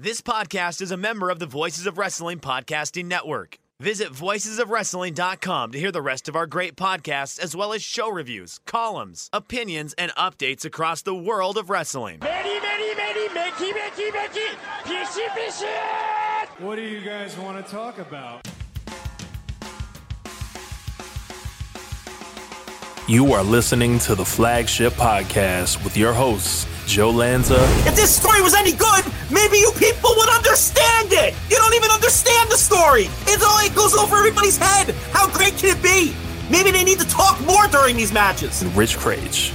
This podcast is a member of the Voices of Wrestling Podcasting Network. Visit voicesofwrestling.com to hear the rest of our great podcasts, as well as show reviews, columns, opinions, and updates across the world of wrestling. Many, many, many, Mickey, Mickey, Mickey, Fishy, Fishy! What do you guys want to talk about? You are listening to the Flagship Podcast with your hosts, Joe Lanza. If this story was any good, maybe you people would understand it. You don't even understand the story. It's all it goes over everybody's head. How great can it be? Maybe they need to talk more during these matches. Rich Kraetsch.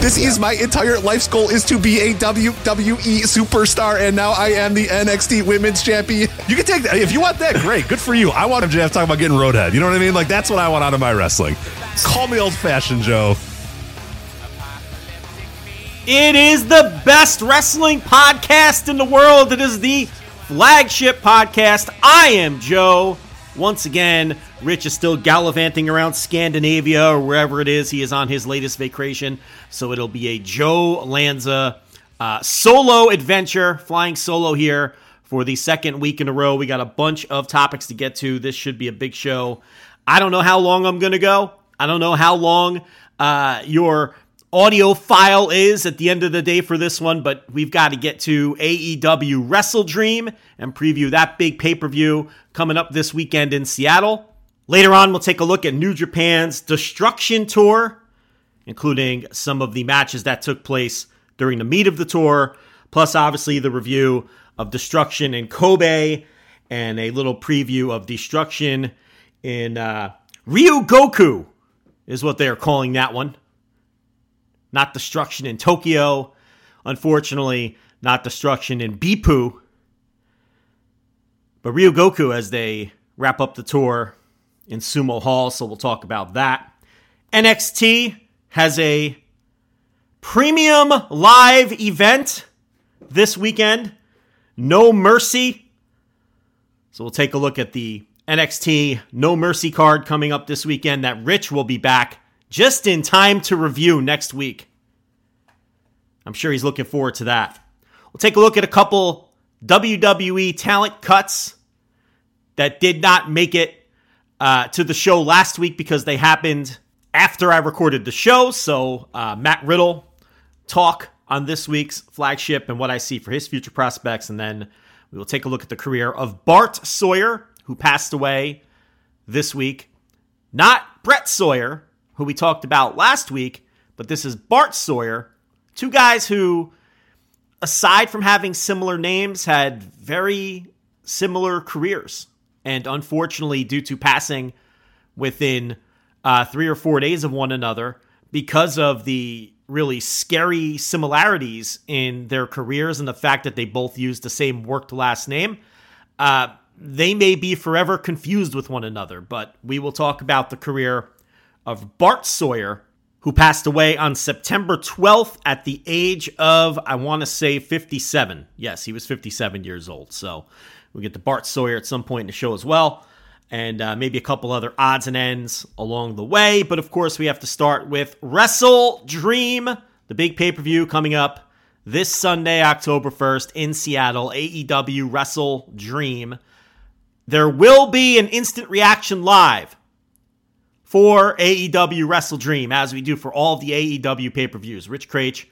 This yeah. is my entire life's goal is to be a WWE superstar, and now I am the NXT Women's Champion. You can take that if you want that. Great, good for you. I want him to have to talk about getting roadhead. You know what I mean? Like that's what I want out of my wrestling. Call me old fashioned, Joe. It is the best wrestling podcast in the world. It is the flagship podcast. I am Joe. Once again, Rich is still gallivanting around Scandinavia or wherever it is. He is on his latest vacation. So it'll be a Joe Lanza uh, solo adventure, flying solo here for the second week in a row. We got a bunch of topics to get to. This should be a big show. I don't know how long I'm going to go. I don't know how long uh, your audio file is at the end of the day for this one, but we've got to get to AEW Wrestle Dream and preview that big pay per view coming up this weekend in Seattle. Later on, we'll take a look at New Japan's Destruction Tour, including some of the matches that took place during the meat of the tour, plus obviously the review of Destruction in Kobe and a little preview of Destruction in uh, Ryogoku is what they are calling that one. Not destruction in Tokyo. Unfortunately, not destruction in Beppu. But Ryogoku as they wrap up the tour in Sumo Hall, so we'll talk about that. NXT has a premium live event this weekend. No Mercy. So we'll take a look at the NXT No Mercy card coming up this weekend that Rich will be back just in time to review next week. I'm sure he's looking forward to that. We'll take a look at a couple WWE talent cuts that did not make it uh, to the show last week because they happened after I recorded the show. So, uh, Matt Riddle talk on this week's flagship and what I see for his future prospects. And then we will take a look at the career of Bart Sawyer, who passed away this week. Not Brett Sawyer, who we talked about last week, but this is Bart Sawyer. Two guys who, aside from having similar names, had very similar careers. And unfortunately, due to passing within uh, three or four days of one another, because of the really scary similarities in their careers and the fact that they both used the same worked last name, uh, they may be forever confused with one another. But we will talk about the career of Bart Sawyer, who passed away on September 12th at the age of, I want to say, 57. Yes, he was 57 years old. So we get to Bart Sawyer at some point in the show as well and uh, maybe a couple other odds and ends along the way. But of course, we have to start with Wrestle Dream, the big pay per view coming up this Sunday, October 1st in Seattle, AEW Wrestle Dream. There will be an instant reaction live for AEW Wrestle Dream, as we do for all of the AEW pay per views. Rich Kraetsch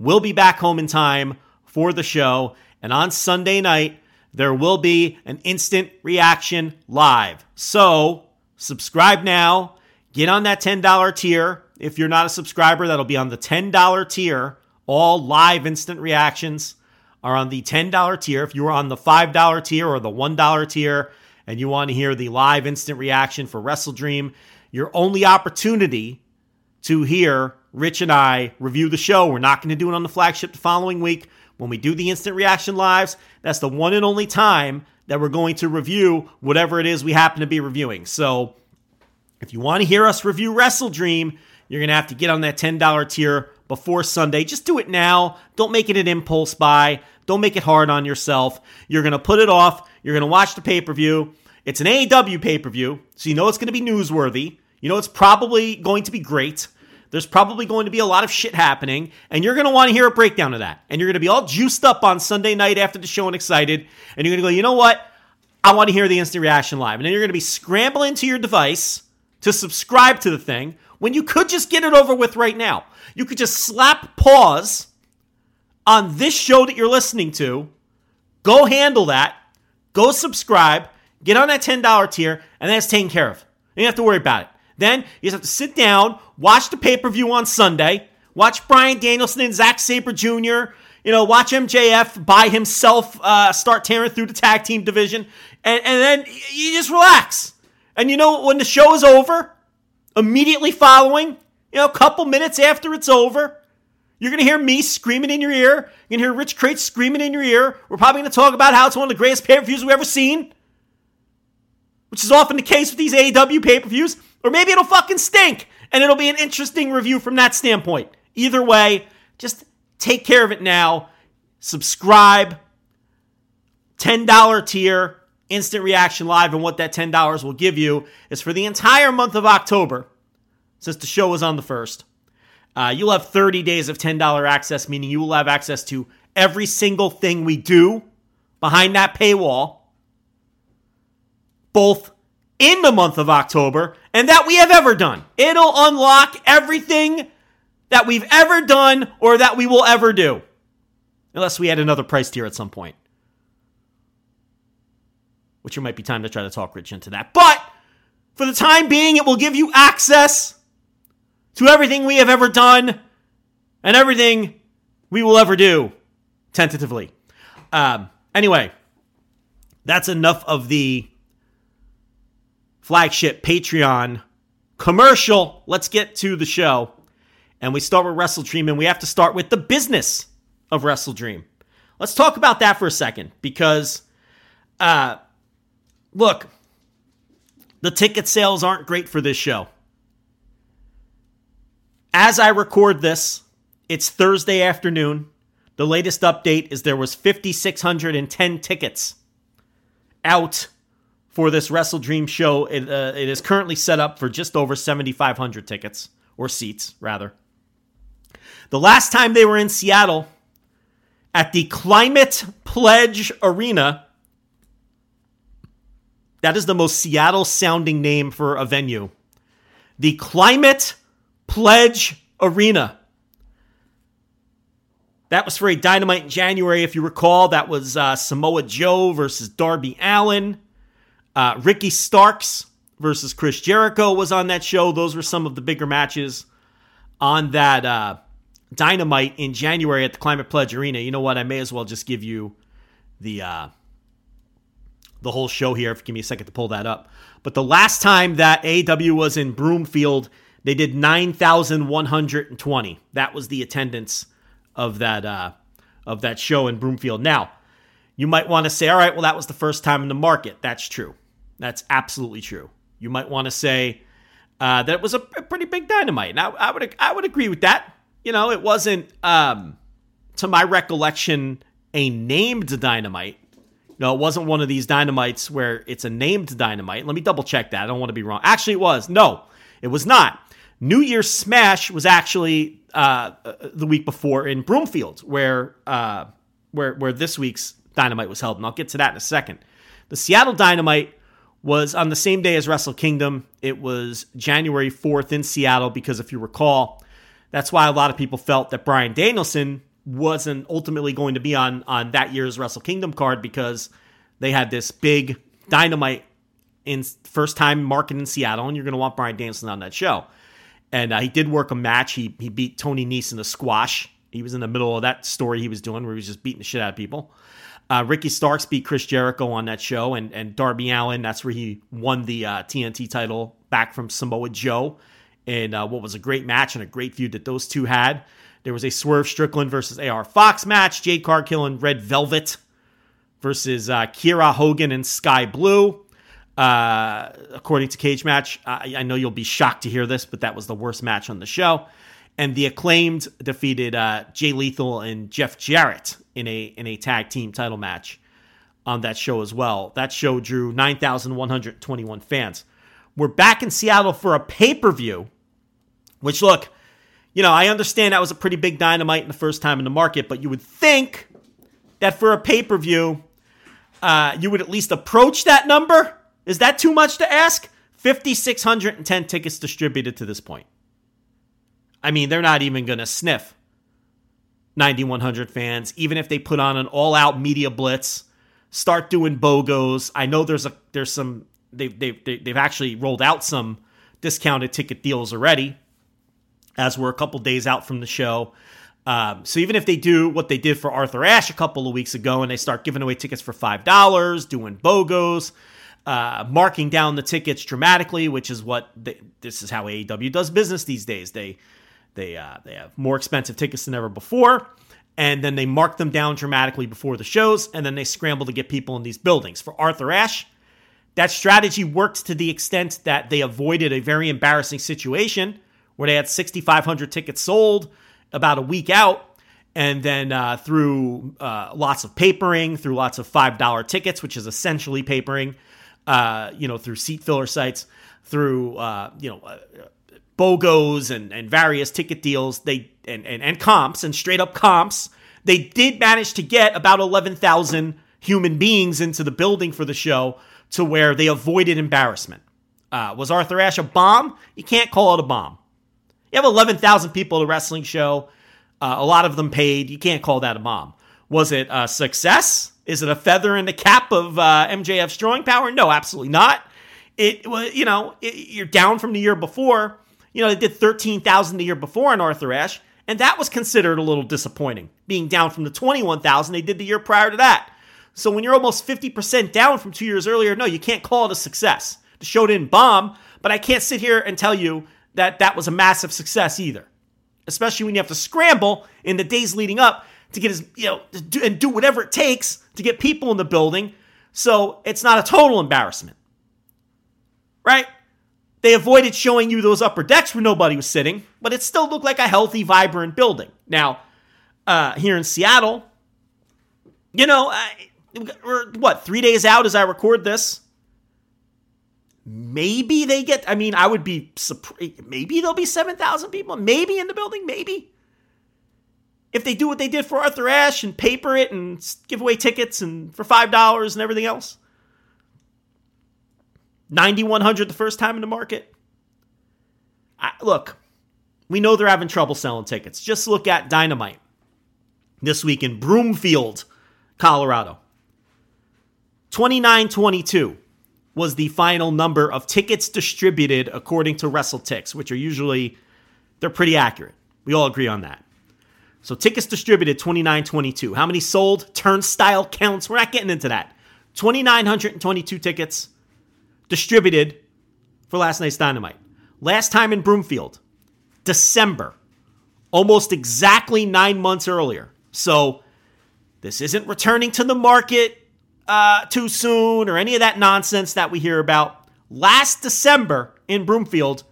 will be back home in time for the show. And on Sunday night, there will be an instant reaction live. So, subscribe now. Get on that $10 tier. If you're not a subscriber, that'll be on the $10 tier. All live instant reactions are on the $10 tier. If you're on the $5 tier or the $1 tier and you want to hear the live instant reaction for Wrestle Dream, your only opportunity to hear Rich and I review the show. We're not going to do it on the flagship the following week. When we do the instant reaction lives, that's the one and only time that we're going to review whatever it is we happen to be reviewing. So if you want to hear us review Wrestle Dream, you're going to have to get on that $10 tier before Sunday. Just do it now. Don't make it an impulse buy. Don't make it hard on yourself. You're going to put it off. You're going to watch the pay per view. It's an AEW pay per view, so you know it's going to be newsworthy. You know it's probably going to be great. There's probably going to be a lot of shit happening, and you're going to want to hear a breakdown of that. And you're going to be all juiced up on Sunday night after the show and excited, and you're going to go, you know what? I want to hear the instant reaction live. And then you're going to be scrambling to your device to subscribe to the thing when you could just get it over with right now. You could just slap pause on this show that you're listening to, go handle that, go subscribe, get on that $10 tier, and that's taken care of. You don't have to worry about it. Then you just have to sit down, watch the pay per view on Sunday, watch Bryan Danielson and Zack Sabre Jr., you know, watch MJF by himself uh, start tearing through the tag team division, and, and then you just relax. And you know, when the show is over, immediately following, you know, a couple minutes after it's over, you're going to hear me screaming in your ear. You're going to hear Rich Kraetsch screaming in your ear. We're probably going to talk about how it's one of the greatest pay per views we've ever seen, which is often the case with these AEW pay per views. Or maybe it'll fucking stink and it'll be an interesting review from that standpoint. Either way, just take care of it now. Subscribe. $10 tier, instant reaction live. And what that $10 will give you is for the entire month of October, since the show was on the 1st, uh, you'll have 30 days of $10 access, meaning you will have access to every single thing we do behind that paywall, both in the month of October and that we have ever done. It'll unlock everything that we've ever done or that we will ever do. Unless we add another price tier at some point. Which it might be time to try to talk Rich into that. But for the time being, it will give you access to everything we have ever done and everything we will ever do, tentatively. Um, anyway, that's enough of the flagship Patreon commercial. Let's get to the show. And we start with Wrestle Dream, and we have to start with the business of Wrestle Dream. Let's talk about that for a second because, uh, look, the ticket sales aren't great for this show. As I record this, it's Thursday afternoon. The latest update is there was 5610 tickets out for this Wrestle Dream show. It, uh, it is currently set up for just over 7,500 tickets, or seats, rather. The last time they were in Seattle at the Climate Pledge Arena, That is the most Seattle sounding name for a venue. The Climate Pledge Arena. That was for a dynamite in January, if you recall. That was uh, Samoa Joe versus Darby Allin. Uh, Ricky Starks versus Chris Jericho was on that show. Those were some of the bigger matches on that uh, dynamite in January at the Climate Pledge Arena. You know what? I may as well just give you the uh, the whole show here. If you give me a second to pull that up. But the last time that AEW was in Broomfield, they did nine thousand one hundred and twenty. That was the attendance of that uh, of that show in Broomfield. Now, you might want to say, all right, well, that was the first time in the market. That's true. That's absolutely true. You might want to say uh, that it was a, pretty big dynamite. And I, I, would I would agree with that. You know, it wasn't, um, to my recollection, a named dynamite. No, it wasn't one of these dynamites where it's a named dynamite. Let me double check that. I don't want to be wrong. Actually, it was. No, it was not. New Year's Smash was actually uh, the week before in Broomfield, where uh, where where this week's Dynamite was held, and I'll get to that in a second. The Seattle Dynamite was on the same day as Wrestle Kingdom. It was January 4th in Seattle because if you recall, that's why a lot of people felt that Bryan Danielson wasn't ultimately going to be on on that year's Wrestle Kingdom card because they had this big Dynamite in first time market in Seattle, and you're going to want Bryan Danielson on that show. And uh, he did work a match. He he beat Tony Nese in a squash. He was in the middle of that story he was doing where he was just beating the shit out of people. Uh, Ricky Starks beat Chris Jericho on that show, and and Darby Allin. That's where he won the uh, TNT title back from Samoa Joe, in uh, what was a great match and a great feud that those two had. There was a Swerve Strickland versus AR Fox match. Jade Cargill and Red Velvet versus uh, Kiera Hogan and Sky Blue. Uh, according to Cage Match, I, I know you'll be shocked to hear this, but that was the worst match on the show and the acclaimed defeated uh, Jay Lethal and Jeff Jarrett in a in a tag team title match on that show as well. That show drew 9,121 fans. We're back in Seattle for a pay per view, which look, you know, I understand that was a pretty big dynamite in the first time in the market, but you would think that for a pay per view, uh, you would at least approach that number. Is that too much to ask? 5,610 tickets distributed to this point. I mean, they're not even going to sniff 9100 fans, even if they put on an all-out media blitz, start doing bogos. I know there's a there's some they've they've they've actually rolled out some discounted ticket deals already, as we're a couple days out from the show. Um, so even if they do what they did for Arthur Ashe a couple of weeks ago, and they start giving away tickets for five dollars, doing bogos, uh, marking down the tickets dramatically, which is what they, this is how AEW does business these days. They they uh, they have more expensive tickets than ever before, and then they mark them down dramatically before the shows, and then they scramble to get people in these buildings. For Arthur Ashe, that strategy worked to the extent that they avoided a very embarrassing situation where they had 6,500 tickets sold about a week out. And then uh, through uh, lots of papering, through lots of $5 tickets, which is essentially papering, uh, you know, through seat filler sites, through, uh, you know, uh, BOGOs and, and various ticket deals, they and, and, and comps and straight up comps, they did manage to get about 11,000 human beings into the building for the show to where they avoided embarrassment. Uh, was Arthur Ashe a bomb? You can't call it a bomb. You have 11,000 people at a wrestling show, uh, a lot of them paid. You can't call that a bomb. Was it a success? Is it a feather in the cap of uh, MJF's drawing power? No, absolutely not. It was, you know, it, you're down from the year before you know, they did 13,000 the year before in Arthur Ashe, and that was considered a little disappointing, being down from the 21,000 they did the year prior to that. So when you're almost 50% down from two years earlier, no, you can't call it a success. The show didn't bomb, but I can't sit here and tell you that that was a massive success either. Especially when you have to scramble in the days leading up to get as, you know, do, and do whatever it takes to get people in the building. So it's not a total embarrassment. Right? They avoided showing you those upper decks where nobody was sitting, but it still looked like a healthy, vibrant building. Now, uh, here in Seattle, you know, we're what three days out as I record this. Maybe they get. I mean, I would be surprised. Maybe there'll be seven thousand people. Maybe in the building. Maybe if they do what they did for Arthur Ashe and paper it and give away tickets and for five dollars and everything else. 9100 the first time in the market. I, look, we know they're having trouble selling tickets. Just look at Dynamite this week in Broomfield, Colorado. 2922 was the final number of tickets distributed according to WrestleTix, which are usually they're pretty accurate. We all agree on that. So tickets distributed 2922. How many sold? Turnstile counts. We're not getting into that. 2922 tickets distributed for last night's Dynamite. Last time in Broomfield, December, almost exactly 9 months earlier. So this isn't returning to the market uh, too soon or any of that nonsense that we hear about. Last December in Broomfield,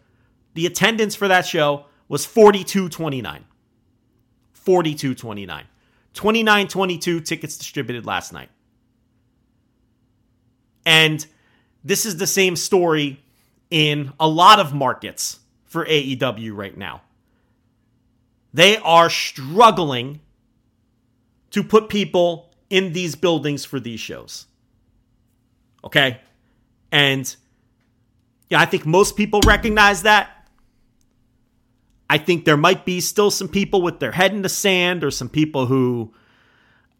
the attendance for that show was 4229. 4229. 2922 tickets distributed last night. And this is the same story in a lot of markets for AEW right now. They are struggling to put people in these buildings for these shows. Okay? And yeah, I think most people recognize that. I think there might be still some people with their head in the sand or some people who,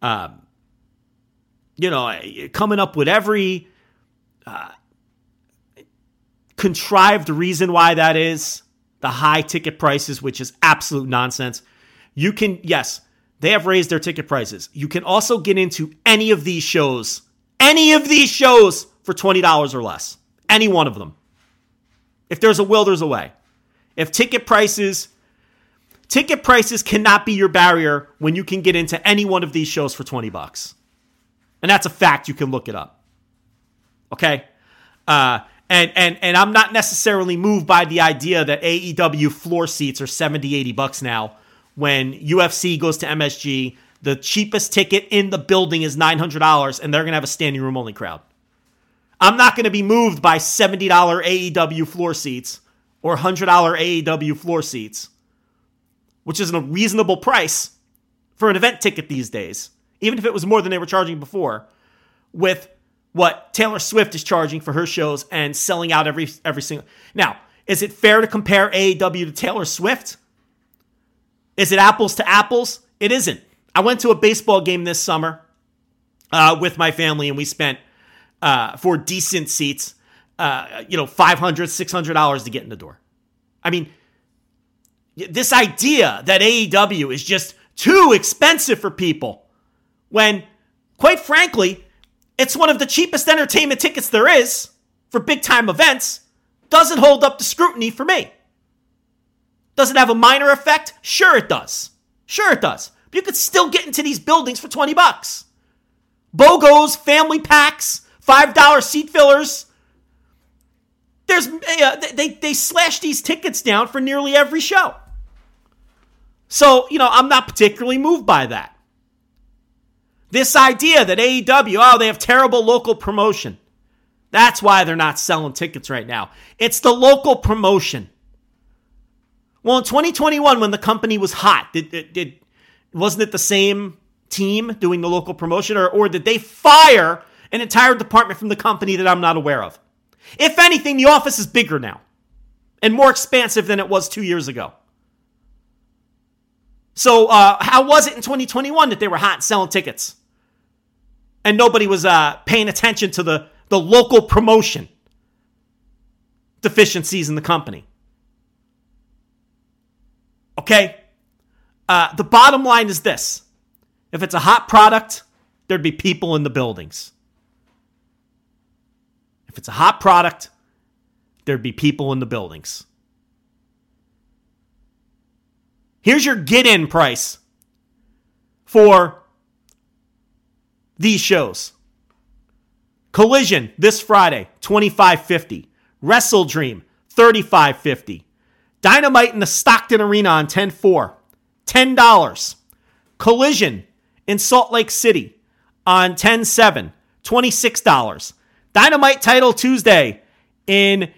um, you know, coming up with every contrived reason why that is the high ticket prices, which is absolute nonsense. You can, yes, they have raised their ticket prices. You can also get into any of these shows, any of these shows for $20 or less. Any one of them. If there's a will, there's a way. If ticket prices ticket prices cannot be your barrier when you can get into any one of these shows for 20 bucks. And that's a fact, you can look it up. Okay? Uh and and and I'm not necessarily moved by the idea that AEW floor seats are 70 80 bucks now when UFC goes to MSG, the cheapest ticket in the building is $900 and they're going to have a standing room only crowd. I'm not going to be moved by $70 AEW floor seats or $100 AEW floor seats, which isn't a reasonable price for an event ticket these days, even if it was more than they were charging before, with what Taylor Swift is charging for her shows and selling out every every single. Now, is it fair to compare AEW to Taylor Swift? Is it apples to apples? It isn't. I went to a baseball game this summer uh, with my family, and we spent uh, for decent seats uh, you know, $500, $600 to get in the door. I mean, this idea that AEW is just too expensive for people when, quite frankly, it's one of the cheapest entertainment tickets there is for big time events doesn't hold up to scrutiny for me. Does it have a minor effect? Sure it does. Sure it does. But you could still get into these buildings for 20 bucks. BOGOs, family packs, $5 seat fillers, there's uh, they they slash these tickets down for nearly every show. So, you know, I'm not particularly moved by that. This idea that AEW, oh, they have terrible local promotion. That's why they're not selling tickets right now. It's the local promotion. Well, in 2021, when the company was hot, did, did, did wasn't it the same team doing the local promotion, or, or did they fire an entire department from the company that I'm not aware of? If anything, the office is bigger now and more expansive than it was two years ago. So, uh, how was it in 2021 that they were hot selling tickets and nobody was uh, paying attention to the, the local promotion deficiencies in the company? Okay? Uh, the bottom line is this if it's a hot product, there'd be people in the buildings. If it's a hot product, there'd be people in the buildings. Here's your get in price for these shows. Collision this Friday, 25.50. Wrestle Dream, 35.50. Dynamite in the Stockton Arena on 10-4, $10. Collision in Salt Lake City on 10-7, $26. Dynamite title Tuesday in,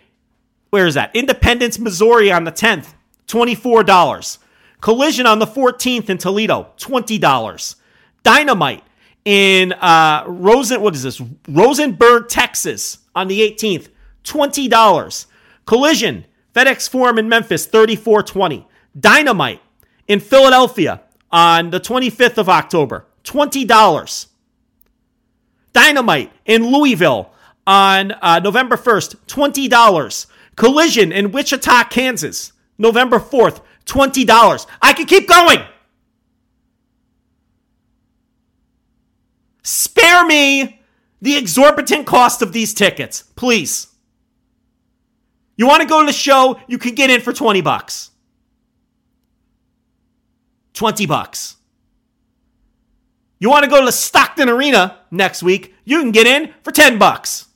where is that? Independence, Missouri on the 10th, $24. Collision on the 14th in Toledo, $20. Dynamite in uh, Rosen, what is this? Rosenberg, Texas on the 18th, $20. Collision, FedEx Forum in Memphis, 3420. Dynamite in Philadelphia on the 25th of October, $20. Dynamite in Louisville on uh, November 1st, $20. Collision in Wichita, Kansas, November 4th, $20. I can keep going. Spare me the exorbitant cost of these tickets, please. You want to go to the show, you can get in for 20 bucks. 20 bucks. You want to go to the Stockton Arena next week, you can get in for 10 bucks.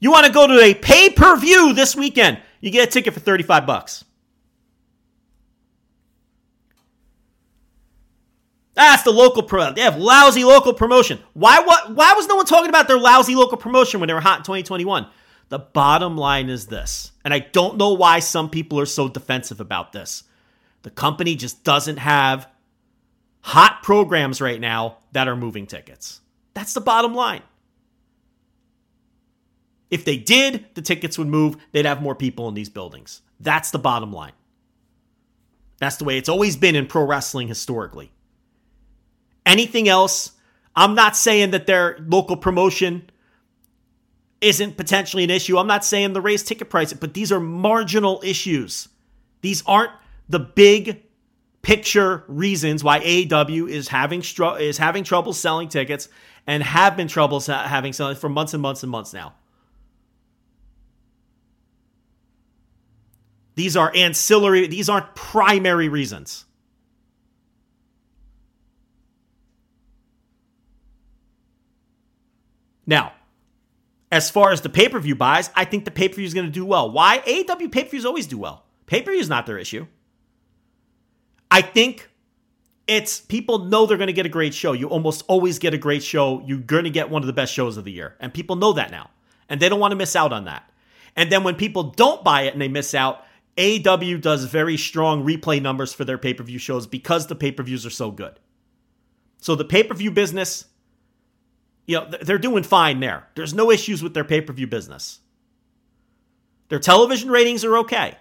You want to go to a pay per view this weekend, you get a ticket for 35 bucks. That's the local pro. They have lousy local promotion. Why what why was no one talking about their lousy local promotion when they were hot in 2021? The bottom line is this, and I don't know why some people are so defensive about this. The company just doesn't have hot programs right now that are moving tickets. That's the bottom line. If they did, the tickets would move. They'd have more people in these buildings. That's the bottom line. That's the way it's always been in pro wrestling historically. Anything else, I'm not saying that their local promotion isn't potentially an issue. I'm not saying the raise ticket price, but these are marginal issues. These aren't the big picture reasons why AEW is having str- is having trouble selling tickets and have been troubles having selling for months and months and months now. These are ancillary, these aren't primary reasons. Now, as far as the pay per view buys, I think the pay per view is going to do well. Why? AEW pay per views always do well. Pay per view is not their issue. I think it's people know they're going to get a great show. You almost always get a great show. You're going to get one of the best shows of the year. And people know that now. And they don't want to miss out on that. And then when people don't buy it and they miss out, AEW does very strong replay numbers for their pay per view shows because the pay per views are so good. So the pay per view business you know, they're doing fine there. There's no issues with their pay per view business. Their television ratings are okay.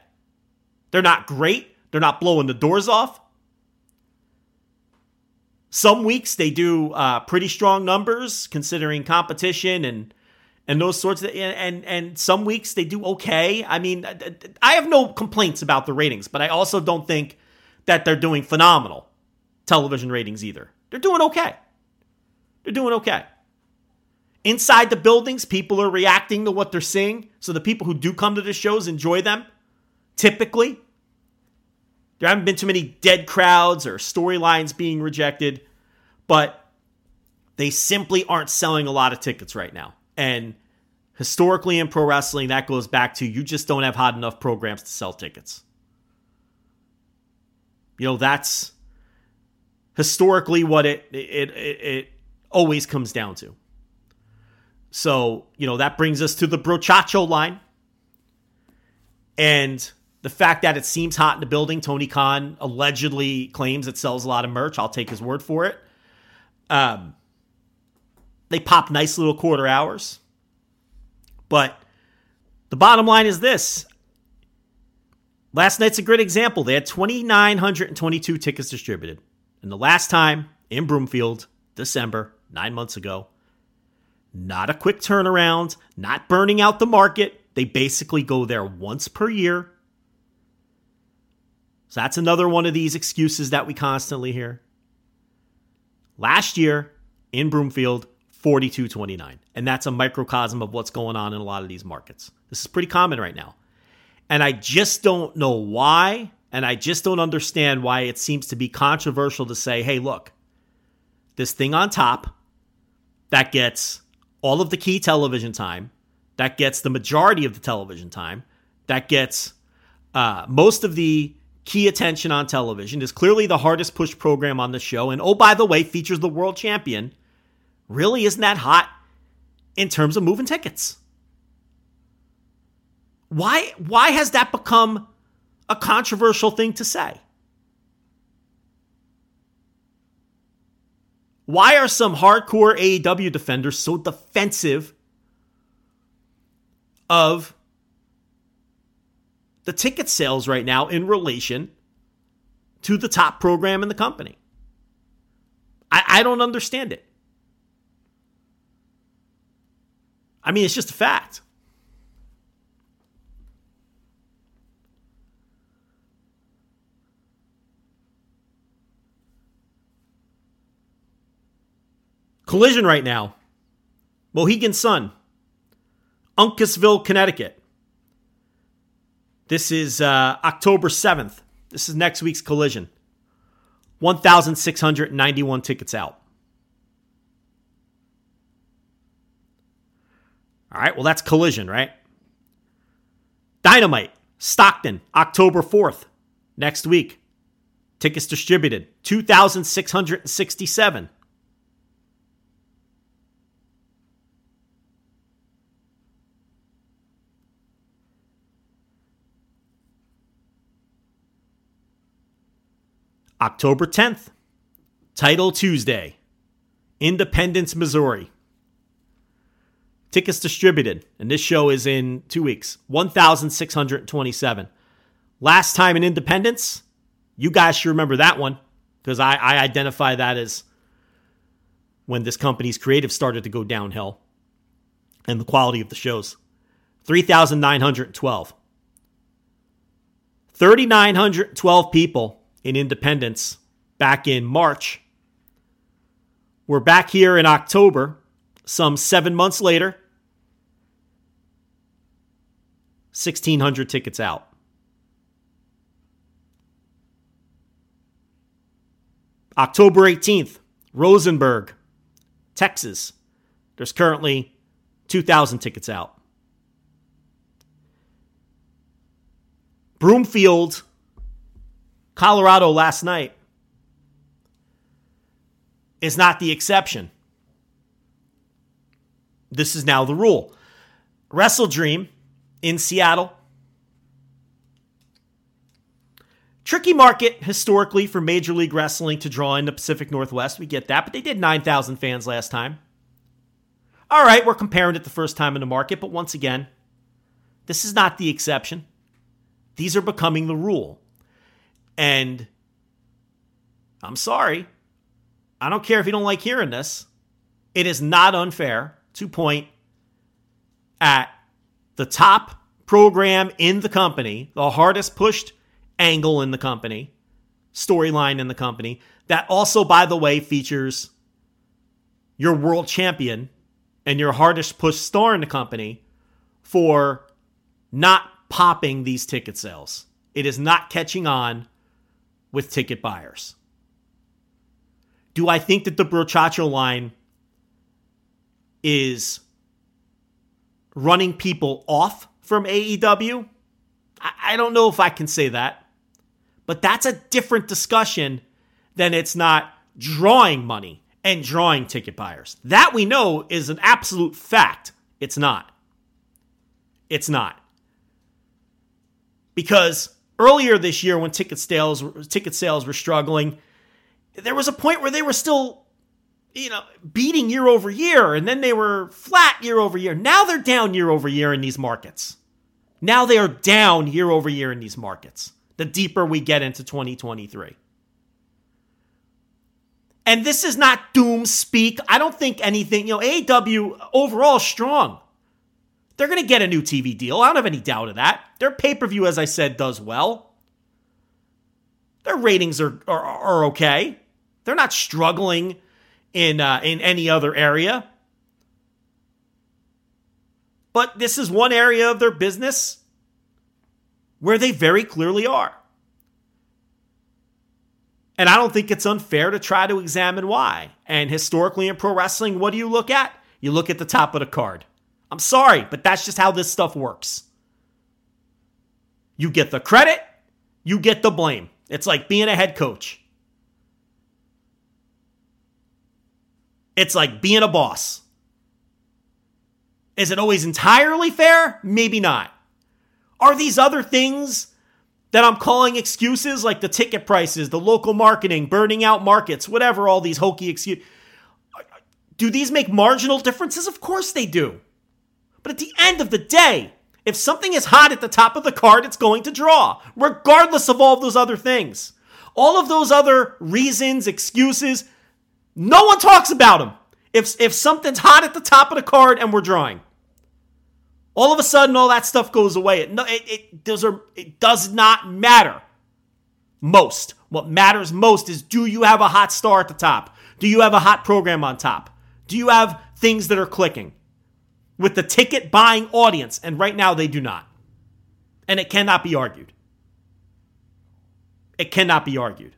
They're not great. They're not blowing the doors off. Some weeks they do uh, pretty strong numbers considering competition and and those sorts of and, and some weeks they do okay. I mean, I have no complaints about the ratings, but I also don't think that they're doing phenomenal television ratings either. They're doing okay. They're doing okay. Inside the buildings, people are reacting to what they're seeing. So the people who do come to the shows enjoy them. Typically, there haven't been too many dead crowds or storylines being rejected, but they simply aren't selling a lot of tickets right now. And historically in pro wrestling, that goes back to you just don't have hot enough programs to sell tickets. You know, that's historically what it it, it, it always comes down to. So, you know, that brings us to the Brochacho line. And the fact that it seems hot in the building, Tony Khan allegedly claims it sells a lot of merch. I'll take his word for it. Um, they pop nice little quarter hours. But the bottom line is this. Last night's a great example. They had 2,922 tickets distributed. And the last time in Broomfield, December, nine months ago, not a quick turnaround, not burning out the market. They basically go there once per year. So that's another one of these excuses that we constantly hear. Last year in Broomfield, 4229. And that's a microcosm of what's going on in a lot of these markets. This is pretty common right now. And I just don't know why. And I just don't understand why it seems to be controversial to say, hey, look, this thing on top that gets all of the key television time. That gets the majority of the television time. That gets uh, most of the key attention on television. Is clearly the hardest push program on the show. And oh, by the way, features the world champion. Really isn't that hot in terms of moving tickets. Why, why has that become a controversial thing to say. Why are some hardcore AEW defenders so defensive of the ticket sales right now in relation to the top program in the company? I, I don't understand it. I mean, it's just a fact. Collision right now. Mohegan Sun. Uncasville, Connecticut. This is uh, October 7th. This is next week's collision. 1,691 tickets out. All right, well, that's collision, right? Dynamite, Stockton, October 4th, next week. Tickets distributed, 2,667. October 10th, Title Tuesday, Independence, Missouri. Tickets distributed, and this show is in two weeks 1,627. Last time in Independence, you guys should remember that one because I, I identify that as when this company's creative started to go downhill and the quality of the shows. 3,912. 3,912 people in Independence back in March. We're back here in October, some seven months later. 1,600 tickets out. October 18th, Rosenberg, Texas. There's currently 2,000 tickets out. Broomfield, Colorado last night is not the exception. This is now the rule. Wrestle Dream in Seattle. Tricky market historically for Major League Wrestling to draw in the Pacific Northwest. We get that, but they did 9,000 fans last time. All right, we're comparing it the first time in the market, but once again, this is not the exception. These are becoming the rule. And I'm sorry. I don't care if you don't like hearing this. It is not unfair to point at the top program in the company, the hardest pushed angle in the company, storyline in the company, that also, by the way, features your world champion and your hardest pushed star in the company for not popping these ticket sales. It is not catching on with ticket buyers. Do I think that the Brochacho line is running people off from AEW? I don't know if I can say that. But that's a different discussion than it's not drawing money and drawing ticket buyers. That we know is an absolute fact. It's not. It's not. Because earlier this year when ticket sales ticket sales were struggling, there was a point where they were still you know beating year over year and then they were flat year over year. Now they're down year over year in these markets. Now they are down year over year in these markets. The deeper we get into 2023. And this is not doom speak. I don't think anything, you know, AEW overall strong. They're going to get a new TV deal. I don't have any doubt of that. Their pay per view, as I said, does well. Their ratings are, are, are okay. They're not struggling in, uh, in any other area. But this is one area of their business where they very clearly are. And I don't think it's unfair to try to examine why. And historically in pro wrestling, what do you look at? You look at the top of the card. I'm sorry, but that's just how this stuff works. You get the credit, you get the blame. It's like being a head coach. It's like being a boss. Is it always entirely fair? Maybe not. Are these other things that I'm calling excuses like the ticket prices, the local marketing, burning out markets, whatever, all these hokey excuses. Do these make marginal differences? Of course they do. But at the end of the day, if something is hot at the top of the card, it's going to draw, regardless of all of those other things. All of those other reasons, excuses, no one talks about them. If, if something's hot at the top of the card and we're drawing, all of a sudden all that stuff goes away. It, it, it, are, it does not matter most. What matters most is do you have a hot star at the top? Do you have a hot program on top? Do you have things that are clicking with the ticket buying audience? And right now they do not. And it cannot be argued. It cannot be argued.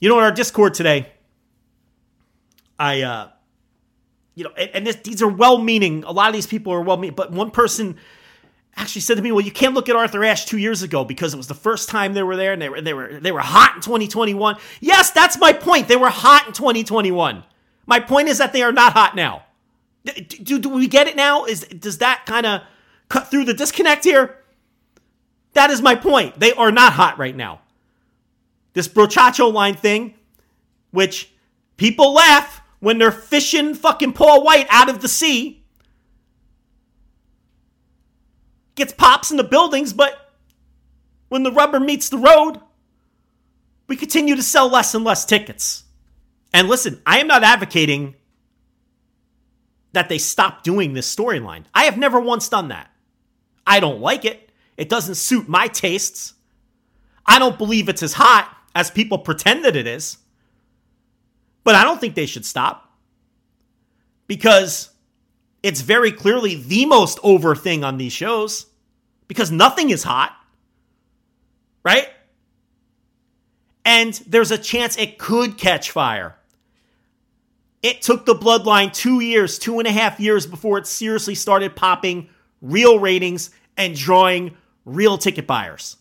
You know, in our Discord today, I, uh, you know, and, and this, these are well-meaning. A lot of these people are well-meaning, but one person actually said to me, "Well, you can't look at Arthur Ashe two years ago because it was the first time they were there, and they were they were they were hot in 2021." Yes, that's my point. They were hot in 2021. My point is that they are not hot now. Do, do we get it now? Is does that kind of cut through the disconnect here? That is my point. They are not hot right now. This brochacho line thing, which people laugh when they're fishing fucking Paul Wight out of the sea, gets pops in the buildings, but when the rubber meets the road, we continue to sell less and less tickets. And listen, I am not advocating that they stop doing this storyline. I have never once done that. I don't like it. It doesn't suit my tastes. I don't believe it's as hot as people pretend that it is. But I don't think they should stop because it's very clearly the most over thing on these shows because nothing is hot, right? And there's a chance it could catch fire. It took the bloodline two years, two and a half years before it seriously started popping real ratings and drawing real ticket buyers.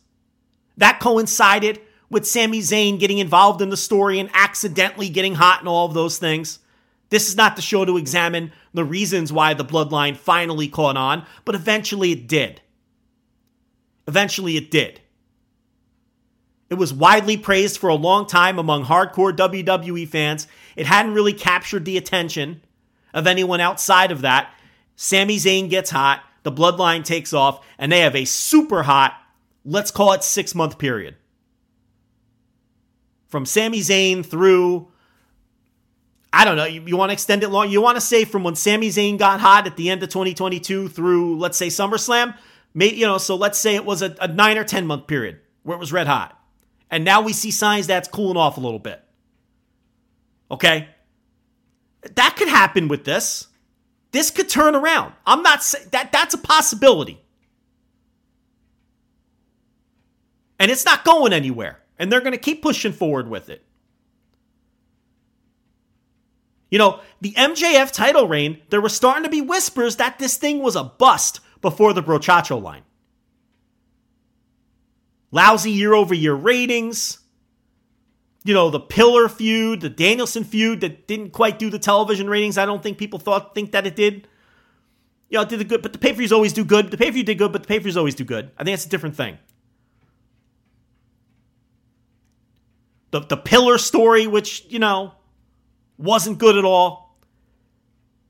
That coincided with Sami Zayn getting involved in the story and accidentally getting hot and all of those things. This is not the show to examine the reasons why the bloodline finally caught on, but eventually it did. Eventually it did. It was widely praised for a long time among hardcore WWE fans. It hadn't really captured the attention of anyone outside of that. Sami Zayn gets hot, the bloodline takes off, and they have a super hot, let's call it six month period from Sami Zayn through I don't know. You, you want to extend it long? You want to say from when Sami Zayn got hot at the end of 2022 through, let's say, SummerSlam? Maybe, you know, so let's say it was a, a nine or 10 month period where it was red hot. And now we see signs that's cooling off a little bit. Okay? That could happen with this. This could turn around. I'm not saying that that's a possibility. And it's not going anywhere and they're going to keep pushing forward with it. You know, the MJF title reign, there were starting to be whispers that this thing was a bust before the Brochacho line. Lousy year over year ratings. You know, the Pillar feud, the Danielson feud that didn't quite do the television ratings. I don't think people thought think that it did. You know, it did the good, but the pay-per-views always do good. The pay-per-view did good, but the pay-per-views always do good. I think it's a different thing. The the pillar story, which you know wasn't good at all.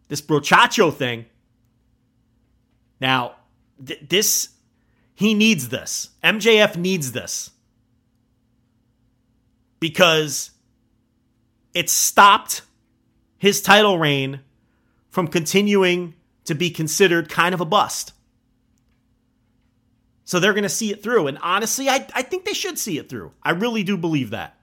This brochacho thing. Now, th- this he needs this. MJF needs this because it stopped his title reign from continuing to be considered kind of a bust. So they're going to see it through. And honestly, I, I think they should see it through. I really do believe that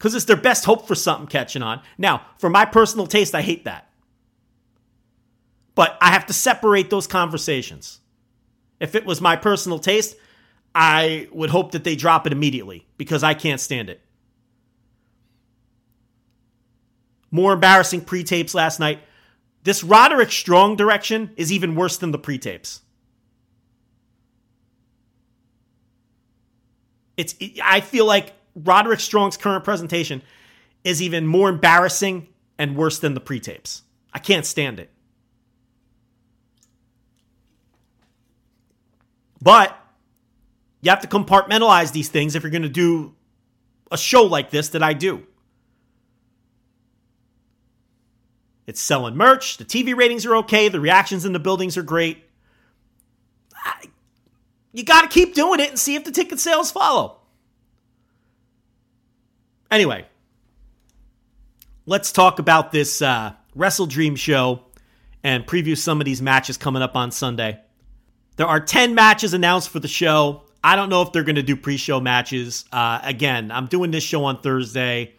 because it's their best hope for something catching on. Now, for my personal taste, I hate that. But I have to separate those conversations. If it was my personal taste, I would hope that they drop it immediately because I can't stand it. More embarrassing pre tapes last night. This Roderick Strong direction is even worse than the pre tapes. It's, I feel like Roderick Strong's current presentation is even more embarrassing and worse than the pre tapes. I can't stand it. But you have to compartmentalize these things if you're going to do a show like this that I do. It's selling merch. The TV ratings are okay. The reactions in the buildings are great. You got to keep doing it and see if the ticket sales follow. Anyway, let's talk about this uh, WrestleDream show and preview some of these matches coming up on Sunday. There are 10 matches announced for the show. I don't know if they're going to do pre show matches. Uh, again, I'm doing this show on Thursday.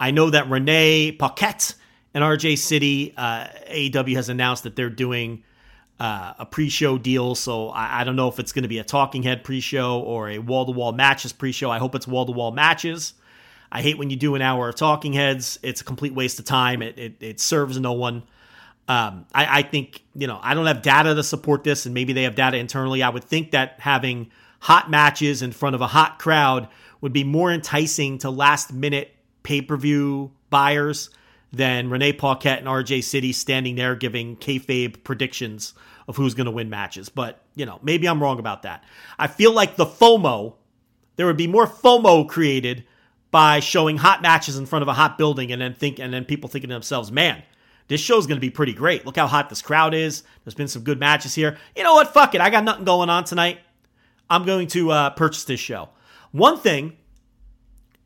I know that Renee Paquette and RJ City, uh, AEW has announced that they're doing uh, a pre show deal. So I, I, don't know if it's going to be a talking head pre show or a wall to wall matches pre show. I hope it's wall to wall matches. I hate when you do an hour of talking heads. It's a complete waste of time. It, it, it serves no one. Um, I, I, think, you know, I don't have data to support this, and maybe they have data internally. I would think that having hot matches in front of a hot crowd would be more enticing to last minute pay per view buyers than Renee Paquette and RJ City standing there giving kayfabe predictions of who's going to win matches. But, you know, maybe I'm wrong about that. I feel like the FOMO, there would be more FOMO created by showing hot matches in front of a hot building and then think and then people thinking to themselves, man, this show's going to be pretty great. Look how hot this crowd is. There's been some good matches here. You know what? Fuck it. I got nothing going on tonight. I'm going to uh, purchase this show. One thing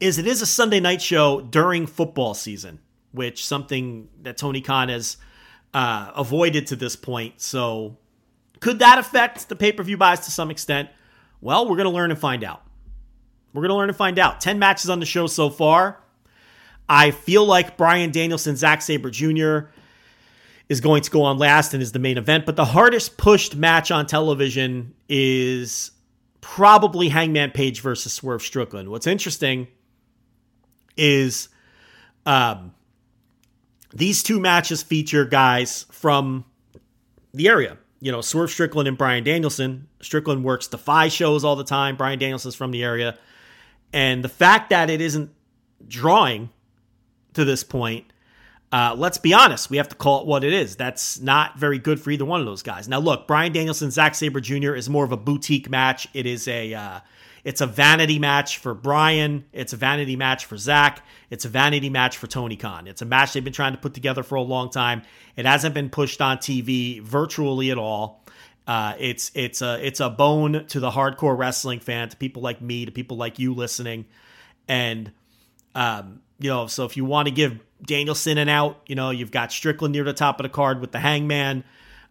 is it is a Sunday night show during football season, which something that Tony Khan has uh, avoided to this point. So could that affect the pay-per-view buys to some extent? Well, we're going to learn and find out. We're going to learn and find out. 10 matches on the show so far. I feel like Bryan Danielson, Zack Sabre Jr. is going to go on last and is the main event. But the hardest pushed match on television is probably Hangman Page versus Swerve Strickland. What's interesting is um, these two matches feature guys from the area. You know, Swerve Strickland and Bryan Danielson. Strickland works Defy shows all the time. Bryan Danielson's from the area. And the fact that it isn't drawing to this point, uh, let's be honest, we have to call it what it is. That's not very good for either one of those guys. Now, look, Bryan Danielson, Zack Sabre Jr. is more of a boutique match. It is a uh, it's a vanity match for Bryan. It's a vanity match for Zack. It's a vanity match for Tony Khan. It's a match they've been trying to put together for a long time. It hasn't been pushed on TV virtually at all. Uh, it's it's a it's a bone to the hardcore wrestling fan, to people like me, to people like you listening, and um, you know, so if you want to give Danielson an out, you know, you've got Strickland near the top of the card with the Hangman.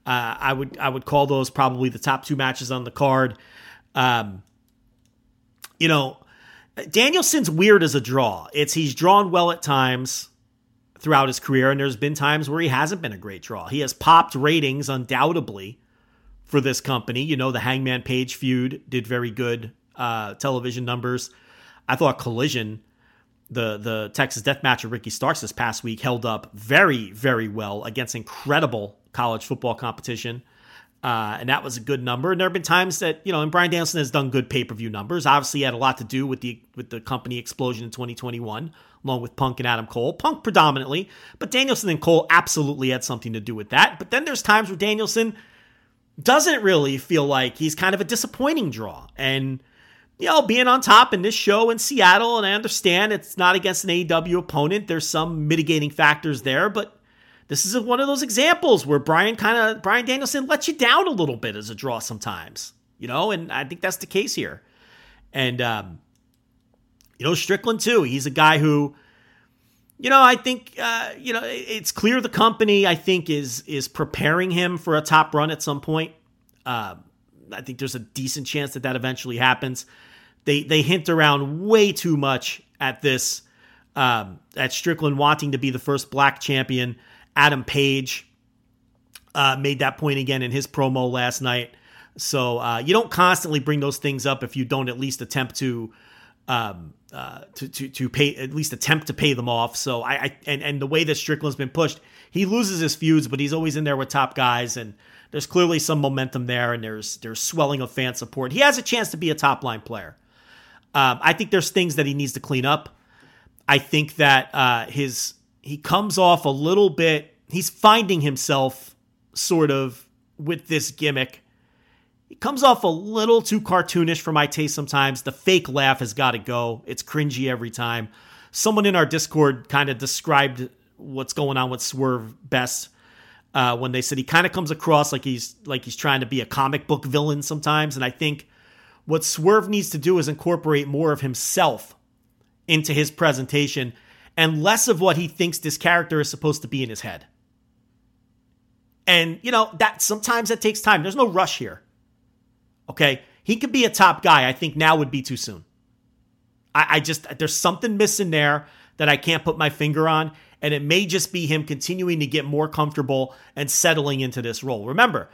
Uh, I would I would call those probably the top two matches on the card. Um, you know, Danielson's weird as a draw. It's he's drawn well at times throughout his career, and there's been times where he hasn't been a great draw. He has popped ratings undoubtedly for this company. You know, the Hangman Page feud did very good uh, television numbers. I thought Collision the the Texas Death Match of Ricky Starks this past week held up very very well against incredible college football competition. Uh, and that was a good number. And there have been times that you know, and Bryan Danielson has done good pay per view numbers. Obviously, had a lot to do with the with the company explosion in 2021, along with Punk and Adam Cole. Punk predominantly, but Danielson and Cole absolutely had something to do with that. But then there's times where Danielson doesn't really feel like he's kind of a disappointing draw, and you know, being on top in this show in Seattle, and I understand it's not against an AEW opponent. There's some mitigating factors there, but this is one of those examples where Bryan kind of Bryan Danielson lets you down a little bit as a draw sometimes, you know, and I think that's the case here. And um, you know, Strickland too. He's a guy who, you know, I think uh, you know it's clear the company I think is is preparing him for a top run at some point. Uh, I think there's a decent chance that that eventually happens they they hint around way too much at this um, at Strickland wanting to be the first black champion. Adam Page uh, made that point again in his promo last night. So uh, you don't constantly bring those things up if you don't at least attempt to um, uh, to, to to pay at least attempt to pay them off. So I, I, and and the way that Strickland's been pushed, he loses his feuds, but he's always in there with top guys, and there's clearly some momentum there, and there's there's swelling of fan support. He has a chance to be a top line player. Um, I think there's things that he needs to clean up. I think that uh, his he comes off a little bit. He's finding himself sort of with this gimmick, he comes off a little too cartoonish for my taste sometimes. The fake laugh has got to go. It's cringy every time. Someone in our Discord kind of described what's going on with Swerve best uh, when they said he kind of comes across like he's like he's trying to be a comic book villain sometimes. And I think what Swerve needs to do is incorporate more of himself into his presentation and less of what he thinks this character is supposed to be in his head. And you know that sometimes that takes time. There's no rush here. Okay, he could be a top guy. I think now would be too soon. I, I just there's something missing there that I can't put my finger on, and it may just be him continuing to get more comfortable and settling into this role. Remember,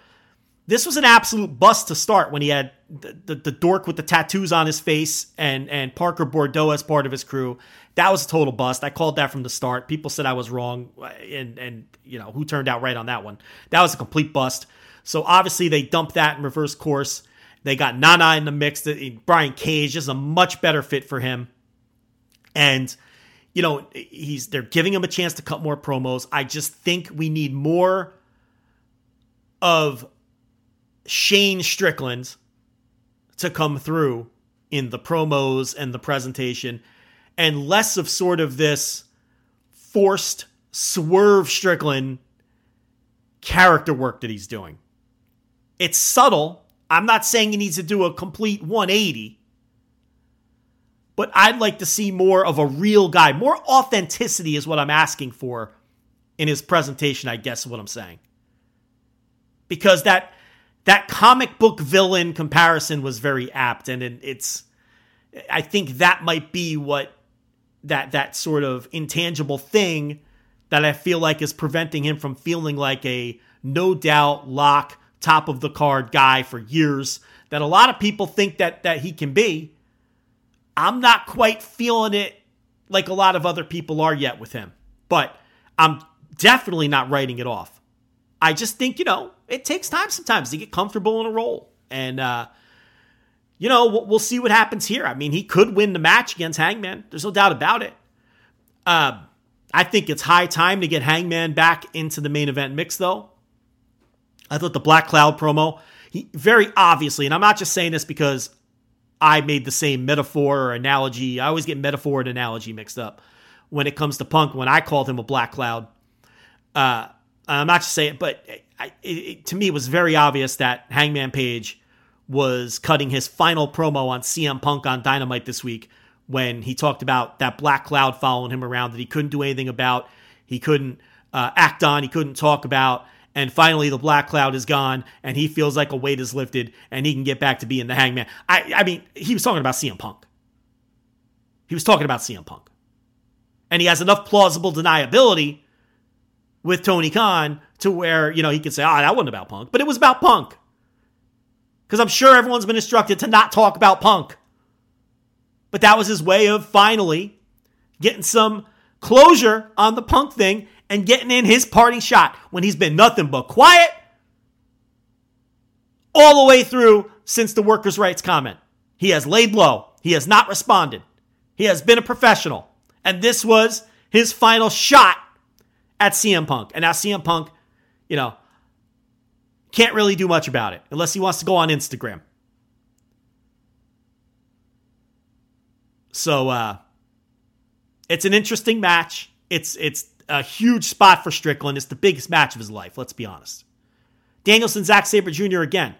this was an absolute bust to start when he had the, the, the, dork with the tattoos on his face and, and Parker Boudreaux as part of his crew. That was a total bust. I called that from the start. People said I was wrong, and, and you know, who turned out right on that one? That was a complete bust. So obviously they dumped that in reverse course. They got Nana in the mix. Brian Cage is a much better fit for him. And, you know, he's they're giving him a chance to cut more promos. I just think we need more of Shane Strickland to come through in the promos and the presentation, and less of sort of this forced swerve Strickland character work that he's doing. It's subtle. I'm not saying he needs to do a complete 180, but I'd like to see more of a real guy. More authenticity is what I'm asking for in his presentation, I guess is what I'm saying. Because that that comic book villain comparison was very apt and it's i think that might be what that that sort of intangible thing that i feel like is preventing him from feeling like a no doubt lock top of the card guy for years that a lot of people think that that he can be i'm not quite feeling it like a lot of other people are yet with him but i'm definitely not writing it off i just think you know it takes time sometimes to get comfortable in a role. And, uh, you know, we'll, we'll, see what happens here. I mean, he could win the match against Hangman. There's no doubt about it. Uh, I think it's high time to get Hangman back into the main event mix, though. I thought the Black Cloud promo, he, very obviously, and I'm not just saying this because I made the same metaphor or analogy. I always get metaphor and analogy mixed up when it comes to Punk when I called him a Black Cloud. Uh, I'm not just saying, it, but I, it, to me, it was very obvious that Hangman Page was cutting his final promo on CM Punk on Dynamite this week when he talked about that black cloud following him around that he couldn't do anything about, he couldn't uh, act on, he couldn't talk about. And finally, the black cloud is gone, and he feels like a weight is lifted, and he can get back to being the hangman. I, I mean, he was talking about CM Punk. He was talking about CM Punk. And he has enough plausible deniability with Tony Khan to where, you know, he could say, oh, that wasn't about Punk, but it was about Punk. Because I'm sure everyone's been instructed to not talk about Punk. But that was his way of finally getting some closure on the Punk thing and getting in his parting shot when he's been nothing but quiet all the way through since the workers' rights comment. He has laid low. He has not responded. He has been a professional. And this was his final shot at CM Punk. And now CM Punk, you know, can't really do much about it unless he wants to go on Instagram. So uh it's an interesting match. It's it's a huge spot for Strickland. It's the biggest match of his life, let's be honest. Danielson, Zack Sabre Jr. again.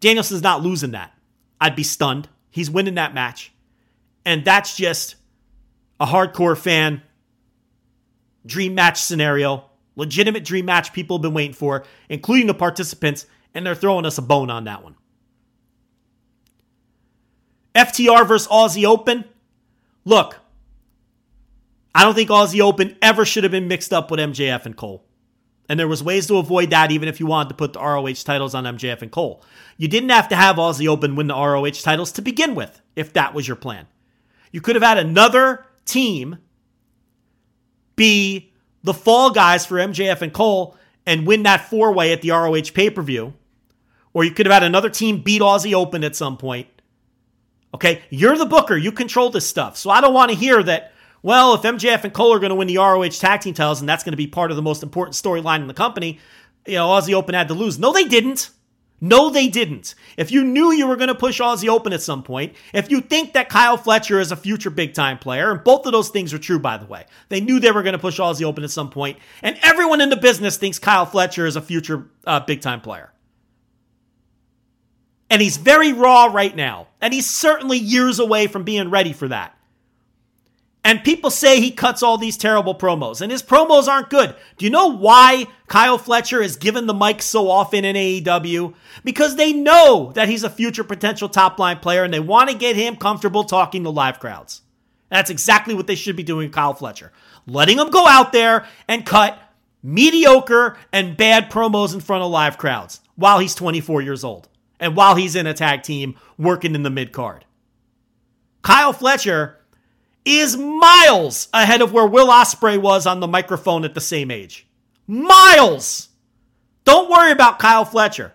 Danielson's not losing that. I'd be stunned. He's winning that match. And that's just a hardcore fan dream match scenario, legitimate dream match people have been waiting for, including the participants, and they're throwing us a bone on that one. FTR versus Aussie Open. Look, I don't think Aussie Open ever should have been mixed up with MJF and Cole. And there was ways to avoid that even if you wanted to put the ROH titles on MJF and Cole. You didn't have to have Aussie Open win the ROH titles to begin with, if that was your plan. You could have had another team be the fall guys for MJF and Cole and win that four way at the ROH pay per view. Or you could have had another team beat Aussie Open at some point. Okay, you're the booker. You control this stuff. So I don't want to hear that, well, if MJF and Cole are going to win the ROH tag team titles and that's going to be part of the most important storyline in the company, you know, Aussie Open had to lose. No, they didn't. No, they didn't. If you knew you were going to push Aussie Open at some point, if you think that Kyle Fletcher is a future big time player, and both of those things are true, by the way, they knew they were going to push Aussie Open at some point, and everyone in the business thinks Kyle Fletcher is a future uh, big time player. And he's very raw right now, and he's certainly years away from being ready for that. And people say he cuts all these terrible promos, and his promos aren't good. Do you know why Kyle Fletcher is given the mic so often in AEW? Because they know that he's a future potential top line player and they want to get him comfortable talking to live crowds. That's exactly what they should be doing, Kyle Fletcher. Letting him go out there and cut mediocre and bad promos in front of live crowds while he's 24 years old and while he's in a tag team working in the mid card. Kyle Fletcher is miles ahead of where Will Ospreay was on the microphone at the same age. Miles! Don't worry about Kyle Fletcher.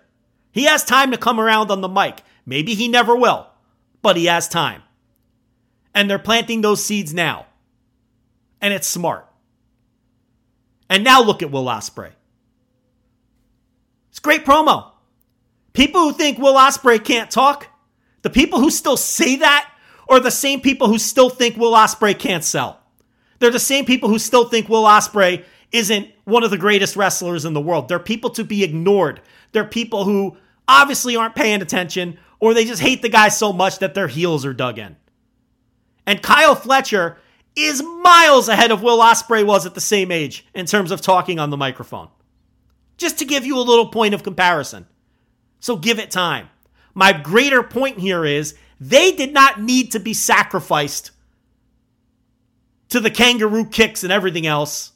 He has time to come around on the mic. Maybe he never will, but he has time. And they're planting those seeds now. And it's smart. And now look at Will Ospreay. It's great promo. People who think Will Ospreay can't talk, the people who still say that or the same people who still think Will Ospreay can't sell. They're the same people who still think Will Ospreay isn't one of the greatest wrestlers in the world. They're people to be ignored. They're people who obviously aren't paying attention or they just hate the guy so much that their heels are dug in. And Kyle Fletcher is miles ahead of Will Ospreay was at the same age in terms of talking on the microphone. Just to give you a little point of comparison. So give it time. My greater point here is they did not need to be sacrificed to the kangaroo kicks and everything else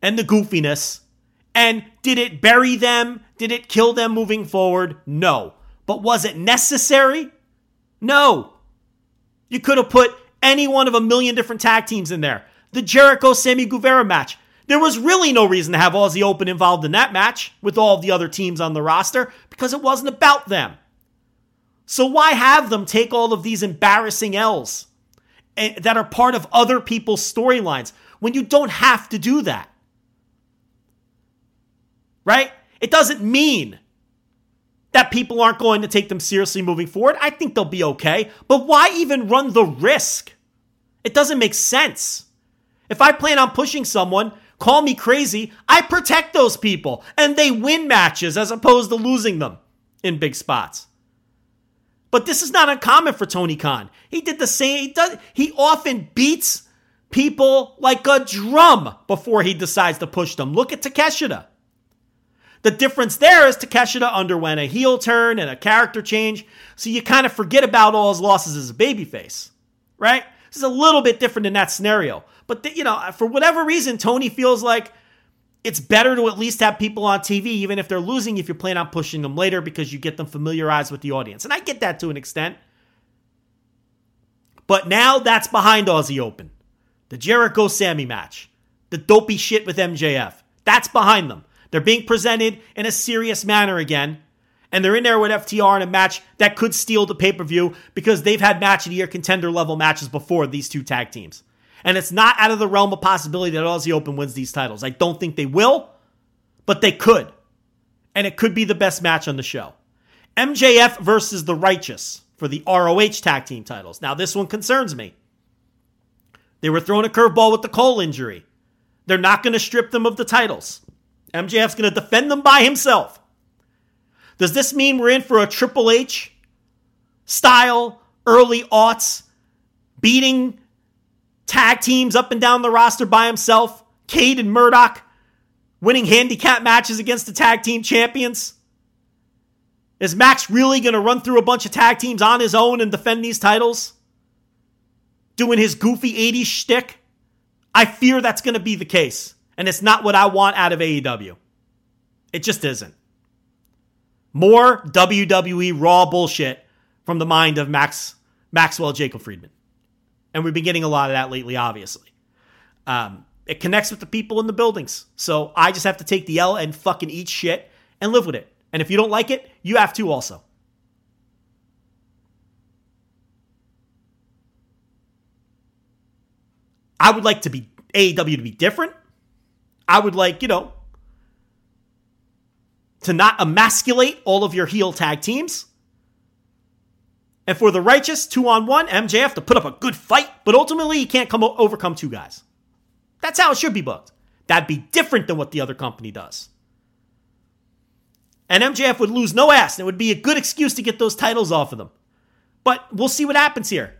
and the goofiness. And did it bury them? Did it kill them moving forward? No. But was it necessary? No. You could have put any one of a million different tag teams in there. The Jericho Sammy Guevara match. There was really no reason to have Aussie Open involved in that match with all the other teams on the roster because it wasn't about them. So why have them take all of these embarrassing L's eh, that are part of other people's storylines when you don't have to do that? Right? It doesn't mean that people aren't going to take them seriously moving forward. I think they'll be okay, but why even run the risk? It doesn't make sense. If I plan on pushing someone, call me crazy, I protect those people and they win matches as opposed to losing them in big spots. But this is not uncommon for Tony Khan. He did the same. He does. He often beats people like a drum before he decides to push them. Look at Takeshita. The difference there is Takeshita underwent a heel turn and a character change, so you kind of forget about all his losses as a babyface, right? This is a little bit different in that scenario. But the, you know, for whatever reason, Tony feels like it's better to at least have people on TV, even if they're losing, if you plan on pushing them later because you get them familiarized with the audience. And I get that to an extent. But now that's behind Aussie Open. The Jericho Sammy match, the dopey shit with MJF, that's behind them. They're being presented in a serious manner again. And they're in there with FTR in a match that could steal the pay per view because they've had match of the year contender level matches before these two tag teams. And it's not out of the realm of possibility that Aussie Open wins these titles. I don't think they will, but they could. And it could be the best match on the show. MJF versus The Righteous for the ROH tag team titles. Now, this one concerns me. They were throwing a curveball with the Cole injury. They're not going to strip them of the titles. MJF's going to defend them by himself. Does this mean we're in for a Triple H style early aughts beating tag teams up and down the roster by himself. Cade and Murdoch winning handicap matches against the tag team champions. Is Max really going to run through a bunch of tag teams on his own and defend these titles? Doing his goofy 80s shtick? I fear that's going to be the case. And it's not what I want out of AEW. It just isn't. More WWE Raw bullshit from the mind of Max Maxwell Jacob Friedman. And we've been getting a lot of that lately, obviously. Um, it connects with the people in the buildings. So I just have to take the L and fucking eat shit and live with it. And if you don't like it, you have to also. I would like to be AEW to be different. I would like, you know, to not emasculate all of your heel tag teams. And for the righteous, two on one, MJF to put up a good fight, but ultimately he can't come overcome two guys. That's how it should be booked. That'd be different than what the other company does. And MJF would lose no ass, and it would be a good excuse to get those titles off of them. But we'll see what happens here.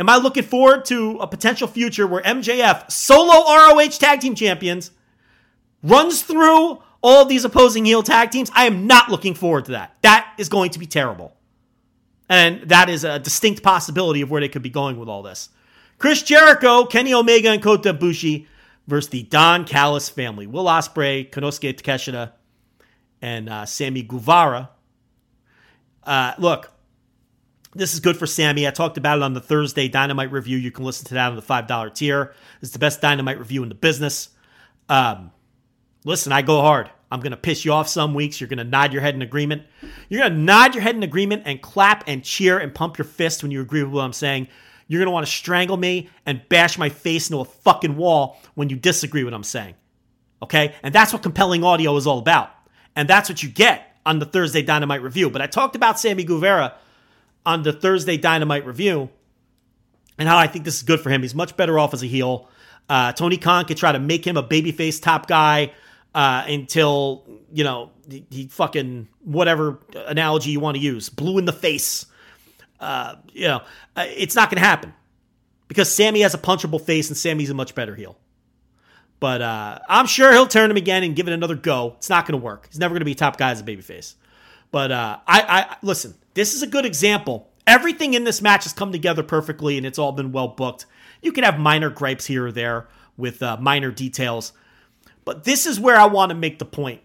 Am I looking forward to a potential future where MJF, solo ROH tag team champions, runs through all these opposing heel tag teams? I am not looking forward to that. That is going to be terrible. And that is a distinct possibility of where they could be going with all this. Chris Jericho, Kenny Omega, and Kota Ibushi versus the Don Callis family. Will Ospreay, Konosuke Takeshita, and uh, Sammy Guevara. Uh, look, this is good for Sammy. I talked about it on the Thursday Dynamite review. You can listen to that on the $5 tier. It's the best Dynamite review in the business. Um, listen, I go hard. I'm going to piss you off some weeks. You're going to nod your head in agreement. You're going to nod your head in agreement and clap and cheer and pump your fist when you agree with what I'm saying. You're going to want to strangle me and bash my face into a fucking wall when you disagree with what I'm saying. Okay? And that's what compelling audio is all about. And that's what you get on the Thursday Dynamite review. But I talked about Sammy Guevara on the Thursday Dynamite review and how I think this is good for him. He's much better off as a heel. Uh, Tony Khan could try to make him a babyface top guy uh, until, you know, he, he, fucking, whatever analogy you want to use, blue in the face. Uh, you know, uh, it's not going to happen because Sammy has a punchable face and Sammy's a much better heel. But uh, I'm sure he'll turn him again and give it another go. It's not going to work. He's never going to be top guy as a babyface. But uh, I, I listen. This is a good example. Everything in this match has come together perfectly, and it's all been well booked. You can have minor gripes here or there with uh, minor details, but this is where I want to make the point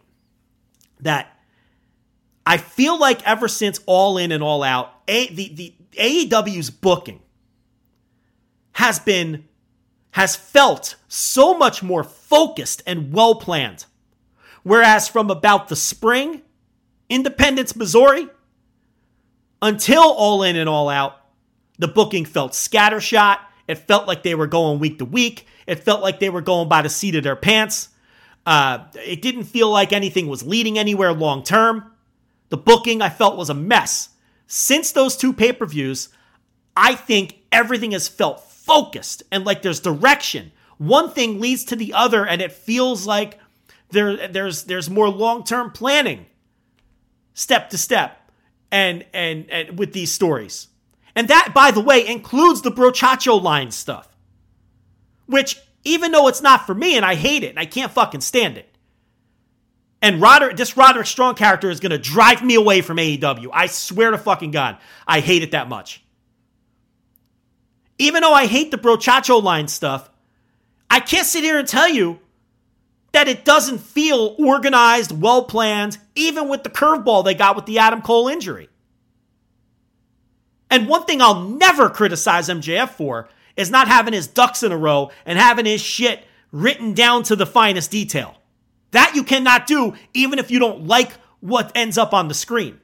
that I feel like ever since All In and All Out, a, the the AEW's booking has been has felt so much more focused and well planned. Whereas from about the spring, Independence, Missouri, until All In and All Out, the booking felt scattershot. It felt like they were going week to week. It felt like they were going by the seat of their pants. Uh, it didn't feel like anything was leading anywhere long term. The booking I felt was a mess. Since those two pay per views, I think everything has felt focused and like there's direction. One thing leads to the other, and it feels like there there's there's more long term planning, step to step, and and and with these stories. And that, by the way, includes the brochacho line stuff, which even though it's not for me and I hate it and I can't fucking stand it. And Roderick, this Roderick Strong character is going to drive me away from AEW. I swear to fucking God, I hate it that much. Even though I hate the brochacho line stuff, I can't sit here and tell you that it doesn't feel organized, well planned, even with the curveball they got with the Adam Cole injury. And one thing I'll never criticize MJF for is not having his ducks in a row and having his shit written down to the finest detail. That you cannot do even if you don't like what ends up on the screen.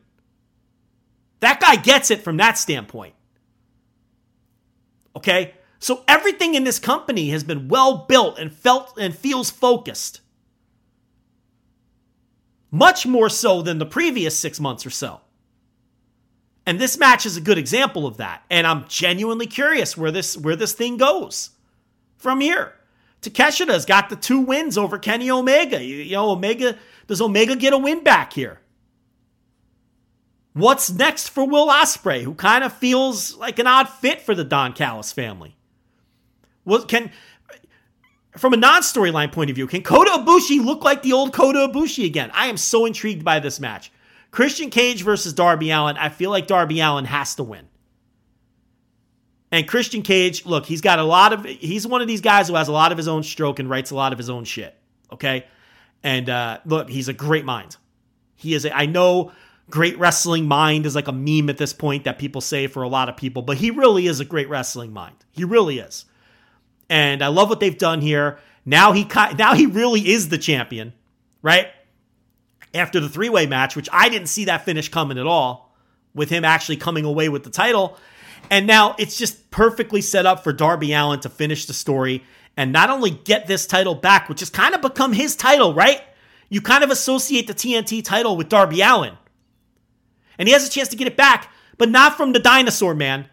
That guy gets it from that standpoint. Okay? So everything in this company has been well built and felt and feels focused. Much more so than the previous six months or so. And this match is a good example of that. And I'm genuinely curious where this where this thing goes from here. Takeshita's got the two wins over Kenny Omega. You, know, Omega does Omega get a win back here? What's next for Will Ospreay, who kind of feels like an odd fit for the Don Callis family? What can from a non-storyline point of view, can Kota Ibushi look like the old Kota Ibushi again? I am so intrigued by this match. Christian Cage versus Darby Allin, I feel like Darby Allin has to win. And Christian Cage, look, he's got a lot of he's one of these guys who has a lot of his own stroke and writes a lot of his own shit. Okay? And uh look, he's a great mind. He is a, I know great wrestling mind is like a meme at this point that people say for a lot of people, but he really is a great wrestling mind. He really is. And I love what they've done here. Now he now he really is the champion, right? After the three way match, which I didn't see that finish coming at all, with him actually coming away with the title. And now it's just perfectly set up for Darby Allin to finish the story and not only get this title back, which has kind of become his title, right? you kind of associate the TNT title with Darby Allin. And he has a chance to get it back, but not from the dinosaur man,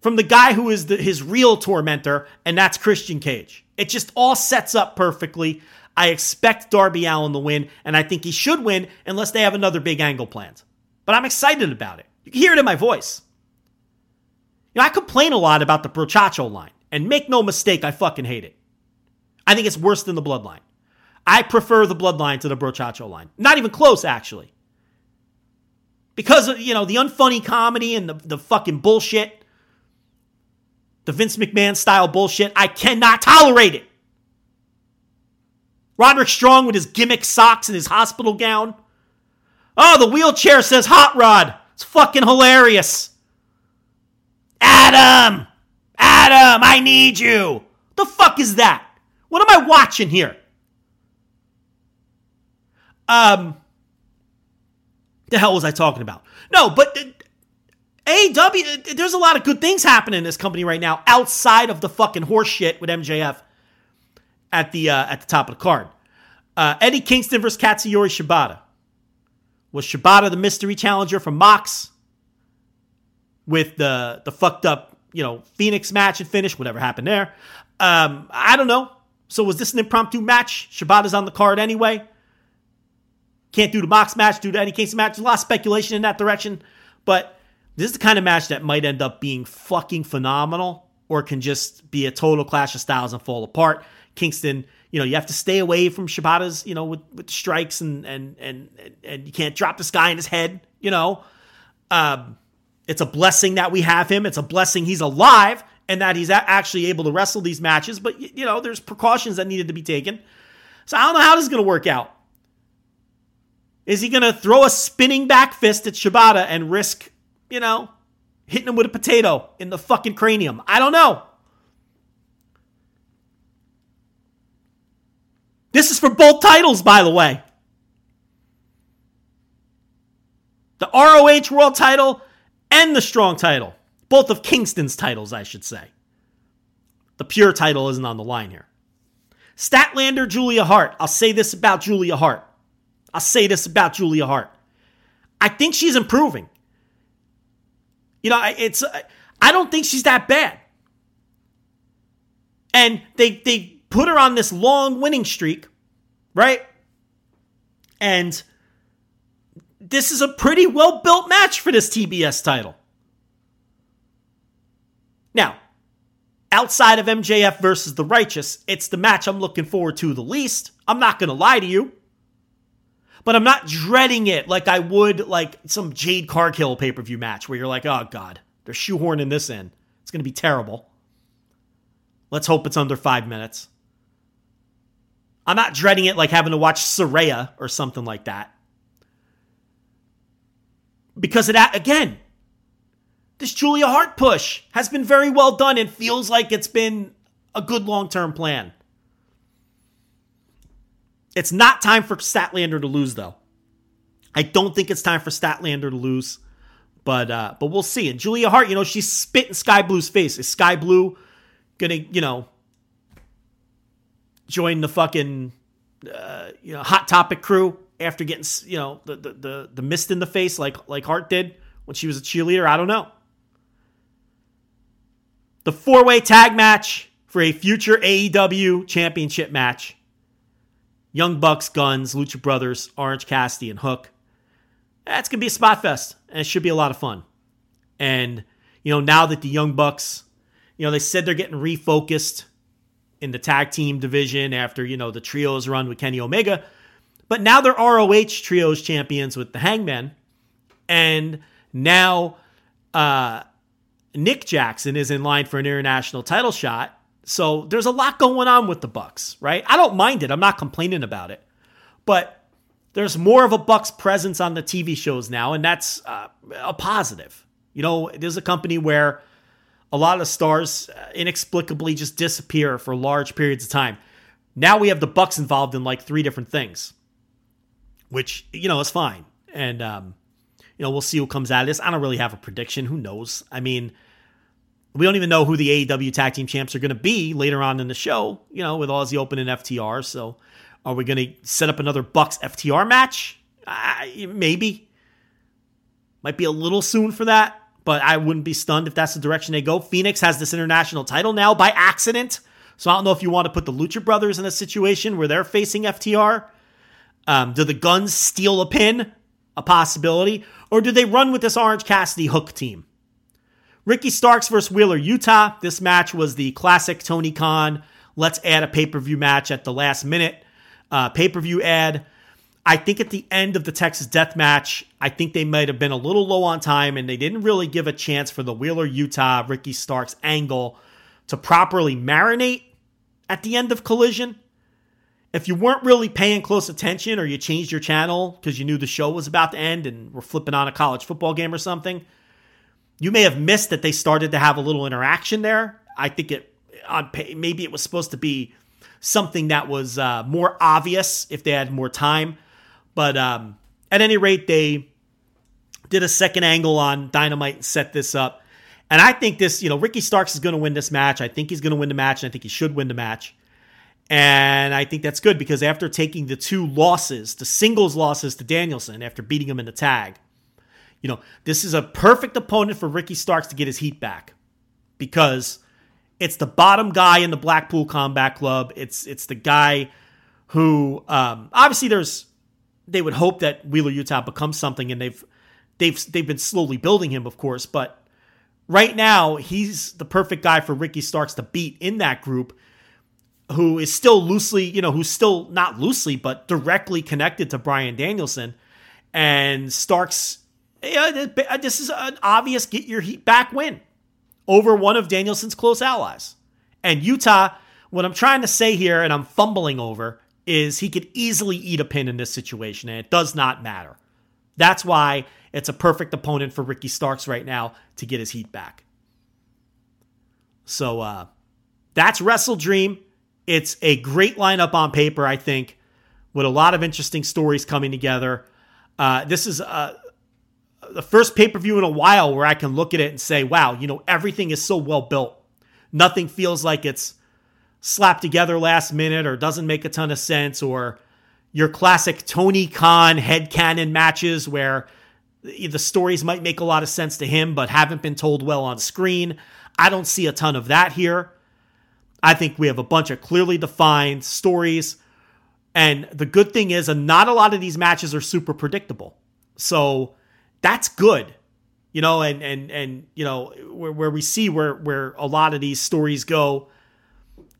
from the guy who is the, his real tormentor, and that's Christian Cage. It just all sets up perfectly. I expect Darby Allin to win, and I think he should win unless they have another big angle planned. But I'm excited about it. You can hear it in my voice. You know, I complain a lot about the Brochacho line, and make no mistake, I fucking hate it. I think it's worse than the Bloodline. I prefer the Bloodline to the Brochacho line. Not even close, actually. Because of, you know, the unfunny comedy and the, the fucking bullshit, the Vince McMahon style bullshit, I cannot tolerate it. Roderick Strong with his gimmick socks and his hospital gown. Oh, the wheelchair says Hot Rod. It's fucking hilarious. Adam! Adam, I need you. The fuck is that? What am I watching here? Um, the hell was I talking about? No, but AEW, there's a lot of good things happening in this company right now outside of the fucking horse shit with MJF at the uh, at the top of the card. Uh, Eddie Kingston versus Katsuyori Shibata. Was Shibata the mystery challenger from Mox with the the fucked up you know Fenix match and finish, whatever happened there? Um, I don't know. So was this an impromptu match? Shibata's on the card anyway. Can't do the Mox match, do the Eddie Kingston match. There's a lot of speculation in that direction, but this is the kind of match that might end up being fucking phenomenal or can just be a total clash of styles and fall apart. Kingston, you know, you have to stay away from Shibata's, you know, with, with strikes and, and and and you can't drop this guy in his head, you know. Um, it's a blessing that we have him. It's a blessing he's alive and that he's actually able to wrestle these matches. But you know, there's precautions that needed to be taken. So I don't know how this is going to work out. Is he going to throw a spinning back fist at Shibata and risk, you know, hitting him with a potato in the fucking cranium? I don't know. This is for both titles, by the way. The ROH World title and the Strong title. Both of Kingston's titles, I should say. The pure title isn't on the line here. Statlander, Julia Hart. I'll say this about Julia Hart. I'll say this about Julia Hart. I think she's improving. You know, it's I don't think she's that bad. And they they put her on this long winning streak, right? And this is a pretty well built match for this TBS title. Now, outside of MJF versus the Righteous, it's the match I'm looking forward to the least. I'm not going to lie to you. But I'm not dreading it like I would like some Jade Cargill pay per view match where you're like, oh God, they're shoehorning this in. It's going to be terrible. Let's hope it's under five minutes. I'm not dreading it like having to watch Saraya or something like that. Because it, again, this Julia Hart push has been very well done and feels like it's been a good long term plan. It's not time for Statlander to lose, though. I don't think it's time for Statlander to lose, but uh, but we'll see. And Julia Hart, you know, she's spitting Skye Blue's face. Is Skye Blue gonna, you know, join the fucking uh, you know hot topic crew after getting you know the, the the the mist in the face like like Hart did when she was a cheerleader? I don't know. The four way tag match for a future AEW championship match Young Bucks, Guns, Lucha Brothers, Orange Cassidy, and Hook. That's to be a spot fest, and it should be a lot of fun. And, you know, now that the Young Bucks, you know, they said they're getting refocused in the tag team division after, you know, the trios run with Kenny Omega. But now they're ROH trios champions with the Hangman. And now uh, Nick Jackson is in line for an international title shot. So there's a lot going on with the Bucks, right? I don't mind it. I'm not complaining about it. But there's more of a Bucks presence on the TV shows now, and that's uh, a positive. You know, there's a company where a lot of stars uh, inexplicably just disappear for large periods of time. Now we have the Bucks involved in like three different things, which you know is fine. And um, you know we'll see who comes out of this. I don't really have a prediction. Who knows? I mean, we don't even know who the AEW tag team champs are going to be later on in the show, you know, with Aussie Open and FTR. So Are we going to set up another Bucks FTR match? Uh, maybe. Might be a little soon for that, but I wouldn't be stunned if that's the direction they go. Fenix has this international title now by accident. So I don't know if you want to put the Lucha Brothers in a situation where they're facing FTR. Um, do the Guns steal a pin? A possibility. Or do they run with this Orange Cassidy hook team? Ricky Starks versus Wheeler Yuta. This match was the classic Tony Khan. Let's add a pay per view match at the last minute. Uh, pay per view ad. I think at the end of the Texas Death Match, I think they might have been a little low on time and they didn't really give a chance for the Wheeler Yuta Ricky Starks angle to properly marinate at the end of Collision. If you weren't really paying close attention or you changed your channel because you knew the show was about to end and were flipping on a college football game or something, you may have missed that they started to have a little interaction there. I think it on maybe it was supposed to be something that was uh, more obvious if they had more time. But um, at any rate, they did a second angle on Dynamite and set this up. And I think this, you know, Ricky Starks is going to win this match. I think he's going to win the match, and I think he should win the match. And I think that's good because after taking the two losses, the singles losses to Danielson after beating him in the tag, you know, this is a perfect opponent for Ricky Starks to get his heat back because it's the bottom guy in the Blackpool Combat Club. It's it's the guy who um, obviously there's they would hope that Wheeler Yuta becomes something, and they've they've they've been slowly building him, of course. But right now, he's the perfect guy for Ricky Starks to beat in that group, who is still loosely, you know, who's still not loosely, but directly connected to Bryan Danielson. And Starks yeah, this is an obvious get your heat back win over one of Danielson's close allies. And Yuta. what I'm trying to say here, and I'm fumbling over, is he could easily eat a pin in this situation, and it does not matter. That's why it's a perfect opponent for Ricky Starks right now to get his heat back. So uh, that's WrestleDream. It's a great lineup on paper, I think, with a lot of interesting stories coming together. Uh, this is a, the first pay per view in a while where I can look at it and say, wow, you know, everything is so well built. Nothing feels like it's slapped together last minute or doesn't make a ton of sense or your classic Tony Khan headcanon matches where the stories might make a lot of sense to him but haven't been told well on screen. I don't see a ton of that here. I think we have a bunch of clearly defined stories. And the good thing is, not a lot of these matches are super predictable. So that's good you know and and and you know where, where we see where where a lot of these stories go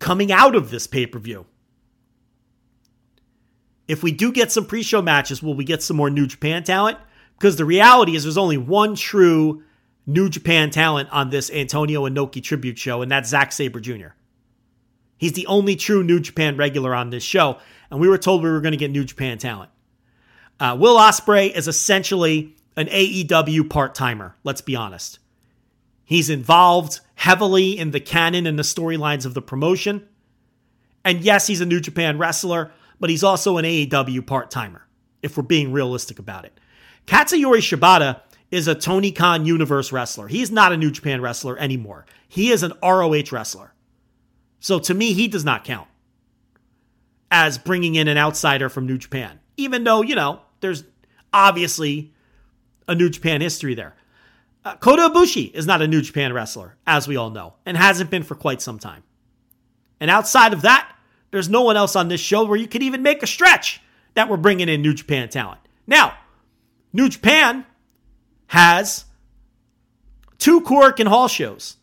coming out of this pay-per-view. If we do get some pre-show matches will we get some more new japan talent? Because the reality is there's only one true new japan talent on this antonio inoki tribute show and that's Zack sabre jr he's the only true new japan regular on this show and we were told we were going to get new japan talent. Uh, will ospreay is essentially an AEW part timer, let's be honest. He's involved heavily in the canon and the storylines of the promotion. And yes, he's a New Japan wrestler, but he's also an AEW part timer, if we're being realistic about it. Katsuyori Shibata is a Tony Khan universe wrestler. He's not a New Japan wrestler anymore. He is an ROH wrestler. So to me, he does not count as bringing in an outsider from New Japan, even though, you know, there's obviously a New Japan history there. Uh, Kota Ibushi is not a New Japan wrestler, as we all know, and hasn't been for quite some time. And outside of that, there's no one else on this show where you could even make a stretch that we're bringing in New Japan talent. Now, New Japan has two Korakuen Hall shows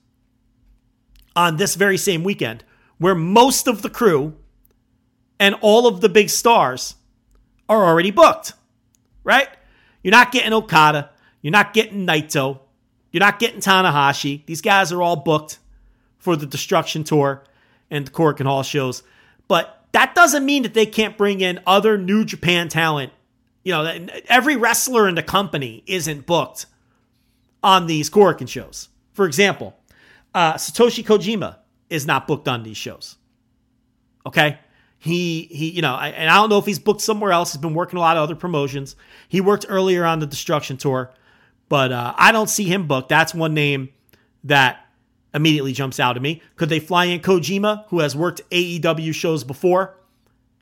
on this very same weekend where most of the crew and all of the big stars are already booked, right? You're not getting Okada. You're not getting Naito. You're not getting Tanahashi. These guys are all booked for the Destruction Tour and the Korakuen Hall shows. But that doesn't mean that they can't bring in other New Japan talent. You know, every wrestler in the company isn't booked on these Korakuen shows. For example, uh, Satoshi Kojima is not booked on these shows. Okay? He he, you know, I, and I don't know if he's booked somewhere else. He's been working a lot of other promotions. He worked earlier on the Destruction Tour, but uh, I don't see him booked. That's one name that immediately jumps out at me. Could they fly in Kojima, who has worked AEW shows before?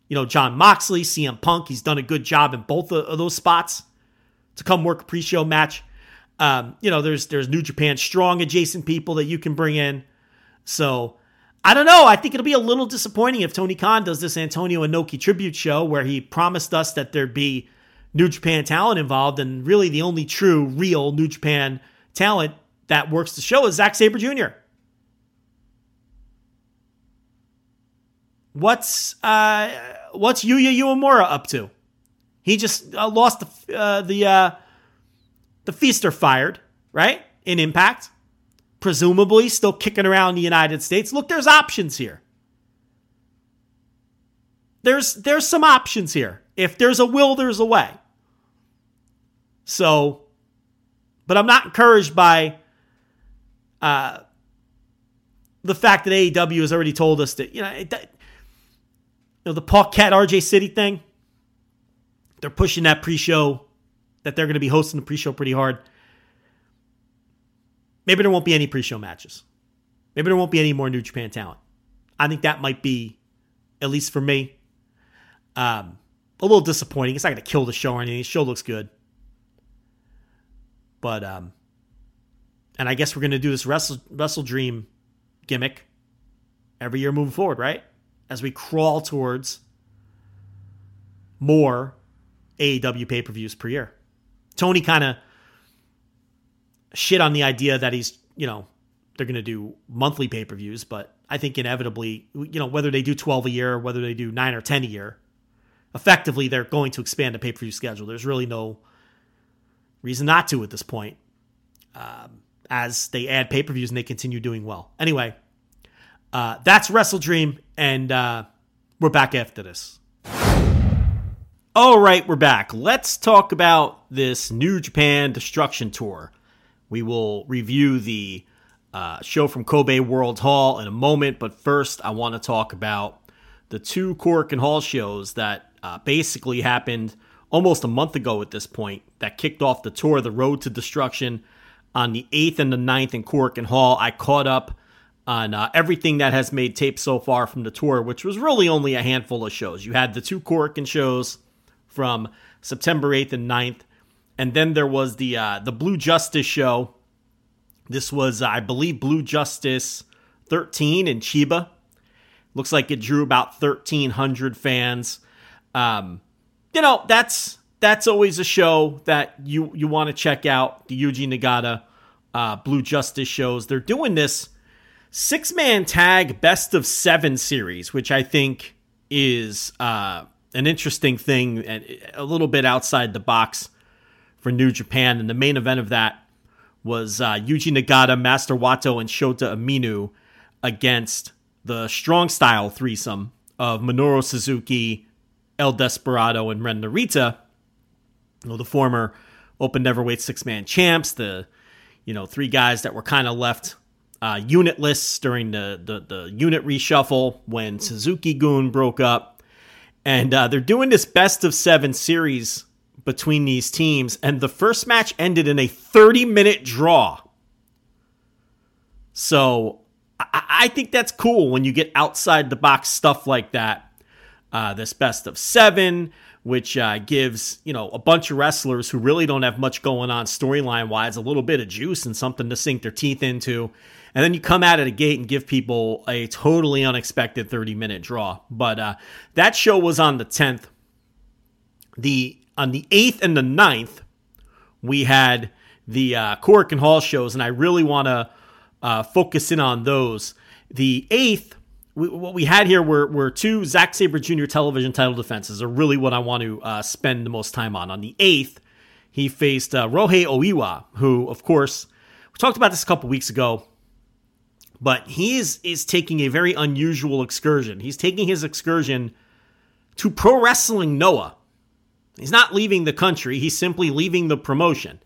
you know, John Moxley, CM Punk. He's done a good job in both of those spots to come work a pre-show match. Um, you know, there's there's New Japan strong adjacent people that you can bring in. So I don't know. I think it'll be a little disappointing if Tony Khan does this Antonio Inoki tribute show where he promised us that there'd be New Japan talent involved, and really the only true, real New Japan talent that works the show is Zack Sabre Jr. What's uh, what's Yuya Uemura up to? He just uh, lost the uh, the uh, the Feast or Fired right in Impact, presumably still kicking around the United States. Look, there's options here. There's there's some options here. If there's a will, there's a way. So, but I'm not encouraged by uh, the fact that AEW has already told us that you know, it, you know the Paquette RJ City thing. They're pushing that pre-show that they're going to be hosting the pre-show pretty hard. Maybe there won't be any pre-show matches. Maybe there won't be any more New Japan talent. I think that might be, at least for me, um, a little disappointing. It's not going to kill the show or anything. The show looks good. But um, and I guess we're gonna do this Wrestle WrestleDream gimmick every year moving forward, right? As we crawl towards more AEW pay per views per year. Tony kind of shit on the idea that he's, you know, they're going to do monthly pay per views, but I think inevitably, you know, whether they do 12 a year whether they do nine or 10 a year, effectively they're going to expand the pay per view schedule. There's really no Reason not to at this point, um, as they add pay per views and they continue doing well. Anyway, uh, that's WrestleDream, and uh, we're back after this. All right, we're back. Let's talk about this New Japan Destruction Tour. We will review the uh, show from Kobe World Hall in a moment, but first, I want to talk about the two Korakuen Hall shows that uh, basically happened almost a month ago at this point that kicked off the tour, The Road to Destruction, on the 8th and the 9th in Korakuen Hall. I caught up on uh, everything that has made tape so far from the tour, which was really only a handful of shows. You had the two Korakuen shows from September 8th and 9th, and then there was the uh, the Blue Justice show. This was, uh, I believe, Blue Justice 13 in Chiba. Looks like it drew about 1,300 fans. Um, you know, that's that's always a show that you you want to check out. The Yuji Nagata uh, Blue Justice shows. They're doing this six man tag best of seven series, which I think is uh, an interesting thing and a little bit outside the box for New Japan. And the main event of that was uh, Yuji Nagata, Master Wato, and Shota Umino against the strong style threesome of Minoru Suzuki, El Desperado and Ren Narita, you know, the former open neverweight six man champs, the you know three guys that were kind of left uh, unitless during the, the the unit reshuffle when Suzuki-gun broke up, and uh, they're doing this best of seven series between these teams, and the first match ended in a 30 minute draw. So I, I think that's cool when you get outside the box stuff like that uh, this best of seven, which uh, gives you know a bunch of wrestlers who really don't have much going on storyline wise a little bit of juice and something to sink their teeth into. And then you come out of the gate and give people a totally unexpected 30 minute draw. But uh, that show was on the 10th. The on the 8th and the 9th, we had the uh, and Hall shows, and I really want to uh, focus in on those. The 8th we, what we had here were, were two Zack Sabre Jr. television title defenses, are really what I want to uh, spend the most time on. On the 8th, he faced uh, Ryohei Oiwa, who, of course, we talked about this a couple weeks ago, but he is, is taking a very unusual excursion. He's taking his excursion to Pro Wrestling Noah. He's not leaving the country, he's simply leaving the promotion.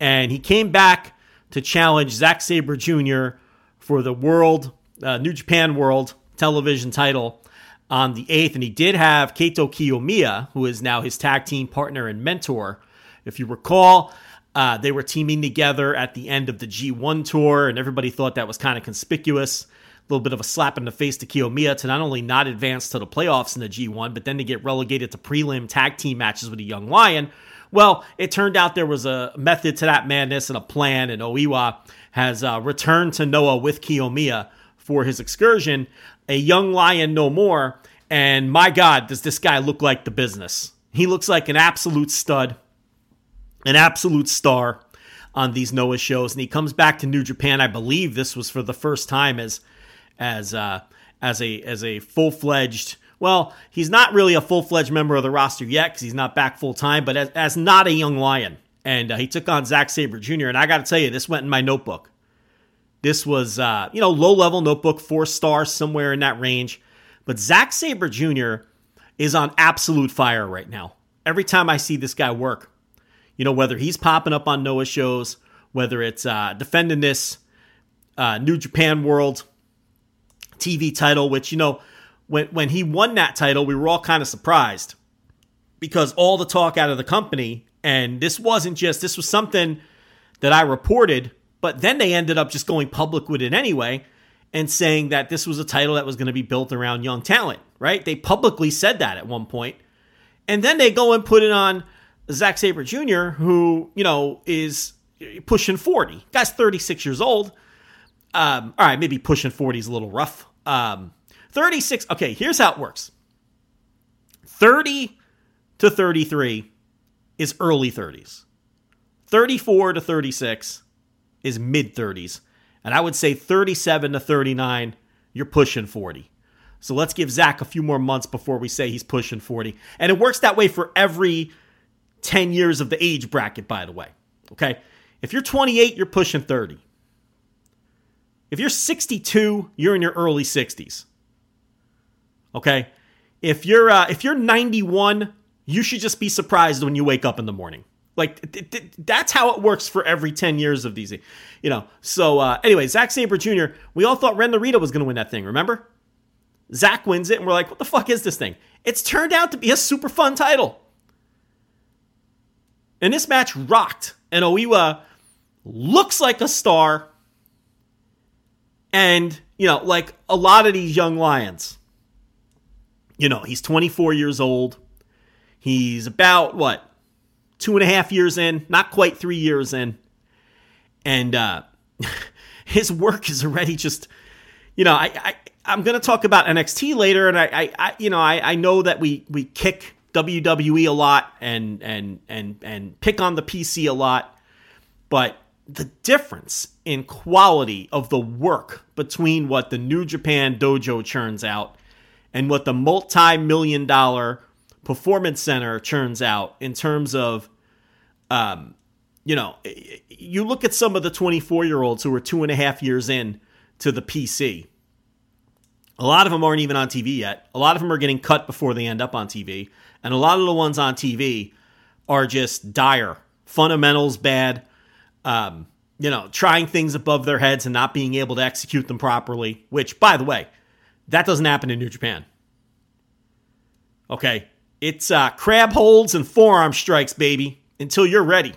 And he came back to challenge Zack Sabre Jr. for the World uh, New Japan World television title on the 8th. And he did have Kaito Kiyomiya, who is now his tag team partner and mentor. If you recall, uh, they were teaming together at the end of the G1 tour, and everybody thought that was kind of conspicuous. A little bit of a slap in the face to Kiyomiya to not only not advance to the playoffs in the G1, but then to get relegated to prelim tag team matches with a young lion. Well, it turned out there was a method to that madness and a plan, and Oiwa has uh, returned to Noah with Kiyomiya for his excursion. A young lion no more, and my God, does this guy look like the business? He looks like an absolute stud, an absolute star on these Noah shows, and he comes back to New Japan. I believe this was for the first time as as uh, as a as a full fledged. Well, he's not really a full fledged member of the roster yet because he's not back full time, but as, as, not a young lion. And uh, he took on Zack Sabre Jr. And I got to tell you, this went in my notebook. This was, uh, you know, low level notebook, four stars, somewhere in that range. But Zack Sabre Jr. is on absolute fire right now. Every time I see this guy work, you know, whether he's popping up on Noah shows, whether it's uh, defending this uh, New Japan World TV title, which, you know, when, when he won that title, we were all kind of surprised because all the talk out of the company, and this wasn't just, this was something that I reported, but then they ended up just going public with it anyway and saying that this was a title that was going to be built around young talent, right? They publicly said that at one point. And then they go and put it on Zack Sabre Jr., who, you know, is pushing 40. Guy's 36 years old. Um, all right, maybe pushing 40 is a little rough. Um, 36. Okay, here's how it works 30 to 33 is early 30s, 34 to 36 is mid 30s. And I would say 37 to 39, you're pushing 40. So let's give Zack a few more months before we say he's pushing 40. And it works that way for every 10 years of the age bracket, by the way. Okay? If you're 28, you're pushing 30. If you're 62, you're in your early 60s. Okay? If you're uh, if you're 91, you should just be surprised when you wake up in the morning. Like th- th- that's how it works for every 10 years of these, you know. So uh, anyway, Zack Sabre Jr. We all thought Ren Narita was going to win that thing. Remember? Zack wins it, and we're like, what the fuck is this thing? It's turned out to be a super fun title. And this match rocked, and Oiwa looks like a star. And, you know, like a lot of these young lions, you know, he's 24 years old. He's about, what, two and a half years in, not quite three years in. And uh, his work is already just, you know, I, I I'm going to talk about NXT later, and I, I, I you know, I, I know that we we kick WWE a lot and and and and pick on the PC a lot, but the difference in quality of the work between what the New Japan Dojo churns out and what the multi-million dollar performance center churns out in terms of um you know you look at some of the 24 year olds who are two and a half years in to the pc a lot of them aren't even on tv yet. A lot of them are getting cut before they end up on tv and a lot of the ones on tv are just dire. Fundamentals bad. Um, you know, trying things above their heads and not being able to execute them properly, which, by the way, that doesn't happen in New Japan. Okay. It's uh, crab holds and forearm strikes, baby, until you're ready.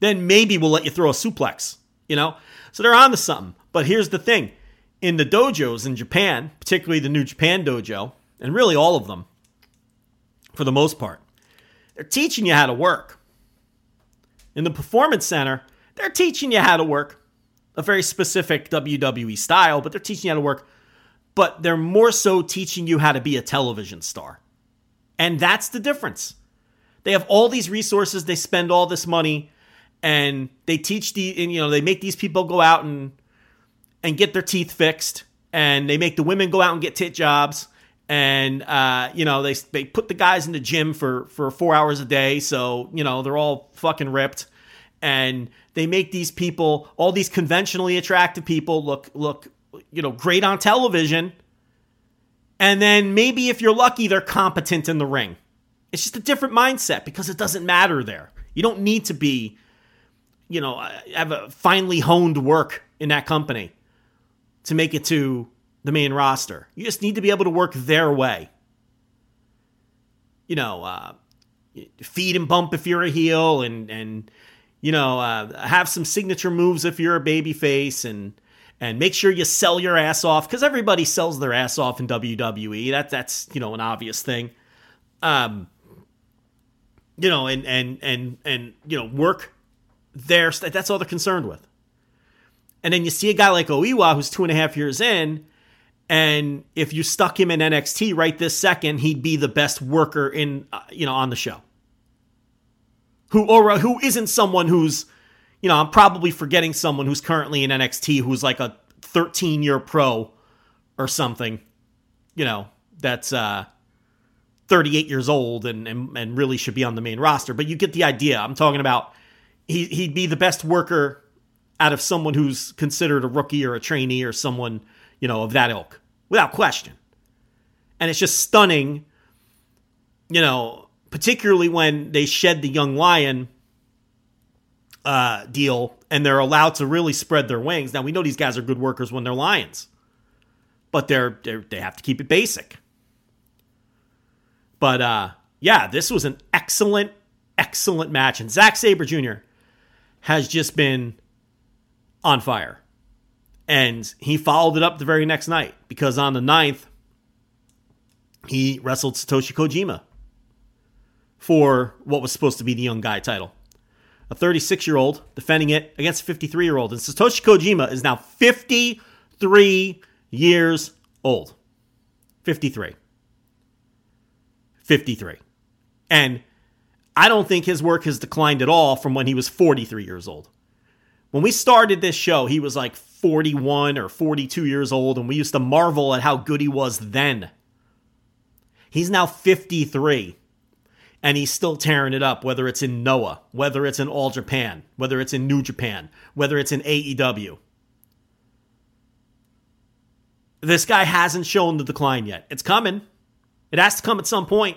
Then maybe we'll let you throw a suplex, you know? So they're on to something. But here's the thing in the dojos in Japan, particularly the New Japan dojo, and really all of them, for the most part, they're teaching you how to work. In the Performance Center, they're teaching you how to work a very specific WWE style, but they're teaching you how to work. But they're more so teaching you how to be a television star. And that's the difference. They have all these resources, they spend all this money, and they teach the and you know, they make these people go out and and get their teeth fixed, and they make the women go out and get tit jobs and uh, you know they they put the guys in the gym for for four hours a day, so you know they're all fucking ripped, and they make these people, all these conventionally attractive people, look look you know great on television, and then maybe if you're lucky, they're competent in the ring. It's just a different mindset because it doesn't matter there. You don't need to be, you know, have a finely honed work in that company to make it to the main roster. You just need to be able to work their way. You know, uh, feed and bump if you're a heel, and and you know uh, have some signature moves if you're a baby face, and and make sure you sell your ass off because everybody sells their ass off in WWE. That that's you know an obvious thing. Um, you know, and and and and you know, work there. That's all they're concerned with. And then you see a guy like Oiwa who's two and a half years in, and if you stuck him in NXT right this second, he'd be the best worker in uh, you know on the show. Who or who isn't someone who's you know, I'm probably forgetting someone who's currently in NXT who's like a 13 year pro or something, you know, that's uh, 38 years old and, and, and really should be on the main roster. But you get the idea. I'm talking about he, he'd be the best worker out of someone who's considered a rookie or a trainee or someone, you know, of that ilk, without question. And it's just stunning, you know, particularly when they shed the young lion uh, deal and they're allowed to really spread their wings. Now we know these guys are good workers when they're lions, but they're, they're they have to keep it basic. But uh, yeah, this was an excellent, excellent match, and Zack Sabre Jr. has just been on fire, and he followed it up the very next night because on the 9th, he wrestled Satoshi Kojima for what was supposed to be the young guy title a 36 year old defending it against a 53 year old. And Satoshi Kojima is now 53 years old. 53. 53. And I don't think his work has declined at all from when he was 43 years old. When we started this show, he was like 41 or 42 years old, and we used to marvel at how good he was then. He's now 53 and he's still tearing it up, whether it's in Noah, whether it's in All Japan, whether it's in New Japan, whether it's in AEW. This guy hasn't shown the decline yet. It's coming. It has to come at some point.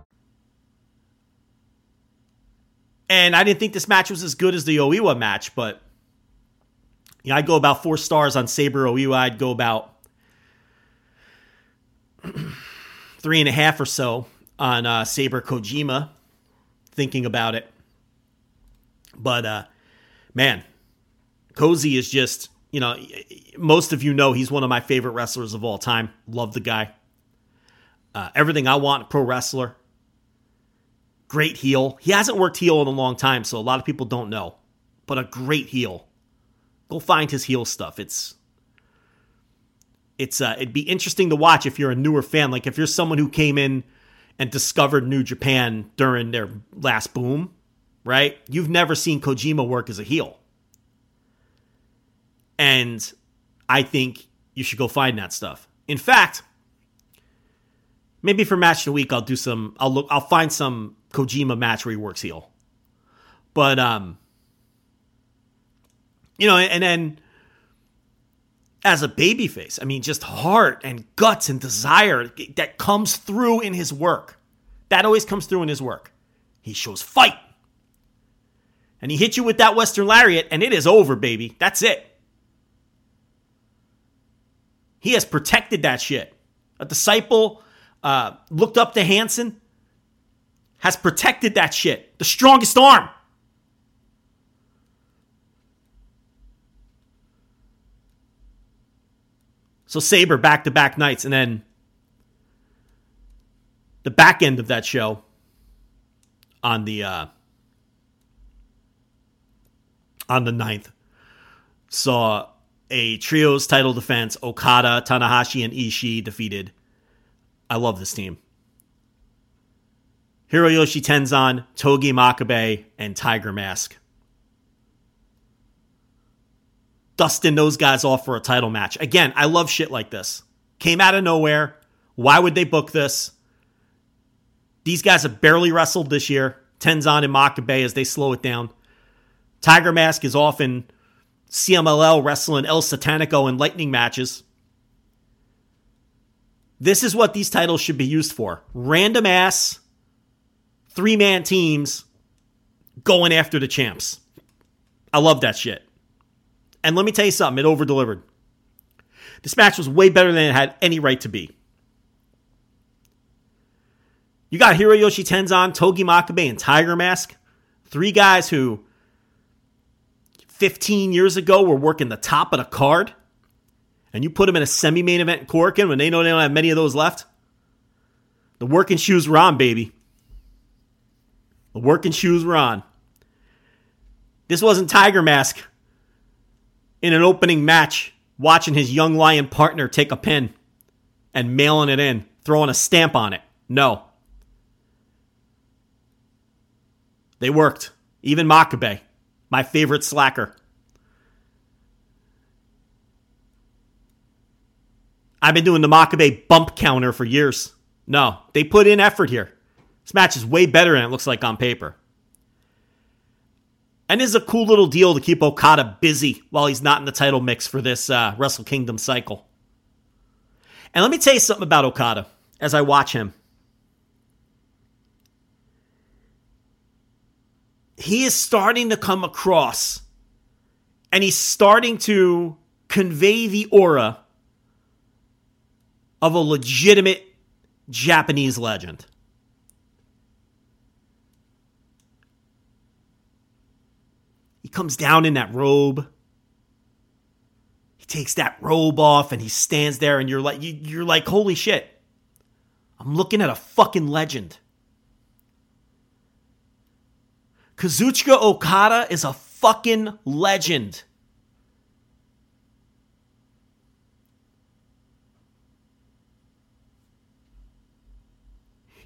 And I didn't think this match was as good as the Oiwa match, but you know, I'd go about four stars on Sabre Oiwa. I'd go about three and a half or so on uh, Sabre Kojima, thinking about it. But uh, man, Cozy is just, you know, most of you know he's one of my favorite wrestlers of all time. Love the guy. Uh, everything I want, pro wrestler great heel. He hasn't worked heel in a long time, so a lot of people don't know. But a great heel. Go find his heel stuff. It's it's uh, it'd be interesting to watch if you're a newer fan. Like if you're someone who came in and discovered New Japan during their last boom, right? You've never seen Kojima work as a heel. And I think you should go find that stuff. In fact, maybe for match of the week I'll do some I'll look I'll find some Kojima match where he works heel. But um you know, and then as a babyface, I mean just heart and guts and desire that comes through in his work. That always comes through in his work. He shows fight. And he hits you with that Western Lariat, and it is over, baby. That's it. He has protected that shit. A disciple uh, looked up to Hansen, has protected that shit. The strongest arm. So Sabre back to back nights, and then the back end of that show on the uh, on the 9th saw a trios title defense. Okada, Tanahashi, and Ishii defeated. I love this team. Hiroyoshi Tenzan, Togi Makabe, and Tiger Mask. Dustin those guys off for a title match. Again, I love shit like this. Came out of nowhere. Why would they book this? These guys have barely wrestled this year. Tenzan and Makabe as they slow it down. Tiger Mask is often CMLL wrestling El Satanico in lightning matches. This is what these titles should be used for. Random ass three man teams going after the champs. I love that shit. And let me tell you something, it over delivered. This match was way better than it had any right to be. You got Hiroyoshi Tenzan, Togi Makabe, and Tiger Mask. Three guys who 15 years ago were working the top of the card. And you put them in a semi main event in Korakuen when they know they don't have many of those left. The working shoes were on, baby. The working shoes were on. This wasn't Tiger Mask in an opening match watching his young lion partner take a pin and mailing it in, throwing a stamp on it. No. They worked. Even Makabe, my favorite slacker. I've been doing the Makabe bump counter for years. No, they put in effort here. This match is way better than it looks like on paper. And is a cool little deal to keep Okada busy while he's not in the title mix for this uh, Wrestle Kingdom cycle. And let me tell you something about Okada as I watch him. He is starting to come across and he's starting to convey the aura of a legitimate Japanese legend. He comes down in that robe. He takes that robe off and he stands there and you're like you, are like holy shit. I'm looking at a fucking legend. Kazuchika Okada is a fucking legend.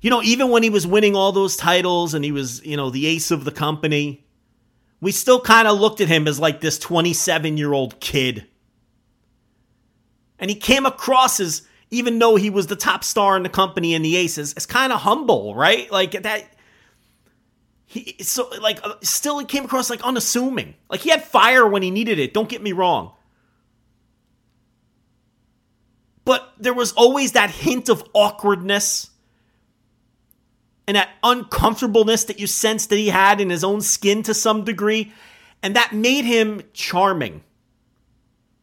You know, even when he was winning all those titles and he was, you know, the ace of the company, we still kind of looked at him as like this 27 year old kid. And he came across as, even though he was the top star in the company and the aces, as kind of humble, right? Like that. He so like uh, still he came across like unassuming. Like he had fire when he needed it. Don't get me wrong. But there was always that hint of awkwardness and that uncomfortableness that you sensed that he had in his own skin to some degree. And that made him charming.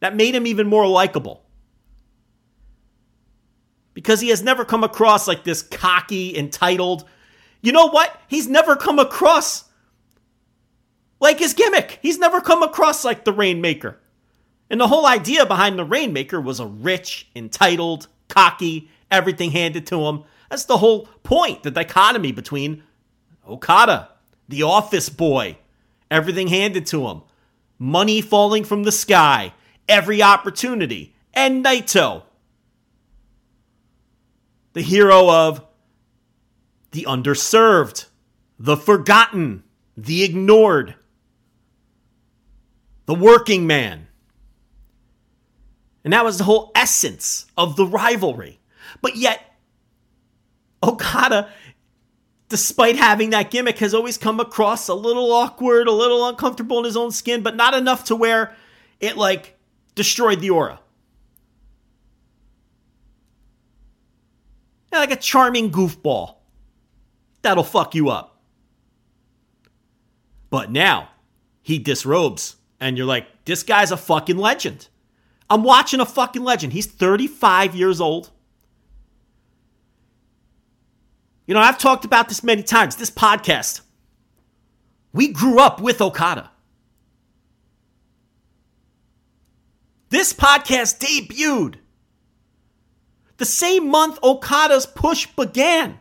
That made him even more likable. Because he has never come across like this cocky, entitled. You know what? He's never come across like his gimmick. He's never come across like the Rainmaker. And the whole idea behind the Rainmaker was a rich, entitled, cocky, everything handed to him that's the whole point, the dichotomy between Okada, the office boy, everything handed to him, money falling from the sky, every opportunity, and Naito, the hero of the underserved, the forgotten, the ignored, the working man. And that was the whole essence of the rivalry. But yet, Oh, Okada, uh, despite having that gimmick, has always come across a little awkward, a little uncomfortable in his own skin, but not enough to where it like destroyed the aura. Yeah, like a charming goofball. That'll fuck you up. But now he disrobes, and you're like, this guy's a fucking legend. I'm watching a fucking legend. He's 35 years old. You know, I've talked about this many times. This podcast, we grew up with Okada. This podcast debuted the same month Okada's push began.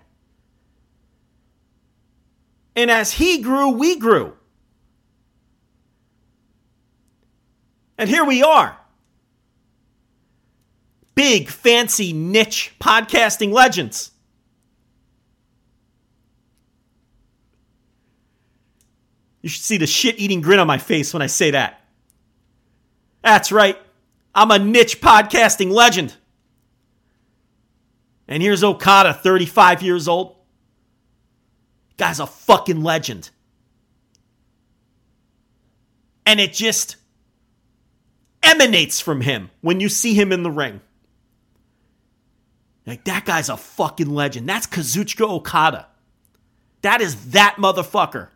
And as he grew, we grew. And here we are. Big, fancy, niche podcasting legends. You should see the shit eating grin on my face when I say that. That's right. I'm a niche podcasting legend. And here's Okada, 35 years old. Guy's a fucking legend. And it just emanates from him when you see him in the ring. Like, that guy's a fucking legend. That's Kazuchika Okada. That is that motherfucker.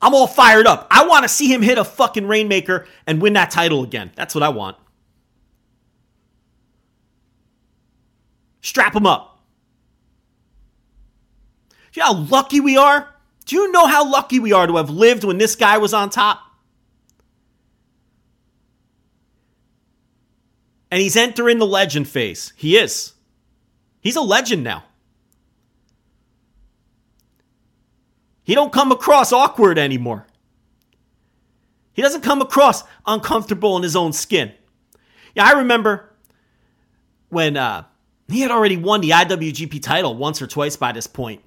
I'm all fired up. I want to see him hit a fucking Rainmaker and win that title again. That's what I want. Strap him up. Do you know how lucky we are? Do you know how lucky we are to have lived when this guy was on top? And he's entering the legend phase. He is. He's a legend now. He don't come across awkward anymore. He doesn't come across uncomfortable in his own skin. Yeah, I remember when uh, he had already won the IWGP title once or twice by this point.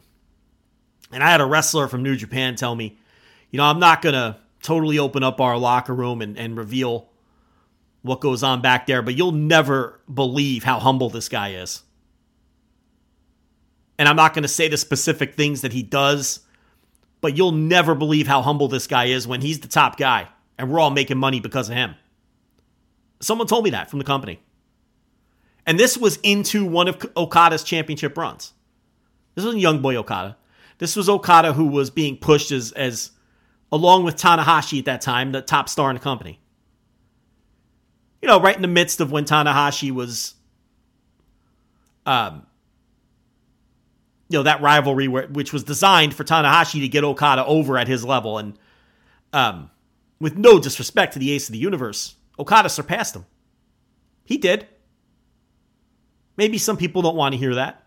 And I had a wrestler from New Japan tell me, you know, I'm not going to totally open up our locker room and, and reveal what goes on back there, but you'll never believe how humble this guy is. And I'm not going to say the specific things that he does but you'll never believe how humble this guy is when he's the top guy and we're all making money because of him. Someone told me that from the company. And this was into one of Okada's championship runs. This wasn't young boy Okada. This was Okada who was being pushed as, as along with Tanahashi at that time, the top star in the company. You know, right in the midst of when Tanahashi was um, you know that rivalry where, which was designed for Tanahashi to get Okada over at his level. And um, with no disrespect to the ace of the universe Okada surpassed him. He did. Maybe some people don't want to hear that.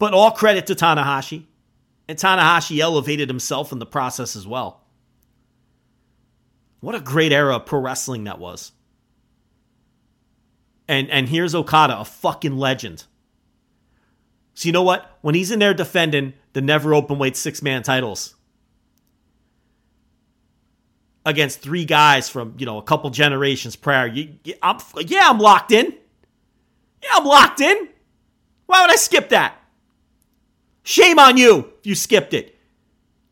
But all credit to Tanahashi. And Tanahashi elevated himself in the process as well. What a great era of pro wrestling that was. And and here's Okada a fucking legend so you know what? When he's in there defending the never open weight six man titles against three guys from you know a couple generations prior, you, you, I'm, yeah, I'm locked in. Yeah, I'm locked in. Why would I skip that? Shame on you if you skipped it.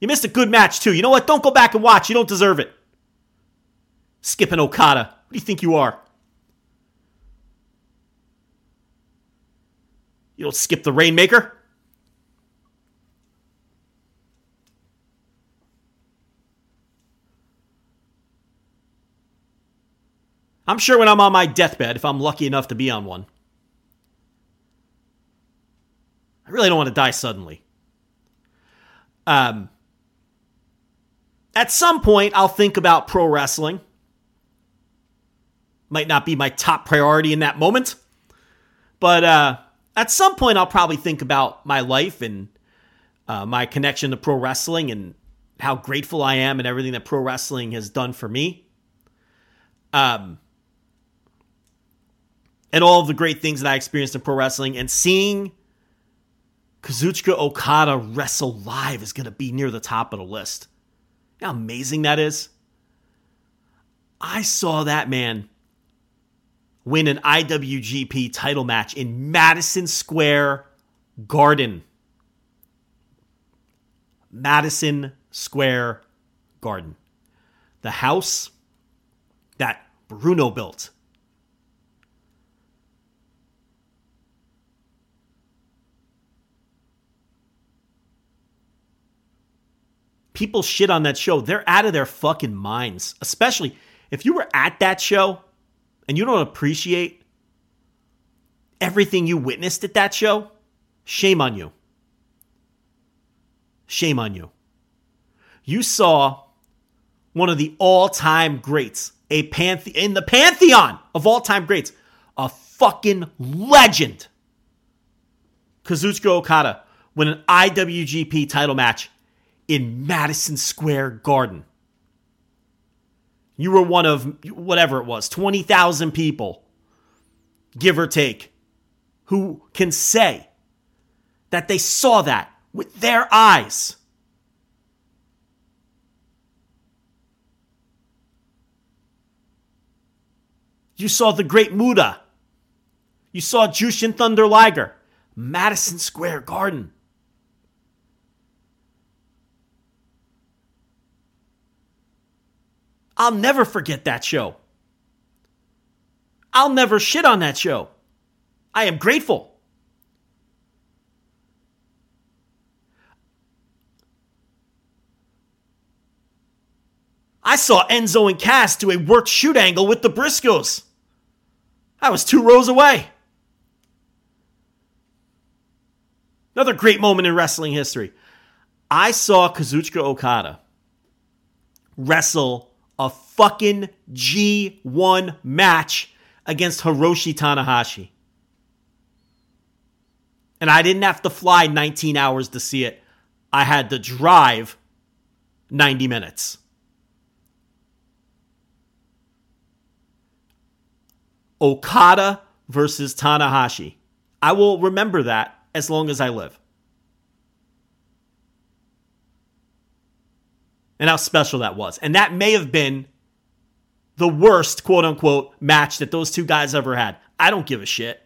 You missed a good match too. You know what? Don't go back and watch. You don't deserve it. Skipping Okada. What do you think you are? You don't skip the Rainmaker. I'm sure when I'm on my deathbed, if I'm lucky enough to be on one, I really don't want to die suddenly. Um, at some point, I'll think about pro wrestling. Might not be my top priority in that moment, but uh, at some point, I'll probably think about my life and uh, my connection to pro wrestling and how grateful I am and everything that pro wrestling has done for me. Um, and all of the great things that I experienced in pro wrestling and seeing Kazuchika Okada wrestle live is going to be near the top of the list. You know how amazing that is? I saw that man win an IWGP title match in Madison Square Garden. Madison Square Garden. The house that Bruno built. People shit on that show. They're out of their fucking minds. Especially if you were at that show and you don't appreciate everything you witnessed at that show, shame on you. Shame on you. You saw one of the all-time greats, a panthe- in the pantheon of all-time greats, a fucking legend. Kazuchika Okada win an IWGP title match in Madison Square Garden. You were one of whatever it was, 20,000 people, give or take, who can say that they saw that with their eyes. You saw the great Muta. You saw Jushin Thunder Liger. Madison Square Garden. I'll never forget that show. I'll never shit on that show. I am grateful. I saw Enzo and Cass do a worked shoot angle with the Briscoes. I was two rows away. Another great moment in wrestling history. I saw Kazuchika Okada wrestle a fucking G1 match against Hiroshi Tanahashi. And I didn't have to fly 19 hours to see it. I had to drive 90 minutes. Okada versus Tanahashi. I will remember that as long as I live. And how special that was. And that may have been the worst, quote unquote, match that those two guys ever had. I don't give a shit.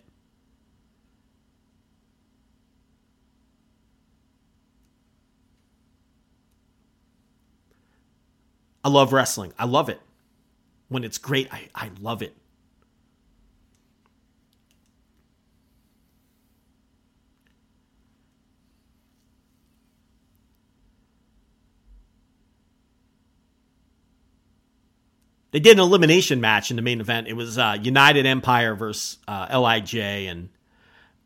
I love wrestling. I love it. When it's great, I, I love it. They did an elimination match in the main event. It was uh, United Empire versus uh, Lij, and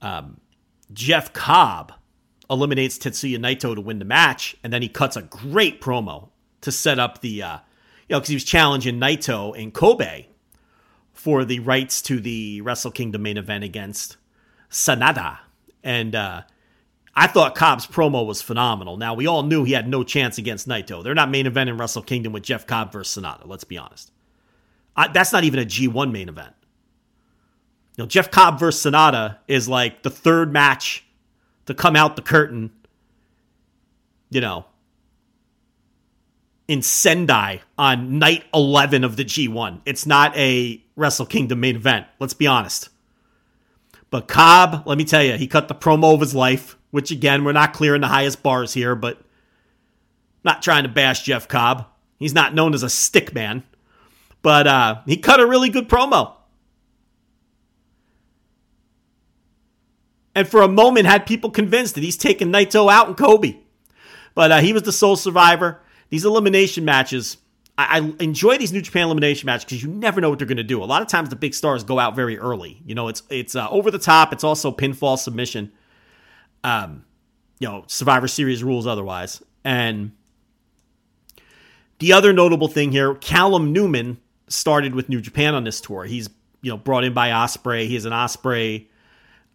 um, Jeff Cobb eliminates Tetsuya Naito to win the match, and then he cuts a great promo to set up the, uh, you know, because he was challenging Naito in Kobe for the rights to the Wrestle Kingdom main event against Sanada, and uh, I thought Cobb's promo was phenomenal. Now we all knew he had no chance against Naito. They're not main event in Wrestle Kingdom with Jeff Cobb versus Sanada. Let's be honest. I, that's not even a G1 main event. You know, Jeff Cobb versus Sanada is like the third match to come out the curtain. You know, in Sendai on night 11 of the G1. It's not a Wrestle Kingdom main event. Let's be honest. But Cobb, let me tell you, he cut the promo of his life which again, we're not clearing the highest bars here, but not trying to bash Jeff Cobb. He's not known as a stick man, but uh, he cut a really good promo. And for a moment, had people convinced that he's taking Naito out in Kobe. But uh, he was the sole survivor. These elimination matches, I, I enjoy these New Japan elimination matches because you never know what they're going to do. A lot of times, the big stars go out very early. You know, it's it's uh, over the top. It's also pinfall submission um, you know, Survivor Series rules otherwise. And the other notable thing here, Callum Newman started with New Japan on this tour. He's you know brought in by Ospreay. He's an Ospreay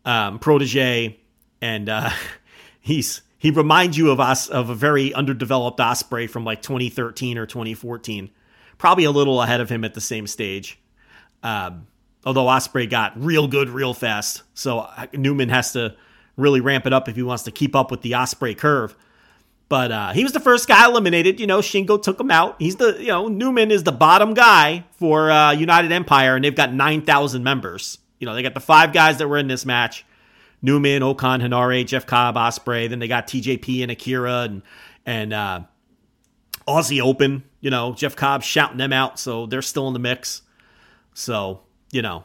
um, protege, and uh, he's he reminds you of us of a very underdeveloped Ospreay from like 2013 or 2014. Probably a little ahead of him at the same stage. Um, although Ospreay got real good real fast, so uh, Newman has to really ramp it up if he wants to keep up with the Ospreay curve. But uh, he was the first guy eliminated. You know, Shingo took him out. He's the, you know, Newman is the bottom guy for uh, United Empire, and they've got 9,000 members. You know, they got the five guys that were in this match Newman, O-Khan, Henare, Jeff Cobb, Ospreay. Then they got TJP and Akira and, and uh, Aussie Open. You know, Jeff Cobb shouting them out, so they're still in the mix. So, you know,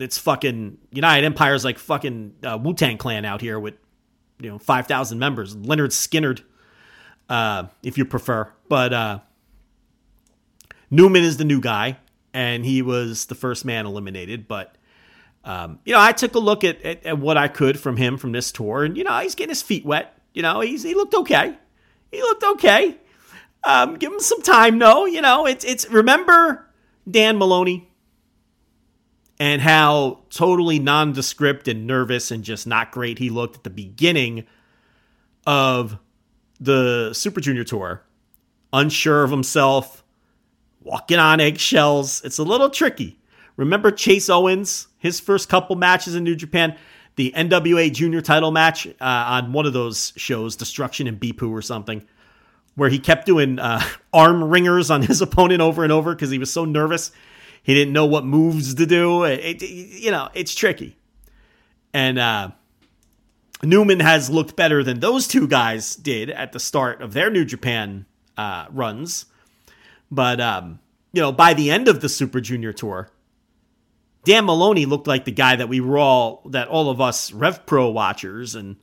it's fucking United Empire's like fucking uh, Wu Tang Clan out here with you know five thousand members. Lynyrd Skynyrd uh, if you prefer. But uh, Newman is the new guy, and he was the first man eliminated. But um, you know, I took a look at, at, at what I could from him from this tour, and you know, he's getting his feet wet. You know, he's he looked okay. He looked okay. Um, give him some time, though. You know, it's it's remember Dan Moloney and how totally nondescript and nervous and just not great he looked at the beginning of the Super Junior Tour, unsure of himself, walking on eggshells. It's a little tricky. Remember Chase Owens, his first couple matches in New Japan, the NWA Junior title match uh, on one of those shows, Destruction and Beppu or something, where he kept doing uh, arm wringers on his opponent over and over because he was so nervous. He didn't know what moves to do. It, it, you know, it's tricky. And uh, Newman has looked better than those two guys did at the start of their New Japan uh, runs. But, um, you know, by the end of the Super Junior Tour, Dan Moloney looked like the guy that we were all, that all of us Rev Pro watchers and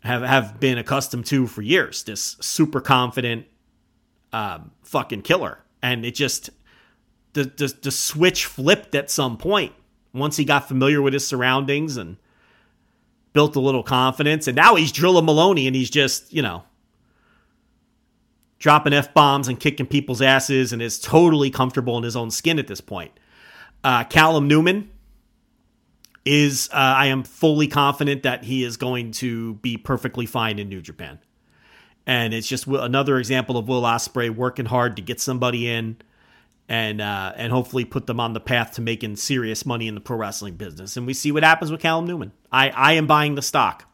have, have been accustomed to for years. This super confident um, fucking killer. And it just, the, the, the switch flipped at some point once he got familiar with his surroundings and built a little confidence, and now he's Drilla Moloney, and he's just you know dropping f bombs and kicking people's asses, and is totally comfortable in his own skin at this point. Uh, Callum Newman is uh, I am fully confident that he is going to be perfectly fine in New Japan, and it's just another example of Will Ospreay working hard to get somebody in and uh, and hopefully put them on the path to making serious money in the pro wrestling business. And we see what happens with Callum Newman. I, I am buying the stock.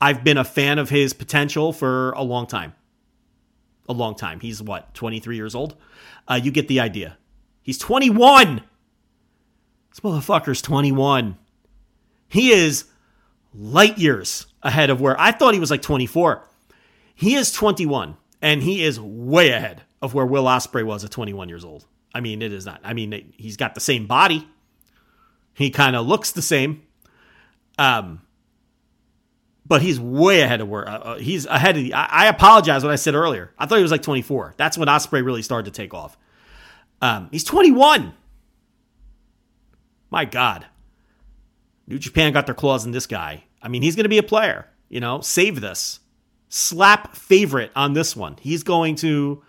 I've been a fan of his potential for a long time. A long time. He's what, 23 years old? Uh, you get the idea. He's 21. This motherfucker's 21. He is light years ahead of where I thought he was like 24. He is 21, and he is way ahead of where Will Ospreay was at 21 years old. I mean, it is not. I mean, he's got the same body. He kind of looks the same. Um, but he's way ahead of where uh, uh, he's ahead of the. I, I, apologize what I said earlier. I thought he was like 24. That's when Ospreay really started to take off. Um, he's 21. My God, New Japan got their claws in this guy. I mean, he's going to be a player. You know, save this. Slap favorite on this one. He's going to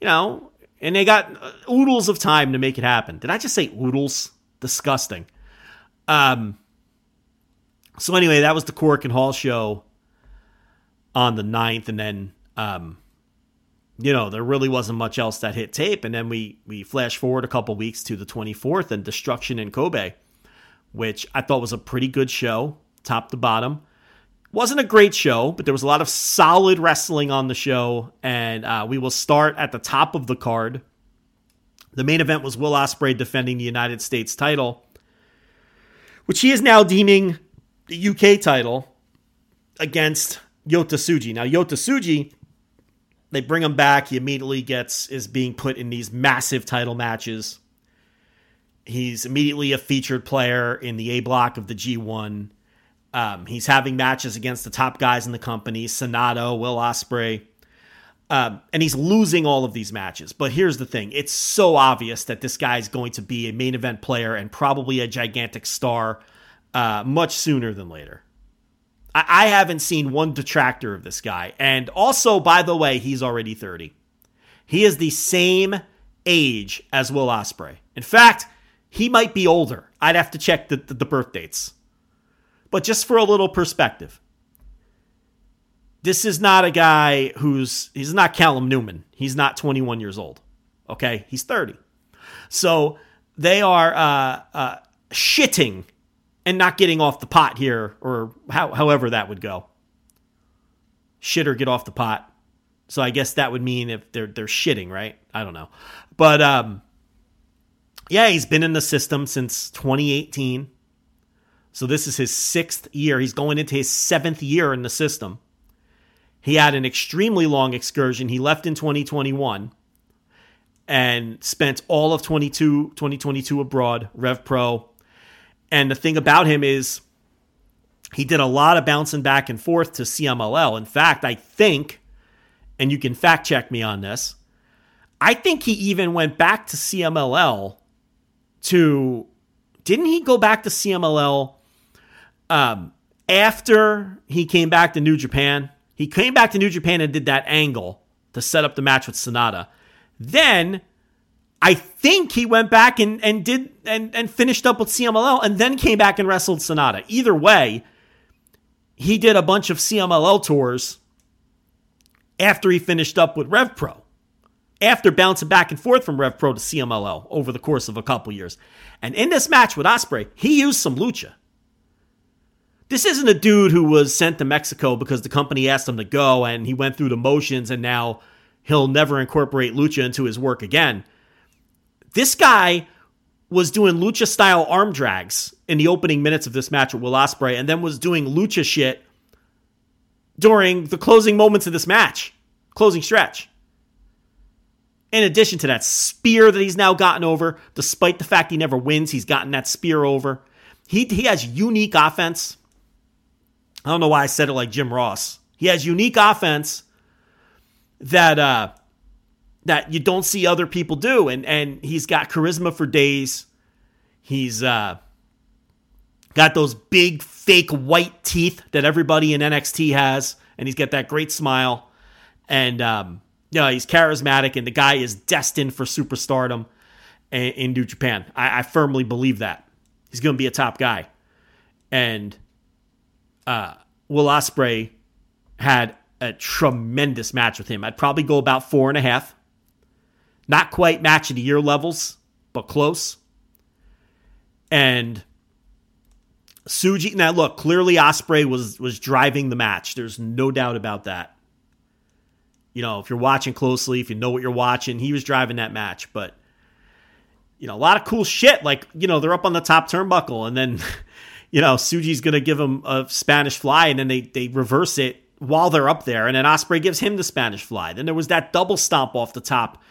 you know, and they got oodles of time to make it happen. Did I just say oodles? Disgusting. Um. So anyway, that was the Korakuen Hall show on the 9th, and then um, you know, there really wasn't much else that hit tape. And then we we flash forward a couple weeks to the 24th and Destruction in Kobe, which I thought was a pretty good show, top to bottom wasn't a great show, but there was a lot of solid wrestling on the show, and uh, we will start at the top of the card. The main event was Will Ospreay defending the United States title, which he is now deeming the UK title against Yota Tsuji. Now, Yota Tsuji, they bring him back. He immediately gets is being put in these massive title matches. He's immediately a featured player in the A block of the G1. Um, he's having matches against the top guys in the company, Sanada, Will Ospreay, um, and he's losing all of these matches. But here's the thing: it's so obvious that this guy is going to be a main event player and probably a gigantic star uh, much sooner than later. I-, I haven't seen one detractor of this guy, and also, by the way, he's already 30. He is the same age as Will Ospreay. In fact, he might be older. I'd have to check the, the, the birth dates. But just for a little perspective, this is not a guy who's, he's not Callum Newman. He's not 21 years old. Okay. He's 30. So they are uh, uh, shitting and not getting off the pot here, or how, however that would go. Shit or get off the pot. So I guess that would mean if they're they're shitting, right? I don't know. But um yeah, he's been in the system since 2018. So this is his sixth year. He's going into his seventh year in the system. He had an extremely long excursion. He left in 2021 and spent all of 22, 2022 abroad, Rev Pro. And the thing about him is he did a lot of bouncing back and forth to CMLL. In fact, I think and you can fact check me on this. I think he even went back to CMLL to didn't he go back to CMLL um, after he came back to New Japan? He came back to New Japan and did that angle to set up the match with Sanada. Then I think he went back and, and did and, and finished up with CMLL and then came back and wrestled Sanada. Either way, he did a bunch of CMLL tours after he finished up with Rev Pro. After bouncing back and forth from Rev Pro to CMLL over the course of a couple years. And in this match with Ospreay, he used some lucha. This isn't a dude who was sent to Mexico because the company asked him to go and he went through the motions and now he'll never incorporate lucha into his work again. This guy was doing lucha style arm drags in the opening minutes of this match with Will Ospreay and then was doing lucha shit during the closing moments of this match, closing stretch. In addition to that spear that he's now gotten over, despite the fact he never wins, he's gotten that spear over. He, he has unique offense. I don't know why I said it like Jim Ross. He has unique offense that uh, that you don't see other people do, and and he's got charisma for days. He's uh, got those big fake white teeth that everybody in NXT has, and he's got that great smile, and um, you know, he's charismatic, and the guy is destined for superstardom in, in New Japan. I, I firmly believe that he's going to be a top guy, and uh, Will Ospreay had a tremendous match with him. I'd probably go about four and a half. Not quite match of the year levels, but close. And Tsuji, now look, clearly Ospreay was was driving the match. There's no doubt about that. You know, if you're watching closely, if you know what you're watching, he was driving that match. But you know, a lot of cool shit. Like you know, they're up on the top turnbuckle, and then you know, Tsuji's gonna give him a Spanish fly, and then they they reverse it while they're up there, and then Ospreay gives him the Spanish fly. Then there was that double stomp off the top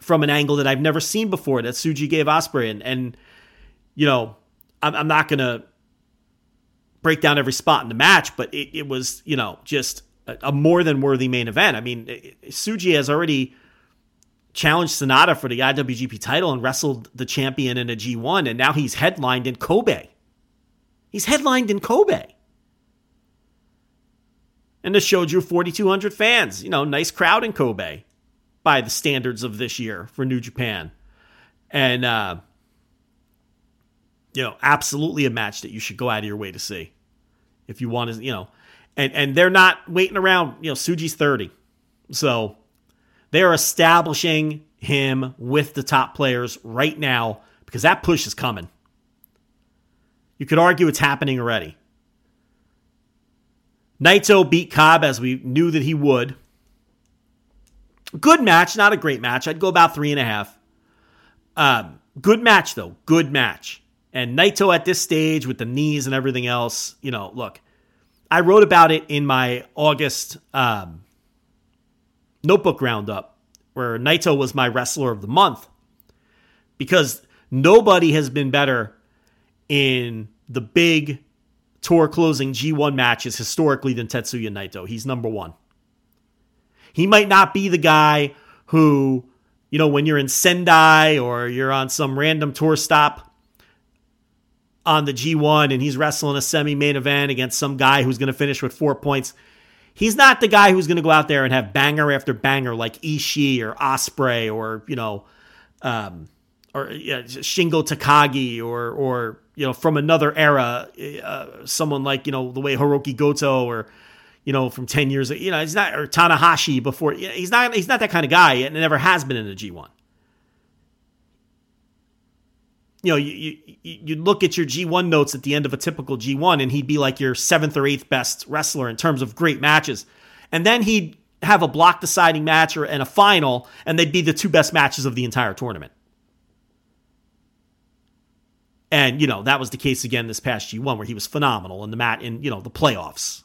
from an angle that I've never seen before that Tsuji gave Ospreay, and, and you know, I'm, I'm not gonna break down every spot in the match, but it, it was you know just a, a, more than worthy main event. I mean, Tsuji has already challenged Sanada for the IWGP title and wrestled the champion in a G1, and now he's headlined in Kobe. He's headlined in Kobe. And the show drew 4,200 fans. You know, nice crowd in Kobe by the standards of this year for New Japan. And, uh, you know, absolutely a match that you should go out of your way to see if you want to, you know. And, and they're not waiting around. You know, Tsuji's 30. So they're establishing him with the top players right now because that push is coming. You could argue it's happening already. Naito beat Cobb as we knew that he would. Good match, not a great match. I'd go about three and a half. Um, good match, though. Good match. And Naito at this stage with the knees and everything else, you know, look, I wrote about it in my August um, notebook roundup where Naito was my wrestler of the month because nobody has been better in the big tour closing G1 matches historically than Tetsuya Naito. He's number one. He might not be the guy who, you know, when you're in Sendai or you're on some random tour stop on the G1 and he's wrestling a semi main event against some guy who's going to finish with four points. He's not the guy who's going to go out there and have banger after banger like Ishii or Ospreay or, you know, um, or yeah, Shingo Takagi or or you know from another era, uh, someone like you know the way Hiroki Goto or you know from ten years, you know he's not or Tanahashi before. He's not he's not that kind of guy, and never has been in the G one. You know, you, you you look at your G1 notes at the end of a typical G1, and he'd be like your seventh or eighth best wrestler in terms of great matches, and then he'd have a block deciding match or and a final, and they'd be the two best matches of the entire tournament. And, you know, that was the case again this past G1 where he was phenomenal in the mat in, you know, the playoffs.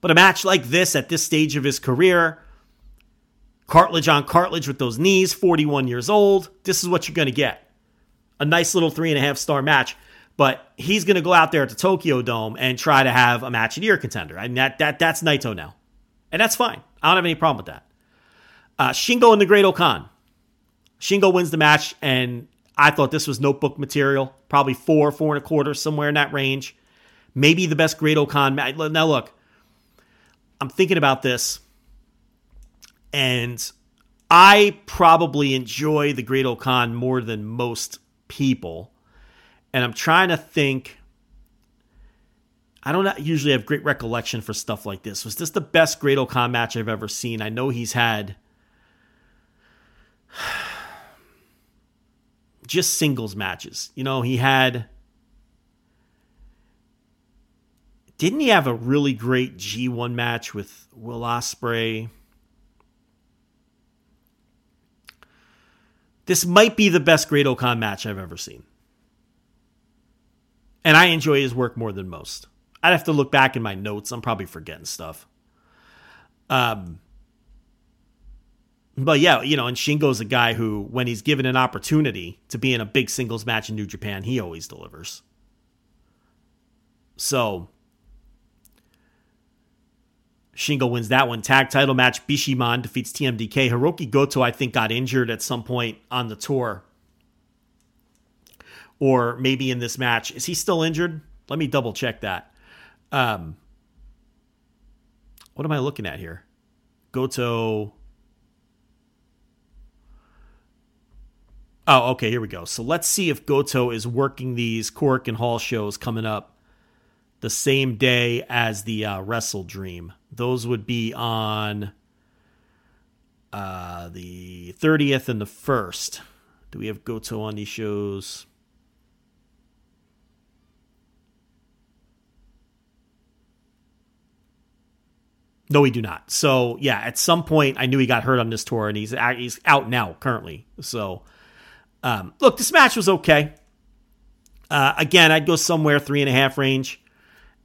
But a match like this at this stage of his career, cartilage on cartilage with those knees, 41 years old, this is what you're going to get. A nice little three and a half star match. But he's going to go out there at the Tokyo Dome and try to have a match of the year contender. I mean, that, that, that's Naito now. And that's fine. I don't have any problem with that. Uh, Shingo and the Great O-Khan. Shingo wins the match, and I thought this was notebook material. Probably four, four and a quarter, somewhere in that range. Maybe the best Great match. Now, look, I'm thinking about this, and I probably enjoy the Great O-Khan more than most people. And I'm trying to think. I don't usually have great recollection for stuff like this. Was this the best Great O-Khan match I've ever seen? I know he's had just singles matches. You know, he had. Didn't he have a really great G1 match with Will Ospreay? This might be the best Great O-Khan match I've ever seen. And I enjoy his work more than most. I'd have to look back in my notes. I'm probably forgetting stuff. Um, but yeah, you know, and Shingo's a guy who, when he's given an opportunity to be in a big singles match in New Japan, he always delivers. So Shingo wins that one. Tag title match. Bishamon defeats TMDK. Hiroki Goto, I think, got injured at some point on the tour. Or maybe in this match. Is he still injured? Let me double check that. Um, what am I looking at here? Goto. Oh, okay, here we go. So let's see if Goto is working these Korakuen Hall shows coming up the same day as the uh, Wrestle Dream. Those would be on uh, the 30th and the 1st. Do we have Goto on these shows? No, we do not. So yeah, at some point I knew he got hurt on this tour, and he's he's out now currently. So um, look, this match was okay. Uh, again, I'd go somewhere three and a half range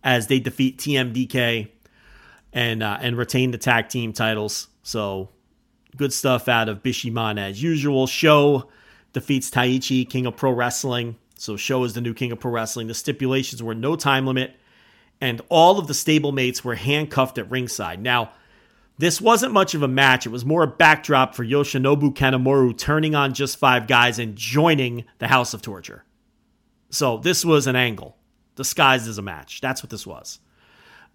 as they defeat TMDK and uh, and retain the tag team titles. So good stuff out of Bishamon as usual. SHO defeats Taichi, King of Pro Wrestling. So SHO is the new King of Pro Wrestling. The stipulations were no time limit, and all of the stablemates were handcuffed at ringside. Now, this wasn't much of a match. It was more a backdrop for Yoshinobu Kanemaru turning on just five guys and joining the House of Torture. So this was an angle disguised as a match. That's what this was.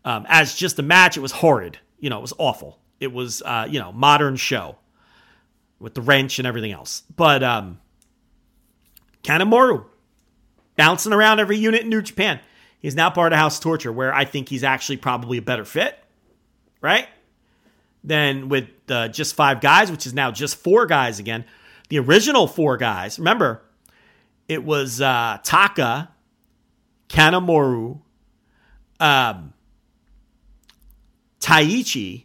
Um, as just a match, it was horrid. You know, it was awful. It was, uh, you know, modern show with the wrench and everything else. But um, bouncing around every unit in New Japan. He's now part of House Torture, where I think he's actually probably a better fit, right? Than with uh, just five guys, which is now just four guys again. The original four guys, remember, it was uh, Taka, Kanemaru, um, Taichi,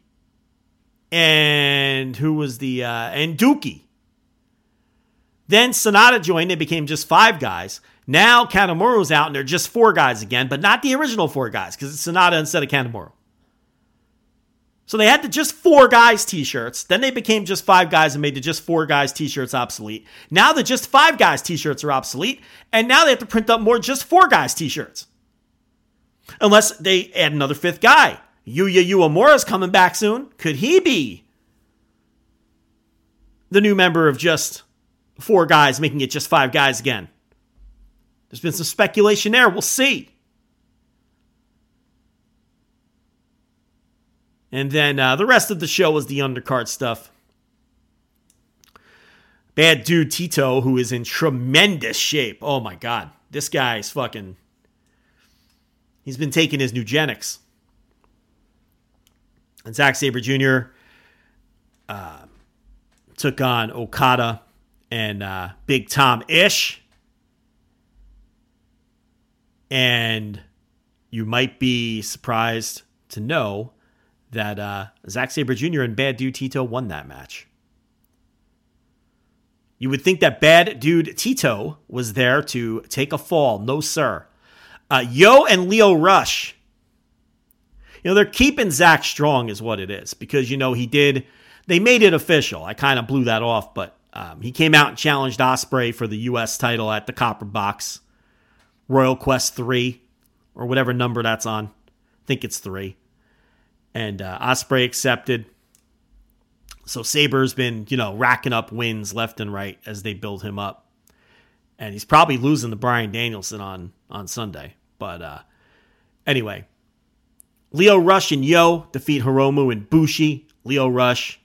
and who was the uh, and. Then Sanada joined. It became just five guys. Now Kanemaru's out, and they're just four guys again, but not the original four guys because it's Sanada instead of Kanemaru. So they had the just four guys t-shirts. Then they became just five guys and made the just four guys t-shirts obsolete. Now the just five guys t-shirts are obsolete, and now they have to print up more just four guys t-shirts. Unless they add another fifth guy. Yuya Uemura's coming back soon. Could he be the new member of just four guys, making it just five guys again? There's been some speculation there. We'll see. And then uh, the rest of the show was the undercard stuff. Bad dude Tito, who is in tremendous shape. Oh my God. This guy's fucking. He's been taking his Nugenix. And Zack Sabre Jr. Uh, took on Okada and uh, Big Tom Ish. And you might be surprised to know that uh, Zack Sabre Jr. and Bad Dude Tito won that match. You would think that Bad Dude Tito was there to take a fall. No, sir. Uh, Yo and Lio Rush you know, they're keeping Zack strong, is what it is, because, you know, he did, they made it official. I kind of blew that off, but um, he came out and challenged Ospreay for the U.S. title at the Copper Box, Royal Quest 3, or whatever number that's on. I think it's 3. And uh, Ospreay accepted. So Sabre's been, you know, racking up wins left and right as they build him up. And he's probably losing to Bryan Danielson on on Sunday. But uh anyway, Lio Rush and Yo defeat Hiromu and Bushi. Lio Rush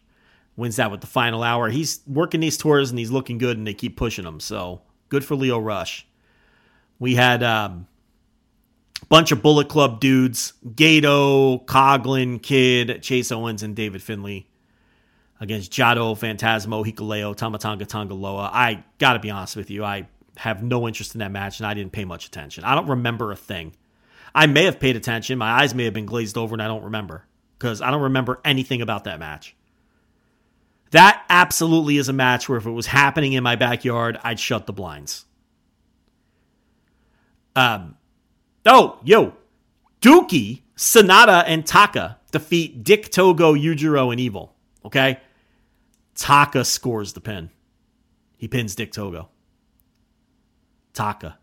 wins that with the final hour. He's working these tours and he's looking good and they keep pushing him. So good for Lio Rush. We had um bunch of Bullet Club dudes Gato, Coughlin, Kidd, Chase Owens, and David Finlay against Jado, Phantasmo, Hikuleo, Tama Tonga Tangaloa. I got to be honest with you, I have no interest in that match and I didn't pay much attention. I don't remember a thing. I may have paid attention. My eyes may have been glazed over and I don't remember because I don't remember anything about that match. That absolutely is a match where if it was happening in my backyard, I'd shut the blinds. Um, Oh, yo, Douki, Sanada, and Taka defeat Dick Togo, Yujiro, and Evil. Okay? Taka scores the pin. He pins Dick Togo. Taka.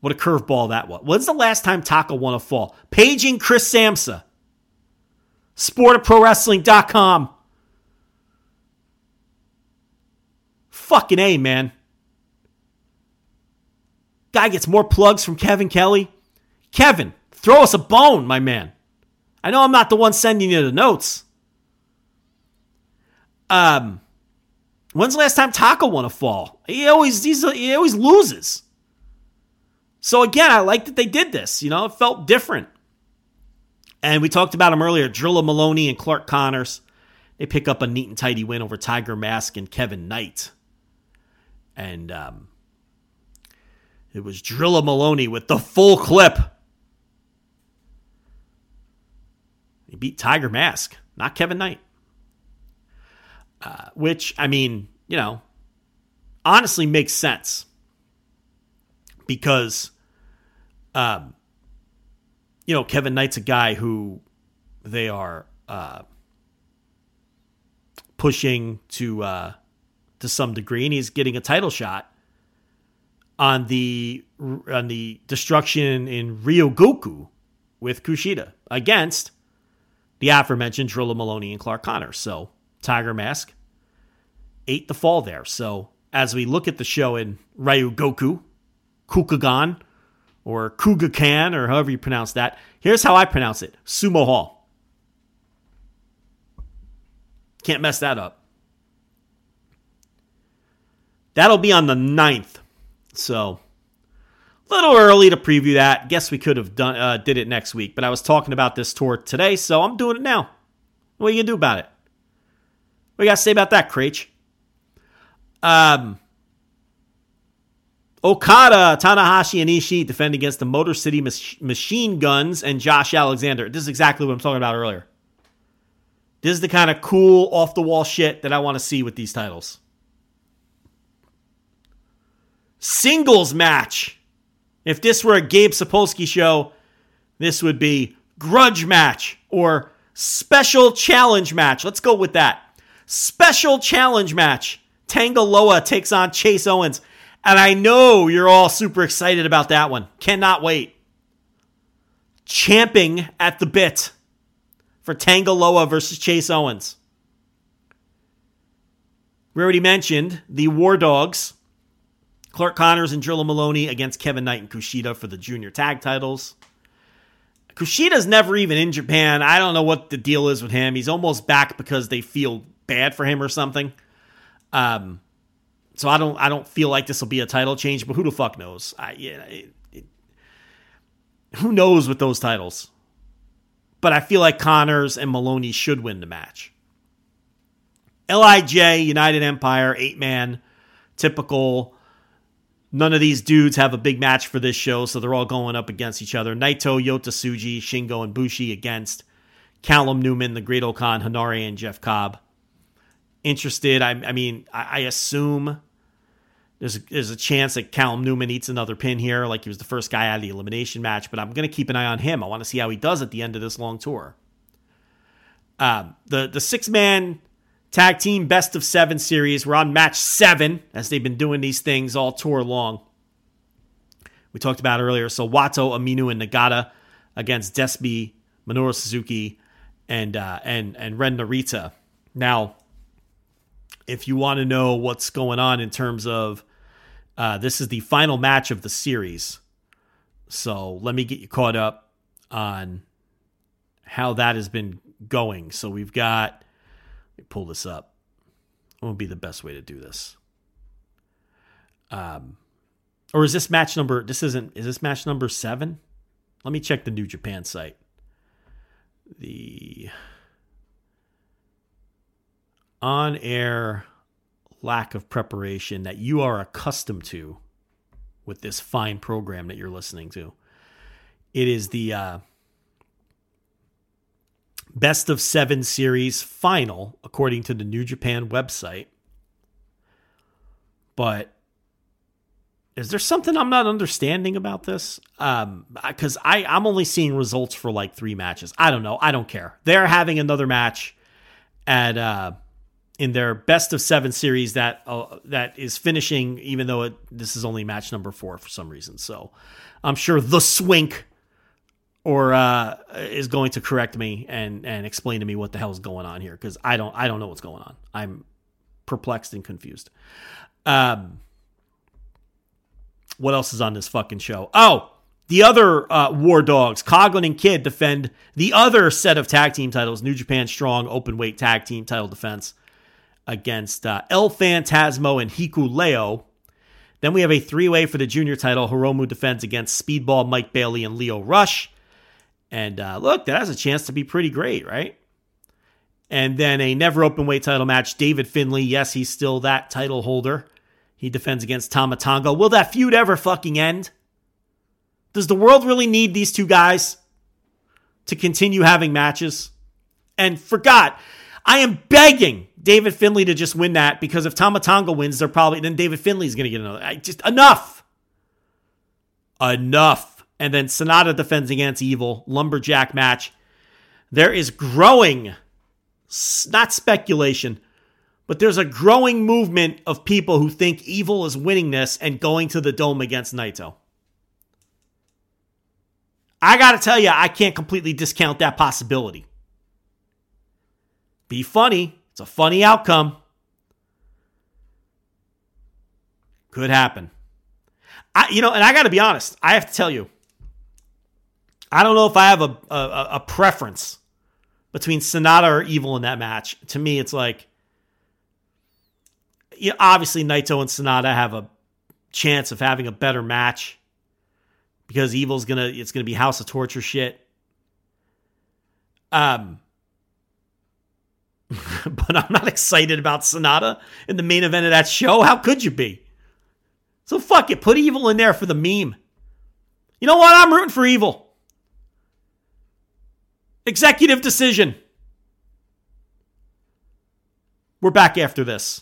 What a curveball that was. When's the last time Taka won a fall? Paging Chris Samsa. SportofProWrestling.com. Fucking A, man. Guy gets more plugs from Kevin Kelly. Kevin, throw us a bone, my man. I know I'm not the one sending you the notes. Um, when's the last time Taka won a fall? He always he's, he always loses. So again, I like that they did this. You know, it felt different. And we talked about him earlier. Drilla Moloney and Clark Connors. They pick up a neat and tidy win over Tiger Mask and Kevin Knight. And um, it was Drilla Moloney with the full clip. He beat Tiger Mask, not Kevin Knight. Uh, which, I mean, you know, honestly makes sense. Because, um, you know, Kevin Knight's a guy who they are uh, pushing to uh, to some degree, and he's getting a title shot on the on the destruction in Ryogoku with Kushida against the aforementioned Drilla Moloney and Clark Connor. So Tiger Mask ate the fall there. So as we look at the show in Ryogoku, Kukagan, or Kugakan, or however you pronounce that, here's how I pronounce it Sumo Hall. Can't mess that up. That'll be on the 9th so a little early to preview that. Guess we could have done uh, did it next week, but I was talking about this tour today, so I'm doing it now. What are you gonna do about it? What you got to say about that, Creech? Um, Okada, Tanahashi, and Ishii defend against the Motor City Mach- Machine Guns and Josh Alexander. This is exactly what I'm talking about earlier. This is the kind of cool, off the wall shit that I want to see with these titles singles match. If this were a Gabe Sapolsky show, this would be grudge match or special challenge match. Let's go with that. Special challenge match. Tanga Loa takes on Chase Owens. And I know you're all super excited about that one. Cannot wait. Champing at the bit for Tanga Loa versus Chase Owens. We already mentioned the War Dogs Clark Connors and Drilla Moloney against Kevin Knight and Kushida for the junior tag titles. Kushida's never even in Japan. I don't know what the deal is with him. He's almost back because they feel bad for him or something. Um, so I don't I don't feel like this will be a title change, but who the fuck knows? I, yeah, it, it, who knows with those titles? But I feel like Connors and Moloney should win the match. Lij United Empire eight man, typical None of these dudes have a big match for this show, so they're all going up against each other. Naito, Yota Tsuji, Shingo, and Bushi against Callum Newman, the Great-O-Khan, Henare, and Jeff Cobb. Interested? I, I mean, I, I assume there's a, there's a chance that Callum Newman eats another pin here, like he was the first guy out of the elimination match. But I'm going to keep an eye on him. I want to see how he does at the end of this long tour. Um, the the six man Tag Team Best of Seven series. We're on match seven, as they've been doing these things all tour long. We talked about earlier. So Wato, Aminu, and Nagata against Despi, Minoru Suzuki, and uh, and and Ren Narita. Now, if you want to know what's going on in terms of uh, this is the final match of the series, so let me get you caught up on how that has been going. So we've got. Pull this up. What would be the best way to do this? Um, or is this match number? This isn't. Is this match number seven? Let me check the New Japan site. The on air lack of preparation that you are accustomed to with this fine program that you're listening to. It is the uh, best of seven series final, according to the New Japan website. But is there something I'm not understanding about this? Um, because I I'm only seeing results for like three matches. I don't know. I don't care. They're having another match at uh in their best of seven series that uh, that is finishing, even though it, this is only match number four for some reason. So I'm sure the Swink or uh, is going to correct me and and explain to me what the hell is going on here because I don't I don't know what's going on. I'm perplexed and confused. Um what else is on this fucking show? Oh, the other uh, War Dogs, Coughlin and Kidd, defend the other set of tag team titles, New Japan Strong Open Weight Tag Team title defense against uh, El Phantasmo and Hikuleo. Then we have a three way for the junior title. Hiromu defends against Speedball, Mike Bailey, and Lio Rush. And uh, look, that has a chance to be pretty great, right? And then a never open weight title match. David Finlay, yes, he's still that title holder he defends against Tama Tonga. Will that feud ever fucking end? Does the world really need these two guys to continue having matches? And forgot, I am begging David Finlay to just win that because if Tama Tonga wins, they're probably then David Finlay's going to get another. I, just enough, enough. And then Sanada defends against Evil lumberjack match. There is growing, not speculation, but there's a growing movement of people who think Evil is winning this and going to the dome against Naito. I got to tell you, I can't completely discount that possibility. Be funny. It's a funny outcome. Could happen. I, you know, and I got to be honest. I have to tell you, I don't know if I have a, a, a preference between Sanada or Evil in that match. To me, it's like you know, obviously Naito and Sanada have a chance of having a better match because Evil's gonna it's gonna be House of Torture shit. Um, but I'm not excited about Sanada in the main event of that show. How could you be? So fuck it, put Evil in there for the meme. You know what? I'm rooting for Evil. Executive decision. We're back after this.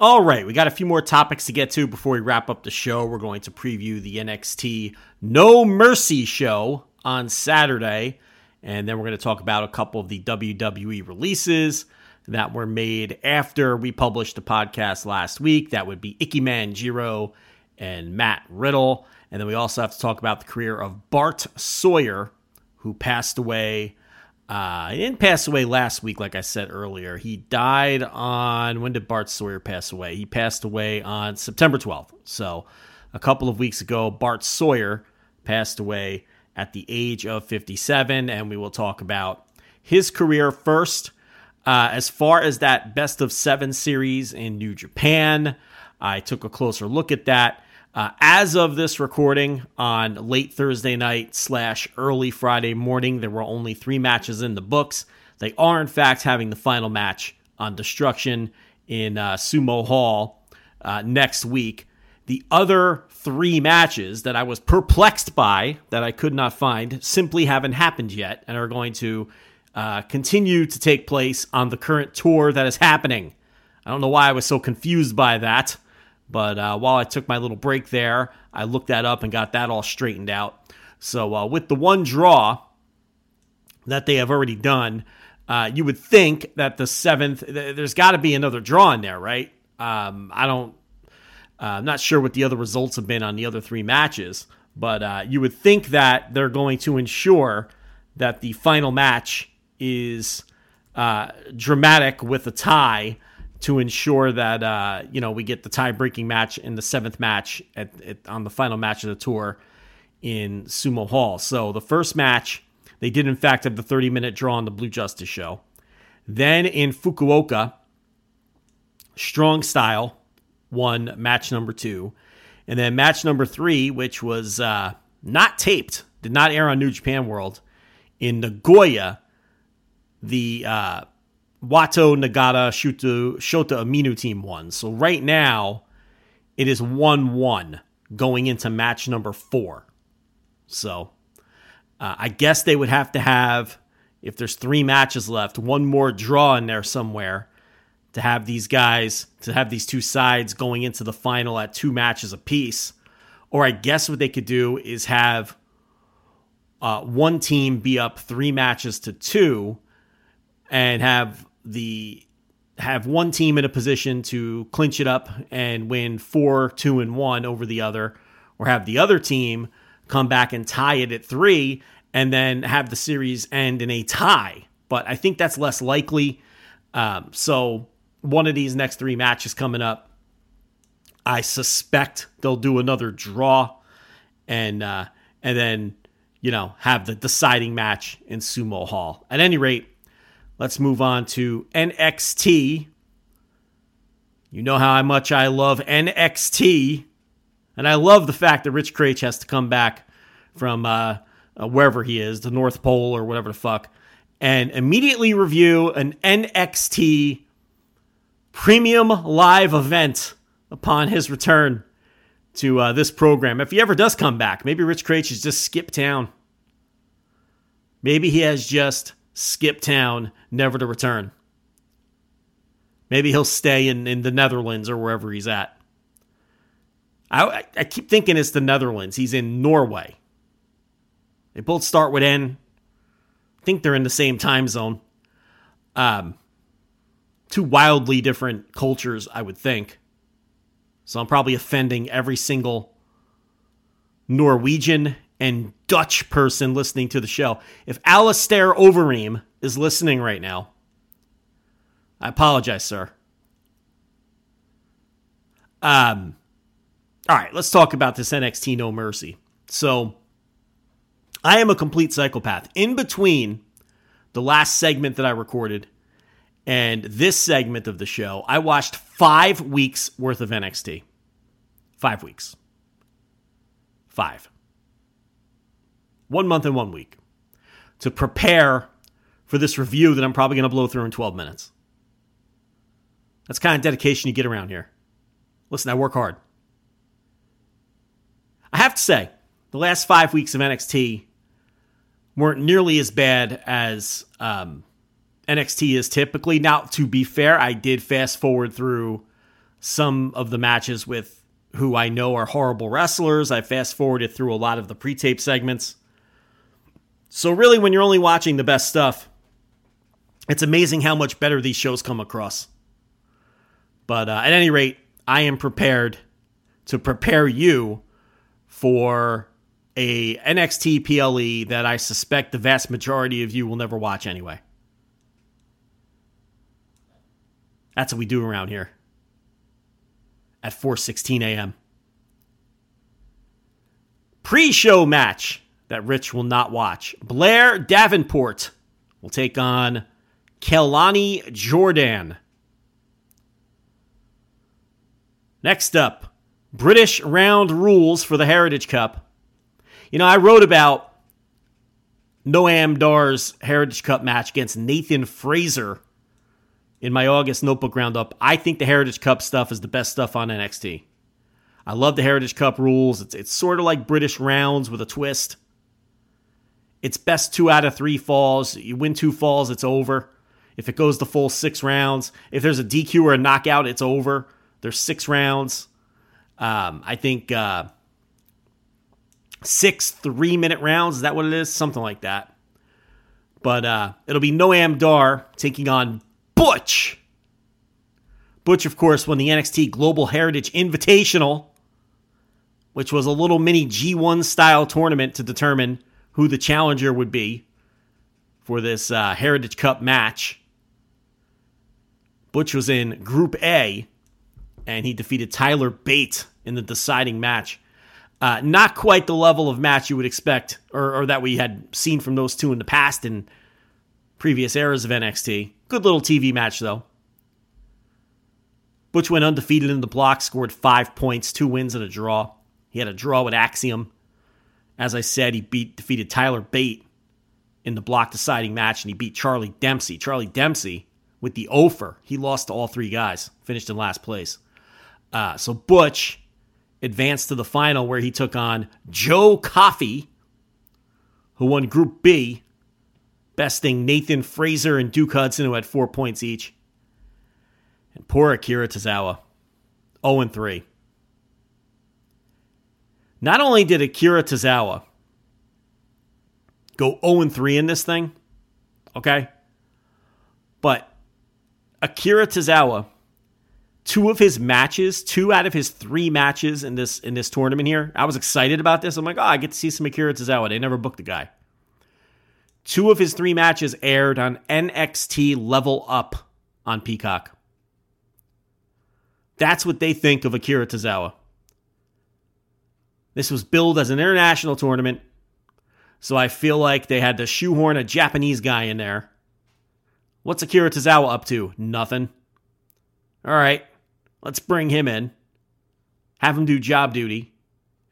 All right, we got a few more topics to get to before we wrap up the show. We're going to preview the NXT No Mercy show on Saturday, and then we're going to talk about a couple of the WWE releases that were made after we published the podcast last week. That would be Ikemen Jiro and Matt Riddle. And then we also have to talk about the career of Bart Sawyer, who passed away uh, he didn't pass away last week, like I said earlier. He died on when did Bart Sawyer pass away? He passed away on September 12th. So a couple of weeks ago, Bart Sawyer passed away at the age of 57, and we will talk about his career first. Uh, as far as that best of seven series in New Japan, I took a closer look at that. Uh, as of this recording on late Thursday night slash early Friday morning, there were only three matches in the books. They are, in fact, having the final match on Destruction in uh, Sumo Hall uh, next week. The other three matches that I was perplexed by, that I could not find, simply haven't happened yet and are going to uh, continue to take place on the current tour that is happening. I don't know why I was so confused by that. But uh, while I took my little break there, I looked that up and got that all straightened out. So uh, with the one draw that they have already done, uh, you would think that the seventh, there's got to be another draw in there, right? Um, I don't, uh, I'm not sure what the other results have been on the other three matches, but uh, you would think that they're going to ensure that the final match is uh, dramatic with a tie to ensure that uh, you know we get the tie-breaking match in the seventh match at, at, on the final match of the tour in Sumo Hall. So the first match, they did in fact have the 30-minute draw on the Blue Justice show. Then in Fukuoka, Strong Style won match number two, and then match number three, which was uh, not taped, did not air on New Japan World in Nagoya. The uh, Wato Nagata Shota, Shota Umino team won. So right now, it is 1 1 going into match number four. So uh, I guess they would have to have, if there's three matches left, one more draw in there somewhere to have these guys, to have these two sides going into the final at two matches apiece. Or I guess what they could do is have uh, one team be up three matches to two and have the have one team in a position to clinch it up and win four, two, and one over the other, or have the other team come back and tie it at three and then have the series end in a tie. But I think that's less likely. Um, so one of these next three matches coming up, I suspect they'll do another draw and uh, and then you know have the deciding match in Sumo Hall. At any rate, Let's move on to NXT. You know how much I love NXT. And I love the fact that Rich Kraetsch has to come back from uh, uh, wherever he is, the North Pole or whatever the fuck, and immediately review an NXT premium live event upon his return to uh, this program. If he ever does come back, maybe Rich Kraetsch has just skipped town. Maybe he has just skip town, never to return. Maybe he'll stay in, in the Netherlands or wherever he's at. I, I keep thinking it's the Netherlands. He's in Norway. They both start with N. I think they're in the same time zone. Um, two wildly different cultures, I would think. So I'm probably offending every single Norwegian and Dutch person listening to the show. If Alistair Overeem is listening right now, I apologize, sir. Um, all right, let's talk about this NXT No Mercy. So, I am a complete psychopath. In between the last segment that I recorded and this segment of the show, I watched five weeks worth of NXT. Five weeks. Five one month and one week to prepare for this review that I'm probably going to blow through in 12 minutes. That's kind of dedication you get around here. Listen, I work hard. I have to say, the last five weeks of NXT weren't nearly as bad as um, NXT is typically. Now, to be fair, I did fast forward through some of the matches with who I know are horrible wrestlers. I fast forwarded through a lot of the pre tape segments. So, really, when you're only watching the best stuff, it's amazing how much better these shows come across. But uh, at any rate, I am prepared to prepare you for a NXT PLE that I suspect the vast majority of you will never watch anyway. That's what we do around here at 4:16 a.m. Pre-show match that Rich will not watch. Blair Davenport will take on Kelani Jordan. Next up, British round rules for the Heritage Cup. You know, I wrote about Noam Dar's Heritage Cup match against Nathan Frazer in my August notebook roundup. I think the Heritage Cup stuff is the best stuff on NXT. I love the Heritage Cup rules. It's, it's sort of like British rounds with a twist. It's best two out of three falls. You win two falls, it's over. If it goes the full six rounds, if there's a DQ or a knockout, it's over. There's six rounds. Um, I think uh, six three minute rounds. Is that what it is? Something like that. But uh, it'll be Noam Dar taking on Butch. Butch, of course, won the NXT Global Heritage Invitational, which was a little mini G1 style tournament to determine who the challenger would be for this uh, Heritage Cup match. Butch was in Group A, and he defeated Tyler Bate in the deciding match. Uh, not quite the level of match you would expect, or, or that we had seen from those two in the past in previous eras of NXT. Good little TV match, though. Butch went undefeated in the block, scored five points, two wins, and a draw. He had a draw with Axiom. As I said, he beat defeated Tyler Bate in the block deciding match, and he beat Charlie Dempsey. Charlie Dempsey with the offer. He lost to all three guys, finished in last place. Uh, so Butch advanced to the final where he took on Joe Coffey, who won Group B, besting Nathan Frazer and Duke Hudson, who had four points each. And poor Akira Tozawa, 0 3. Not only did Akira Tozawa go 0 3 in this thing, okay, but Akira Tozawa, two of his matches, two out of his three matches in this in this tournament here, I was excited about this. I'm like, oh, I get to see some Akira Tozawa. They never booked the guy. Two of his three matches aired on NXT Level Up on Peacock. That's what they think of Akira Tozawa. This was billed as an international tournament, so I feel like they had to shoehorn a Japanese guy in there. What's Akira Tozawa up to? Nothing. All right, let's bring him in, have him do job duty,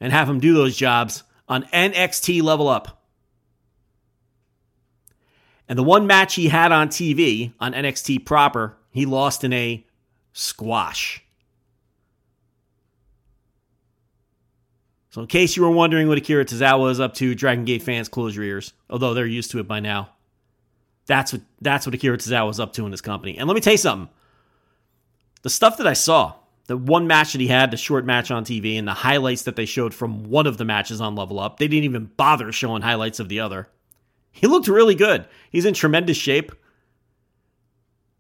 and have him do those jobs on NXT Level Up. And the one match he had on TV, on NXT proper, he lost in a squash. So, in case you were wondering what Akira Tozawa is up to, Dragon Gate fans, close your ears. Although they're used to it by now. That's what that's what Akira Tozawa is up to in this company. And let me tell you something. The stuff that I saw, the one match that he had, the short match on TV, and the highlights that they showed from one of the matches on Level Up, they didn't even bother showing highlights of the other. He looked really good. He's in tremendous shape.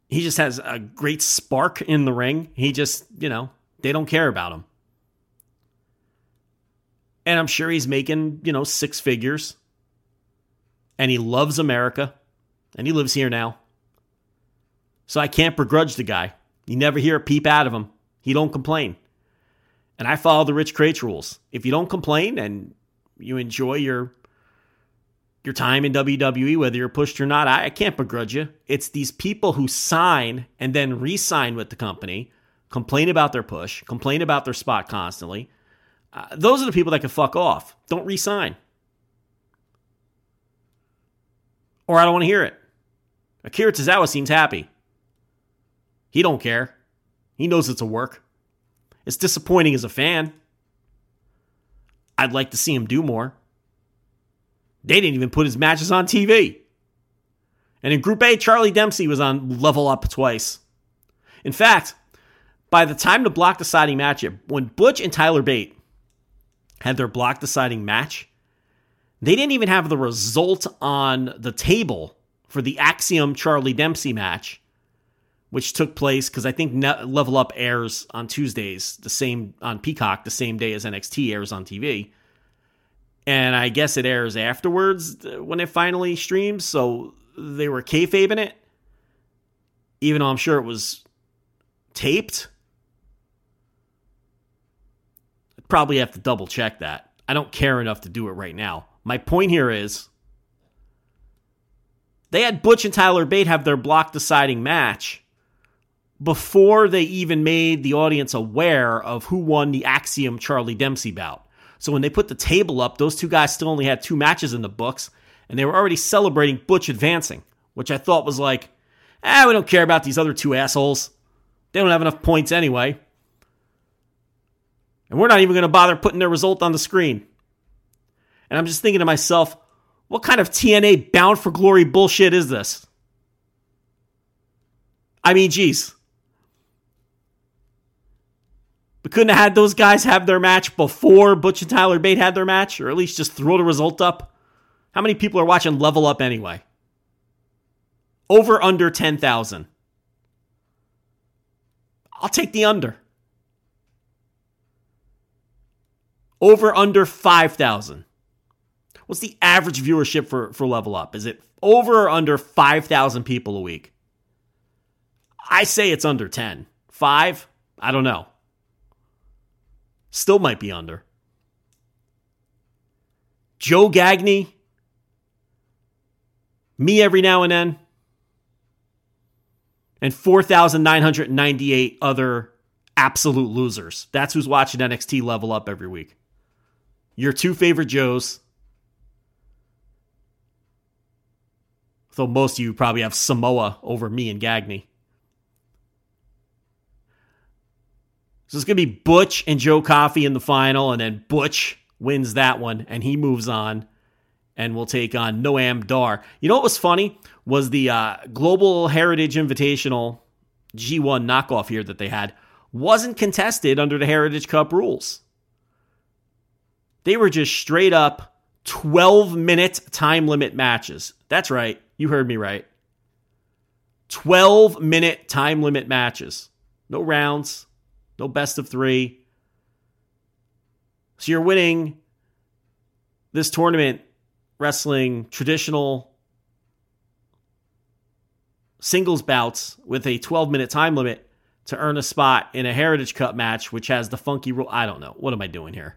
He just has a great spark in the ring. He just, you know, they don't care about him. And I'm sure he's making, you know, six figures. And he loves America. And he lives here now. So I can't begrudge the guy. You never hear a peep out of him. He don't complain. And I follow the Rich Kraetsch rules. If you don't complain and you enjoy your your time in WWE, whether you're pushed or not, I, I can't begrudge you. It's these people who sign and then re-sign with the company, complain about their push, complain about their spot constantly. Uh, those are the people that can fuck off. Don't re-sign. Or I don't want to hear it. Akira Tozawa seems happy. He don't care. He knows it's a work. It's disappointing as a fan. I'd like to see him do more. They didn't even put his matches on TV. And in Group A, Charlie Dempsey was on level up twice. In fact, by the time the block deciding match, when Butch and Tyler Bate had their block deciding match, they didn't even have the result on the table for the Axiom Charlie Dempsey match, which took place because I think Level Up airs on Tuesdays, the same on Peacock, the same day as NXT airs on TV. And I guess it airs afterwards uh, when it finally streams. So they were kayfabing it, even though I'm sure it was taped. I'd probably have to double check that. I don't care enough to do it right now. My point here is they had Butch and Tyler Bate have their block deciding match before they even made the audience aware of who won the Axiom Charlie Dempsey bout. So when they put the table up, those two guys still only had two matches in the books, and they were already celebrating Butch advancing, which I thought was like, ah, we don't care about these other two assholes. They don't have enough points anyway. And we're not even going to bother putting their result on the screen. And I'm just thinking to myself, what kind of TNA bound for glory bullshit is this? I mean, geez. We couldn't have had those guys have their match before Butch and Tyler Bate had their match, or at least just throw the result up. How many people are watching Level Up anyway? Over under 10,000. I'll take the under. Over under 5,000. What's the average viewership for for Level Up? Is it over or under 5,000 people a week? I say it's under 10. 5? I don't know. Still might be under. Joe Gagney, me every now and then, and 4,998 other absolute losers. That's who's watching NXT level up every week. Your two favorite Joes. Though most of you probably have Samoa over me and Gagney. So it's going to be Butch and Joe Coffey in the final, and then Butch wins that one, and he moves on and will take on Noam Dar. You know what was funny? Was the uh, Global Heritage Invitational G1 knockoff here that they had wasn't contested under the Heritage Cup rules. They were just straight up 12 minute time limit matches. That's right. You heard me right. 12 minute time limit matches. No rounds, no best of three. So you're winning this tournament wrestling traditional singles bouts with a 12 minute time limit to earn a spot in a Heritage Cup match, which has the funky rule. I don't know. What am I doing here?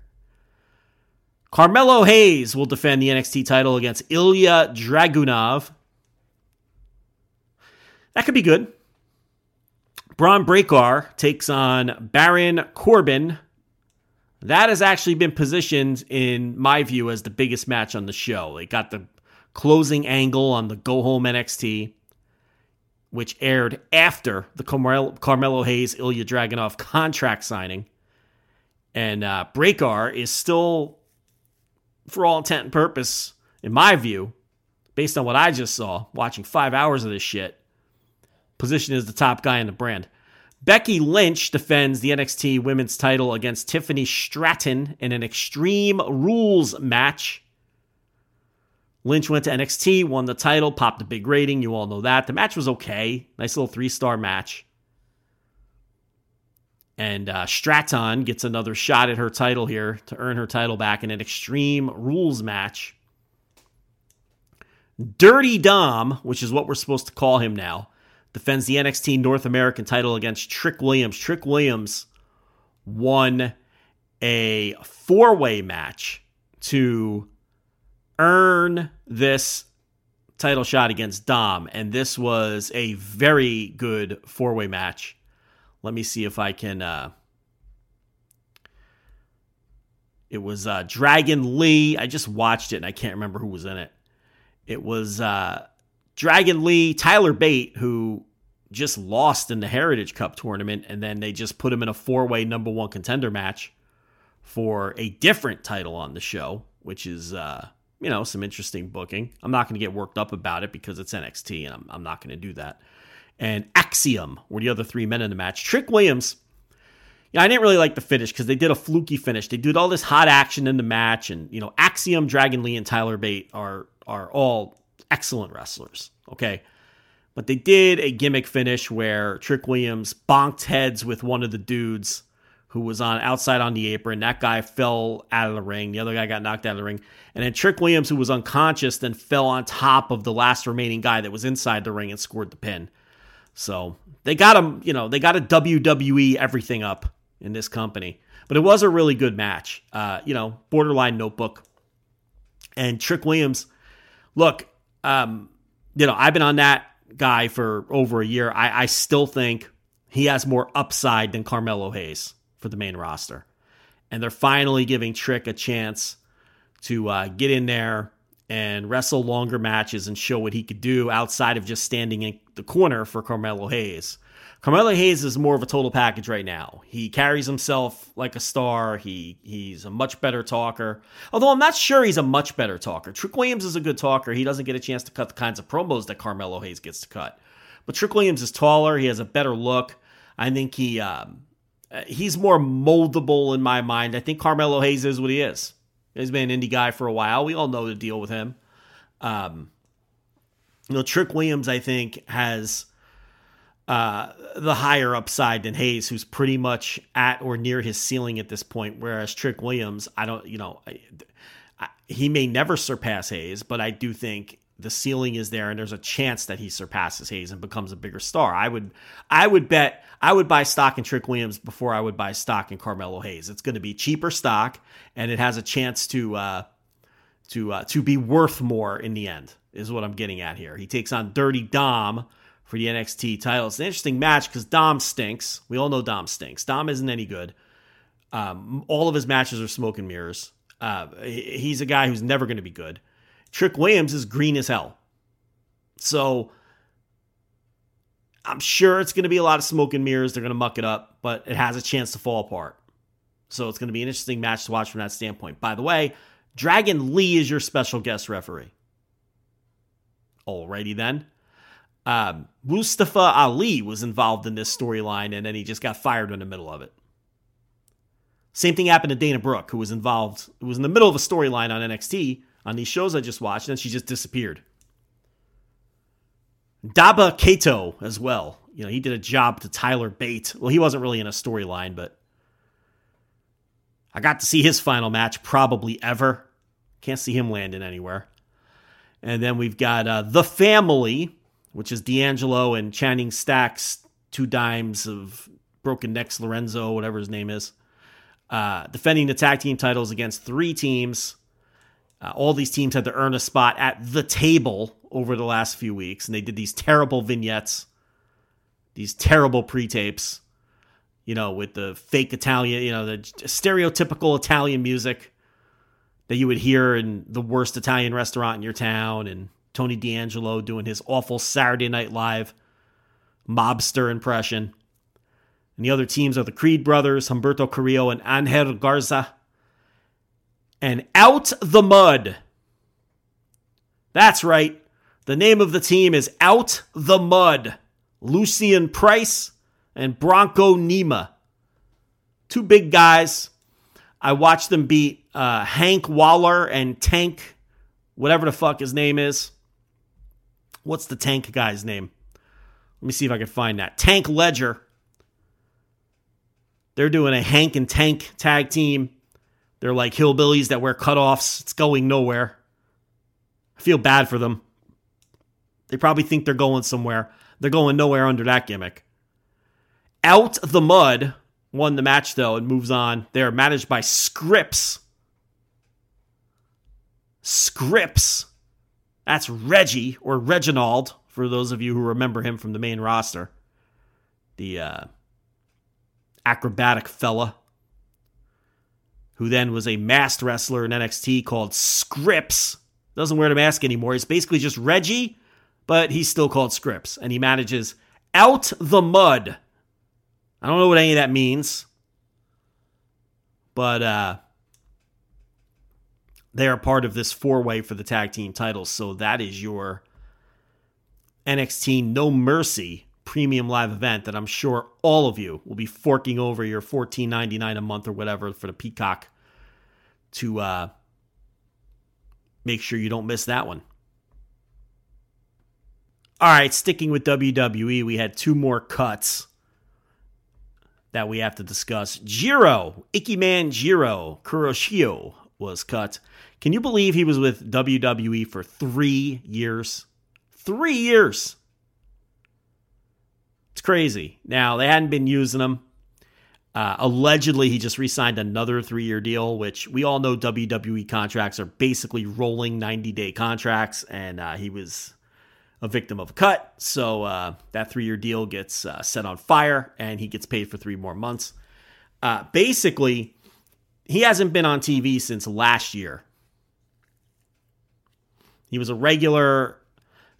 Carmelo Hayes will defend the NXT title against Ilya Dragunov. That could be good. Bron Breakker takes on Baron Corbin. That has actually been positioned, in my view, as the biggest match on the show. They got the closing angle on the Go Home NXT which aired after the Carmelo Hayes Ilya Dragunov contract signing. And uh, Breakker is still, for all intent and purpose, in my view, based on what I just saw, watching five hours of this shit, positioned as the top guy in the brand. Becky Lynch defends the NXT women's title against Tiffany Stratton in an Extreme Rules match. Lynch went to NXT, won the title, popped a big rating. You all know that. The match was okay. Nice little three star match. And uh, Stratton gets another shot at her title here to earn her title back in an Extreme Rules match. Dirty Dom, which is what we're supposed to call him now, defends the NXT North American title against Trick Williams. Trick Williams won a four way match to earn this title shot against Dom, and this was a very good four way match. Let me see if I can. Uh, it was uh, Dragon Lee. I just watched it and I can't remember who was in it. It was uh, Dragon Lee, Tyler Bate, who just lost in the Heritage Cup tournament, and then they just put him in a four way number one contender match for a different title on the show, which is uh, you know, some interesting booking. I'm not going to get worked up about it because it's NXT and I'm, I'm not going to do that. And Axiom were the other three men in the match. Trick Williams, yeah, I didn't really like the finish because they did a fluky finish. They did all this hot action in the match, and you know, Axiom, Dragon Lee, and Tyler Bate are are all excellent wrestlers. Okay. But they did a gimmick finish where Trick Williams bonked heads with one of the dudes who was on outside on the apron. That guy fell out of the ring. The other guy got knocked out of the ring. And then Trick Williams, who was unconscious, then fell on top of the last remaining guy that was inside the ring and scored the pin. So they got them, you know, they got a WWE everything up in this company. But it was a really good match. Uh, you know, borderline notebook. And Trick Williams, look, um, you know, I've been on that guy for over a year. I, I still think he has more upside than Carmelo Hayes for the main roster. And they're finally giving Trick a chance to uh, get in there and wrestle longer matches and show what he could do outside of just standing in the corner for Carmelo Hayes. Carmelo Hayes is more of a total package right now. He carries himself like a star. He he's a much better talker. Although I'm not sure he's a much better talker. Trick Williams is a good talker. He doesn't get a chance to cut the kinds of promos that Carmelo Hayes gets to cut. But Trick Williams is taller. He has a better look. I think he um, uh, he's more moldable in my mind. I think Carmelo Hayes is what he is. He's been an indie guy for a while. We all know the deal with him. Um, you know, Trick Williams, I think, has uh, the higher upside than Hayes, who's pretty much at or near his ceiling at this point. Whereas Trick Williams, I don't, you know, I, he may never surpass Hayes, but I do think the ceiling is there and there's a chance that he surpasses Hayes and becomes a bigger star. I would I would bet I would buy stock in Trick Williams before I would buy stock in Carmelo Hayes. It's going to be cheaper stock and it has a chance to uh to uh, to be worth more in the end is what I'm getting at here. He takes on Dirty Dom for the NXT title. It's an interesting match because Dom stinks. We all know Dom stinks. Dom isn't any good. Um, all of his matches are smoke and mirrors. Uh, he's a guy who's never going to be good. Trick Williams is green as hell. So I'm sure it's going to be a lot of smoke and mirrors. They're going to muck it up, but it has a chance to fall apart. So it's going to be an interesting match to watch from that standpoint. By the way, Dragon Lee is your special guest referee. Alrighty then. Um, Mustafa Ali was involved in this storyline and then he just got fired in the middle of it. Same thing happened to Dana Brooke, who was involved, who was in the middle of a storyline on NXT on these shows I just watched, and she just disappeared. Dabba-Kato as well. You know, he did a job to Tyler Bate. Well, he wasn't really in a storyline, but I got to see his final match probably ever. Can't see him landing anywhere. And then we've got uh, The Family, which is D'Angelo and Channing Stacks, two dimes of Broken Necks Lorenzo, whatever his name is, uh, defending the tag team titles against three teams. Uh, all these teams had to earn a spot at the table over the last few weeks, and they did these terrible vignettes, these terrible pre tapes, you know, with the fake Italian, you know, the stereotypical Italian music that you would hear in the worst Italian restaurant in your town, and Tony D'Angelo doing his awful Saturday Night Live mobster impression. And the other teams are the Creed brothers, Humberto Carrillo and Angel Garza and Out the Mud. That's right. The name of the team is Out the Mud. Lucian Price and Bronco Nima. Two big guys. I watched them beat uh, Hank Waller and Tank, whatever the fuck his name is. What's the Tank guy's name? Let me see if I can find that. Tank Ledger. They're doing a Hank and Tank tag team. They're like hillbillies that wear cutoffs. It's going nowhere. I feel bad for them. They probably think they're going somewhere. They're going nowhere under that gimmick. Out the Mud won the match though and moves on. They're managed by Scrypts. Scrypts. That's Reggie or Reginald for those of you who remember him from the main roster. The uh, acrobatic fella who then was a masked wrestler in NXT called Scrypts. Doesn't wear the mask anymore. He's basically just Reggie, but he's still called Scrypts, and he manages Out the Mud. I don't know what any of that means, but uh, they are part of this four way for the tag team titles. So that is your NXT No Mercy premium live event that I'm sure all of you will be forking over your $14.99 a month or whatever for the Peacock to uh, make sure you don't miss that one. All right, sticking with WWE, we had two more cuts that we have to discuss. Jiro, Ikemen Jiro Kuroshio was cut. Can you believe he was with WWE for three years? Three years. Crazy. Now, they hadn't been using him. Uh, allegedly, he just re signed another three year deal, which we all know WWE contracts are basically rolling 90 day contracts, and uh, he was a victim of a cut. So uh, that three year deal gets uh, set on fire, and he gets paid for three more months. Uh, basically, he hasn't been on TV since last year. He was a regular,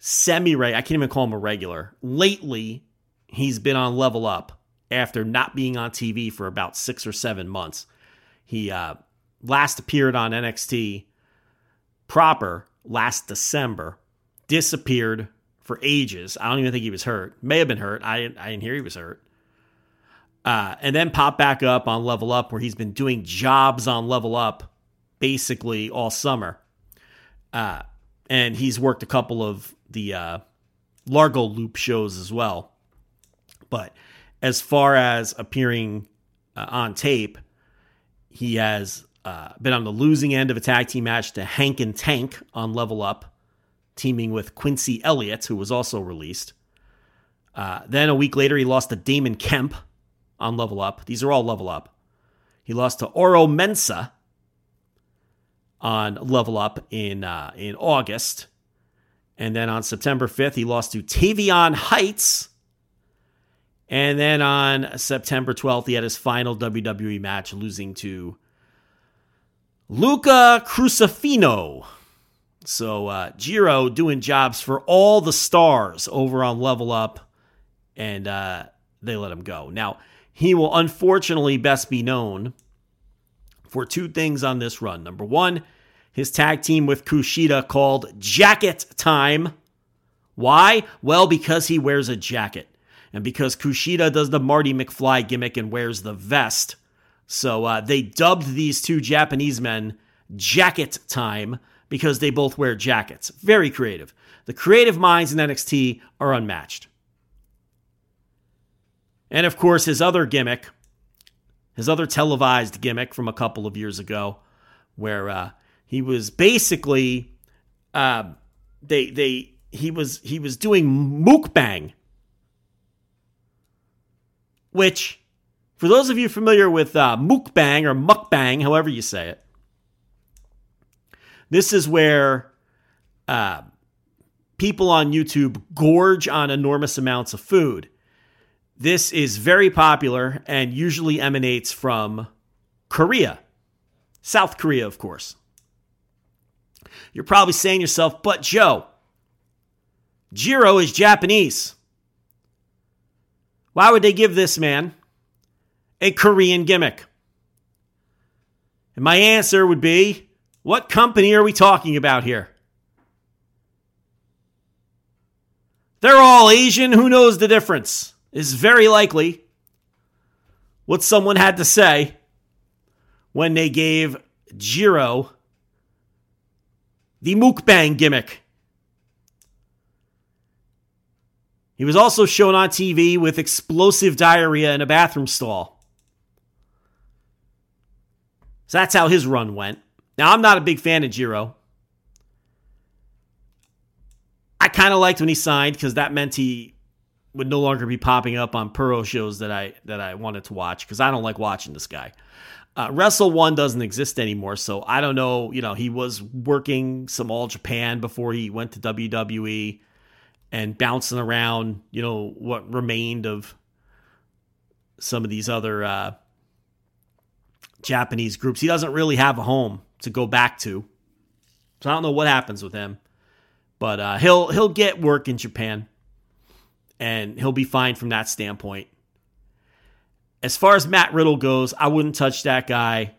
semi regular, I can't even call him a regular. Lately, he's been on Level Up after not being on TV for about six or seven months. He uh, last appeared on NXT proper last December, disappeared for ages. I don't even think he was hurt. May have been hurt. I, I didn't hear he was hurt. Uh, and then popped back up on Level Up, where he's been doing jobs on Level Up basically all summer. Uh, and he's worked a couple of the uh, Largo Loop shows as well. But as far as appearing uh, on tape, he has uh, been on the losing end of a tag team match to Hank and Tank on Level Up, teaming with Quincy Elliott, who was also released. Uh, then a week later, he lost to Damon Kemp on Level Up. These are all Level Up. He lost to Oro Mensah on Level Up in uh, in August, and then on September 5th, he lost to Tavion Heights. And then on September 12th, he had his final WWE match, losing to Luca Crucifino. So uh, Jiro doing jobs for all the stars over on Level Up, and uh, they let him go. Now, he will unfortunately best be known for two things on this run. Number one, his tag team with Kushida called Jacket Time. Why? Well, because he wears a jacket. And because Kushida does the Marty McFly gimmick and wears the vest. So uh, they dubbed these two Japanese men Jacket Time because they both wear jackets. Very creative. The creative minds in NXT are unmatched. And of course, his other gimmick, his other televised gimmick from a couple of years ago, where uh, he was basically uh, they they he was he was doing mukbang, which for those of you familiar with uh, mukbang or mukbang, however you say it, this is where uh, people on YouTube gorge on enormous amounts of food. This is very popular and usually emanates from Korea, South Korea, of course. You're probably saying to yourself, but Joe, Jiro is Japanese. Why would they give this man a Korean gimmick? And my answer would be what company are we talking about here? They're all Asian. Who knows the difference? Is very likely what someone had to say when they gave Jiro the mukbang gimmick. He was also shown on TV with explosive diarrhea in a bathroom stall. So that's how his run went. Now, I'm not a big fan of Jiro. I kind of liked when he signed because that meant he would no longer be popping up on Puro shows that I that I wanted to watch because I don't like watching this guy. Uh, Wrestle One doesn't exist anymore, so I don't know. You know, he was working some All Japan before he went to WWE and bouncing around. You know what remained of some of these other uh, Japanese groups. He doesn't really have a home to go back to, so I don't know what happens with him. But uh, he'll he'll get work in Japan, and he'll be fine from that standpoint. As far as Matt Riddle goes, I wouldn't touch that guy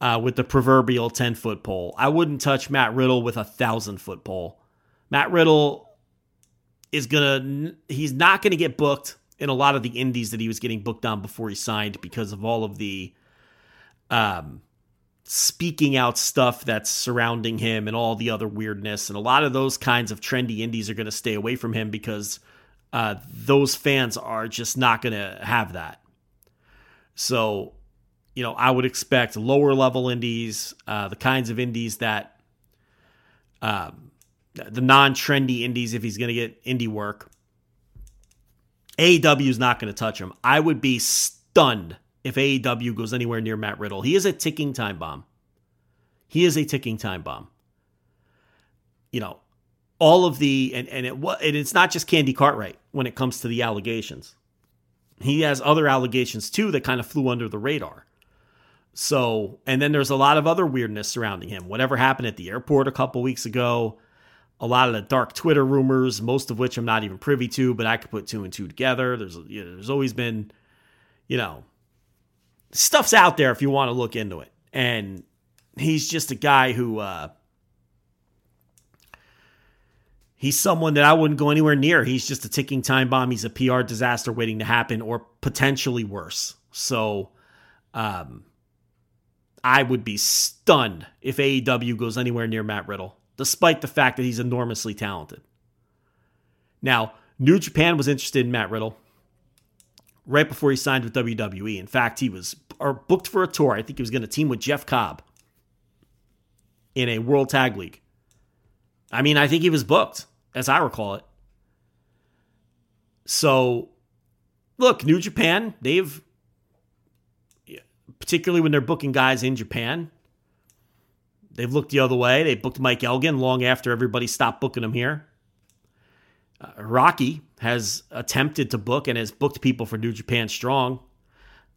uh, with the proverbial 10 foot pole. I wouldn't touch Matt Riddle with a thousand foot pole. Matt Riddle is to, he's not to get booked in a lot of the indies that he was getting booked on before he signed because of all of the um, speaking out stuff that's surrounding him and all the other weirdness. And a lot of those kinds of trendy indies are going to stay away from him because uh, those fans are just not going to have that. So, you know, I would expect lower level indies, uh, the kinds of indies that, um, the non trendy indies, if he's going to get indie work. AEW is not going to touch him. I would be stunned if AEW goes anywhere near Matt Riddle. He is a ticking time bomb. He is a ticking time bomb. You know, all of the and and it and it's not just Candy Cartwright when it comes to the allegations. He has other allegations too that kind of flew under the radar. So, and then there's a lot of other weirdness surrounding him. Whatever happened at the airport a couple weeks ago, a lot of the dark Twitter rumors, most of which I'm not even privy to, but I could put two and two together. There's you know, there's always been, you know, stuff's out there if you want to look into it. And he's just a guy who uh he's someone that I wouldn't go anywhere near. He's just a ticking time bomb. He's a PR disaster waiting to happen or potentially worse. So um I would be stunned if AEW goes anywhere near Matt Riddle, despite the fact that he's enormously talented. Now, New Japan was interested in Matt Riddle. right before he signed with WWE. In fact, he was booked for a tour. I think he was going to team with Jeff Cobb in a World Tag League. I mean, I think he was booked, as I recall it. So, look, New Japan, they've, particularly when they're booking guys in Japan, they've looked the other way. They booked Mike Elgin long after everybody stopped booking him here. Uh, Rocky has attempted to book and has booked people for New Japan Strong.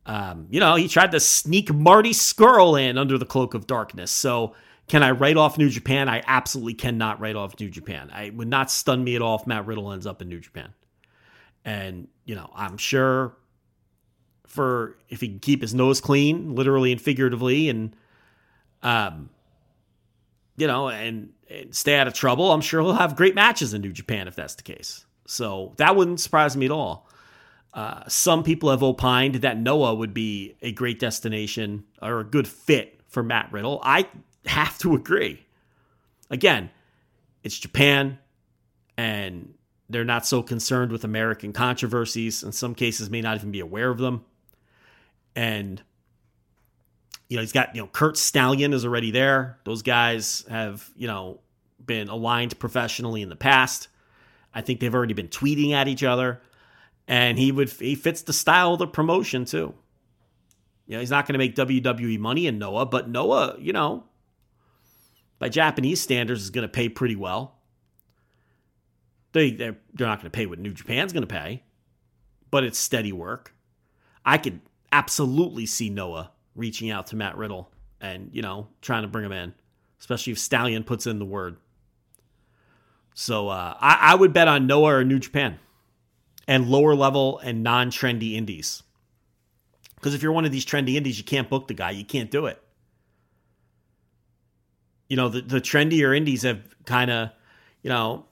Um, you know, he tried to sneak Marty Scurll in under the cloak of darkness. So, can I write off New Japan? I absolutely cannot write off New Japan. I would not stun me at all if Matt Riddle ends up in New Japan. And, you know, I'm sure for if he can keep his nose clean, literally and figuratively, and um, you know, and, and stay out of trouble, I'm sure he'll have great matches in New Japan if that's the case. So that wouldn't surprise me at all. Uh, some people have opined that Noah would be a great destination or a good fit for Matt Riddle. I have to agree. Again, it's Japan, and they're not so concerned with American controversies. In some cases, may not even be aware of them. And you know, he's got you know Kurt Stallion is already there. Those guys have you know been aligned professionally in the past. I think they've already been tweeting at each other, and he would he fits the style of the promotion too. You know, he's not going to make WWE money in Noah, but Noah, you know, by Japanese standards, is going to pay pretty well. They they're, they're not going to pay what New Japan's going to pay, but it's steady work. I could absolutely see Noah reaching out to Matt Riddle and you know trying to bring him in, especially if Stallion puts in the word. So uh, I, I would bet on Noah or New Japan, and lower level and non trendy indies. Because if you're one of these trendy indies, you can't book the guy. You can't do it you know, the, the trendier indies have kind of, you know,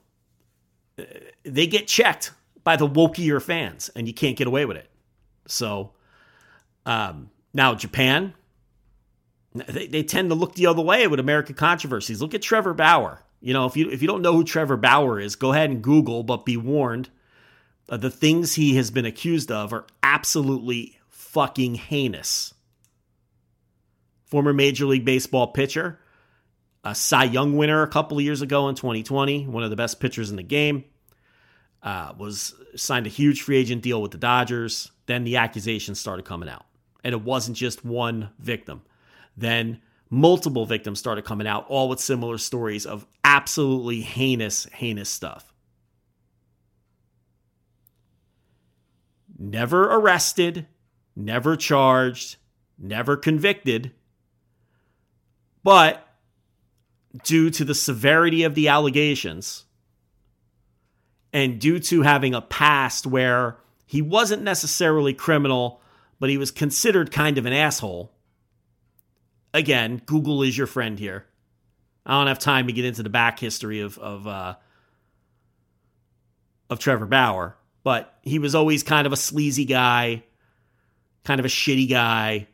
they get checked by the wokier fans and you can't get away with it. So um, now Japan, they, they tend to look the other way with American controversies. Look at Trevor Bauer. You know, if you if you don't know who Trevor Bauer is, go ahead and Google, but be warned. Uh, the things he has been accused of are absolutely fucking heinous. Former Major League Baseball pitcher a Cy Young winner a couple of years ago in 2020, one of the best pitchers in the game. Uh, was signed a huge free agent deal with the Dodgers. Then the accusations started coming out, and it wasn't just one victim. Then multiple victims started coming out, all with similar stories of absolutely heinous, heinous stuff. Never arrested, never charged, never convicted, but due to the severity of the allegations and due to having a past where he wasn't necessarily criminal, but he was considered kind of an asshole. Again, Google is your friend here. I don't have time to get into the back history of of uh, of Trevor Bauer, but he was always kind of a sleazy guy, kind of a shitty guy,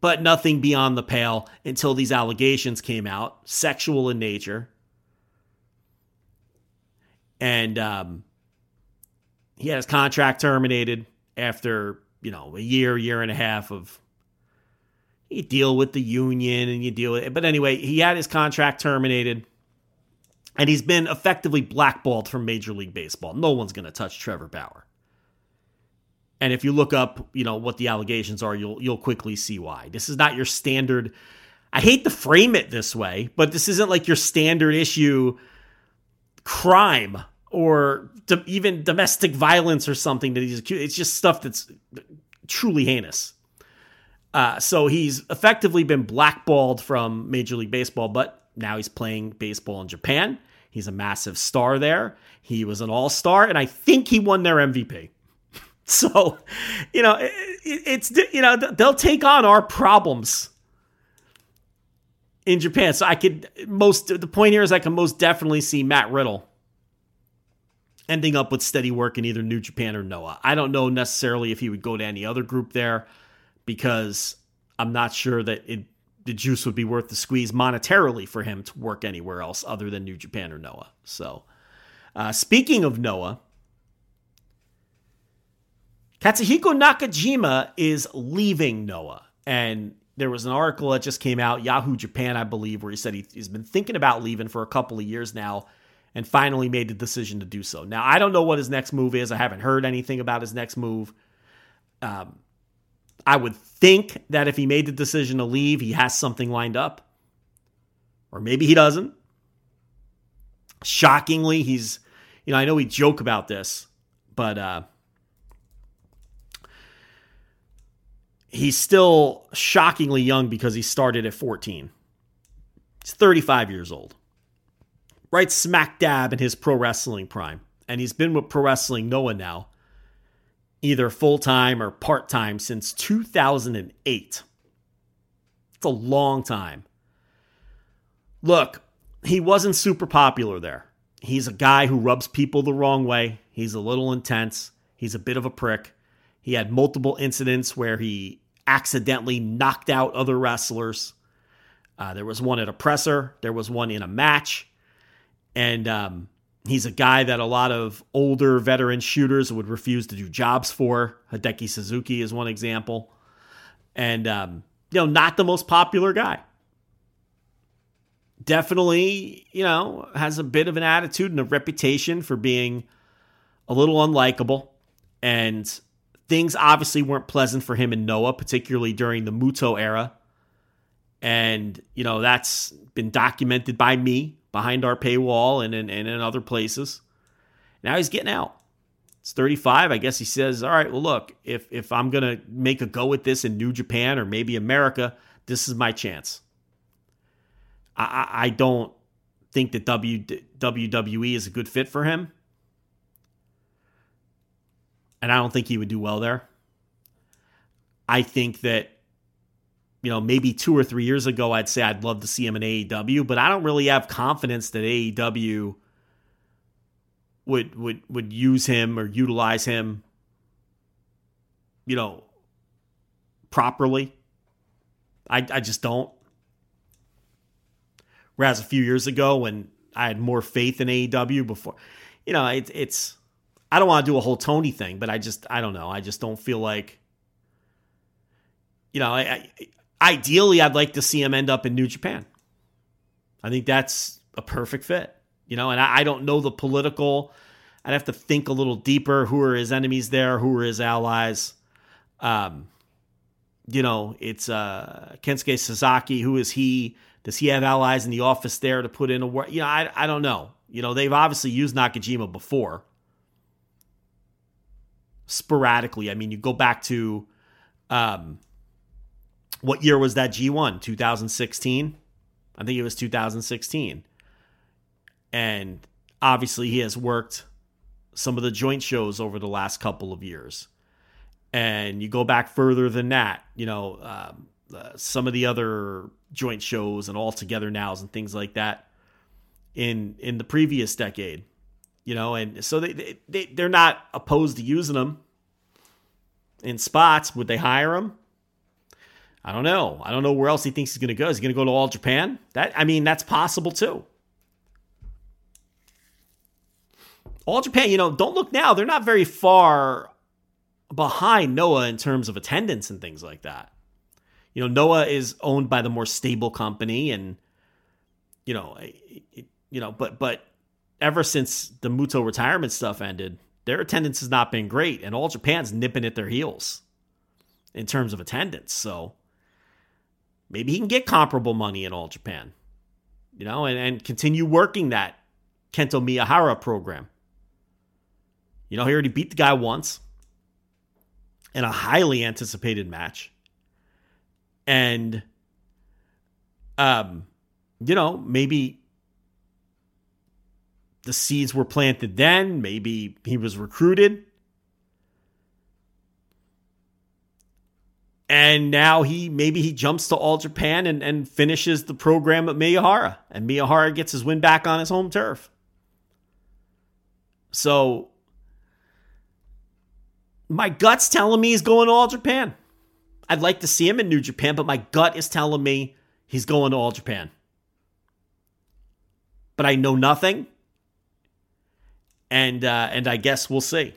but nothing beyond the pale until these allegations came out, sexual in nature. And um, he had his contract terminated after, you know, a year, year and a half of you deal with the union and you deal with it. But anyway, he had his contract terminated and he's been effectively blackballed from Major League Baseball. No one's going to touch Trevor Bauer. And if you look up, you know, what the allegations are, you'll you'll quickly see why. This is not your standard I hate to frame it this way, but this isn't like your standard issue crime or even domestic violence or something that he's accused. It's just stuff that's truly heinous. Uh, so he's effectively been blackballed from Major League Baseball, but now he's playing baseball in Japan. He's a massive star there. He was an all star, and I think he won their MVP. So, you know, it, it's you know they'll take on our problems in Japan. So I could most the point here is I can most definitely see Matt Riddle ending up with steady work in either New Japan or Noah. I don't know necessarily if he would go to any other group there because I'm not sure that it, the juice would be worth the squeeze monetarily for him to work anywhere else other than New Japan or Noah. So, uh, speaking of Noah Katsuhiko Nakajima is leaving Noah. And there was an article that just came out, Yahoo Japan, I believe, where he said he, he's been thinking about leaving for a couple of years now and finally made the decision to do so. Now, I don't know what his next move is. I haven't heard anything about his next move. Um, I would think that if he made the decision to leave, he has something lined up. Or maybe he doesn't. Shockingly, he's, you know, I know we joke about this, but uh, he's still shockingly young because he started at 14. He's 35 years old. Right smack dab in his pro wrestling prime. And he's been with Pro Wrestling Noah now, either full time or part time since 2008. It's a long time. Look, he wasn't super popular there. He's a guy who rubs people the wrong way. He's a little intense. He's a bit of a prick. He had multiple incidents where he accidentally knocked out other wrestlers. Uh, there was one at a presser, there was one in a match. And um, he's a guy that a lot of older veteran shooters would refuse to do jobs for. Hideki Suzuki is one example. And, um, you know, not the most popular guy. Definitely, you know, has a bit of an attitude and a reputation for being a little unlikable. And things obviously weren't pleasant for him and Noah, particularly during the Muto era. And, you know, that's been documented by me behind our paywall and in, and in other places. Now he's getting out. It's 35. I guess he says, all right, well, look, if, if I'm going to make a go at this in New Japan or maybe America, this is my chance. I, I don't think that w, WWE is a good fit for him and I don't think he would do well there. I think that, you know, maybe two or three years ago, I'd say I'd love to see him in AEW, but I don't really have confidence that AEW would would would use him or utilize him, you know, properly. I I just don't. Whereas a few years ago, when I had more faith in AEW before, you know, it, it's I don't want to do a whole Tony thing, but I just I don't know. I just don't feel like you know, I, I, ideally I'd like to see him end up in New Japan. I think that's a perfect fit. You know, and I, I don't know the political I'd have to think a little deeper. Who are his enemies there? Who are his allies? Um, you know, it's uh, Kensuke Sasaki. Who is he? Does he have allies in the office there to put in a word? You know, I, I don't know. You know, they've obviously used Nakajima before sporadically. I mean, you go back to um, what year was that G1? 2016? I think it was 2016. And obviously, he has worked some of the joint shows over the last couple of years. And you go back further than that, you know, um, uh, some of the other joint shows and all together nows and things like that in in the previous decade you know, and so they, they they they're not opposed to using them in spots. Would they hire him? I don't know. I don't know where else he thinks he's going to go. Is he going to go to All Japan? That I mean, that's possible too. All Japan, you know, don't look now. They're not very far behind Noah in terms of attendance and things like that. You know, Noah is owned by the more stable company, and you know, you know, but but ever since the Muto retirement stuff ended, their attendance has not been great, and All Japan's nipping at their heels in terms of attendance. So maybe he can get comparable money in All Japan, you know, and, and continue working that Kento Miyahara program. You know, he already beat the guy once in a highly anticipated match. And um, you know, maybe the seeds were planted then. Maybe he was recruited. And now he maybe he jumps to All Japan and, and finishes the program at Miyahara. And Miyahara gets his win back on his home turf. So my gut's telling me he's going to All Japan. I'd like to see him in New Japan, but my gut is telling me he's going to All Japan. But I know nothing and uh, and I guess we'll see.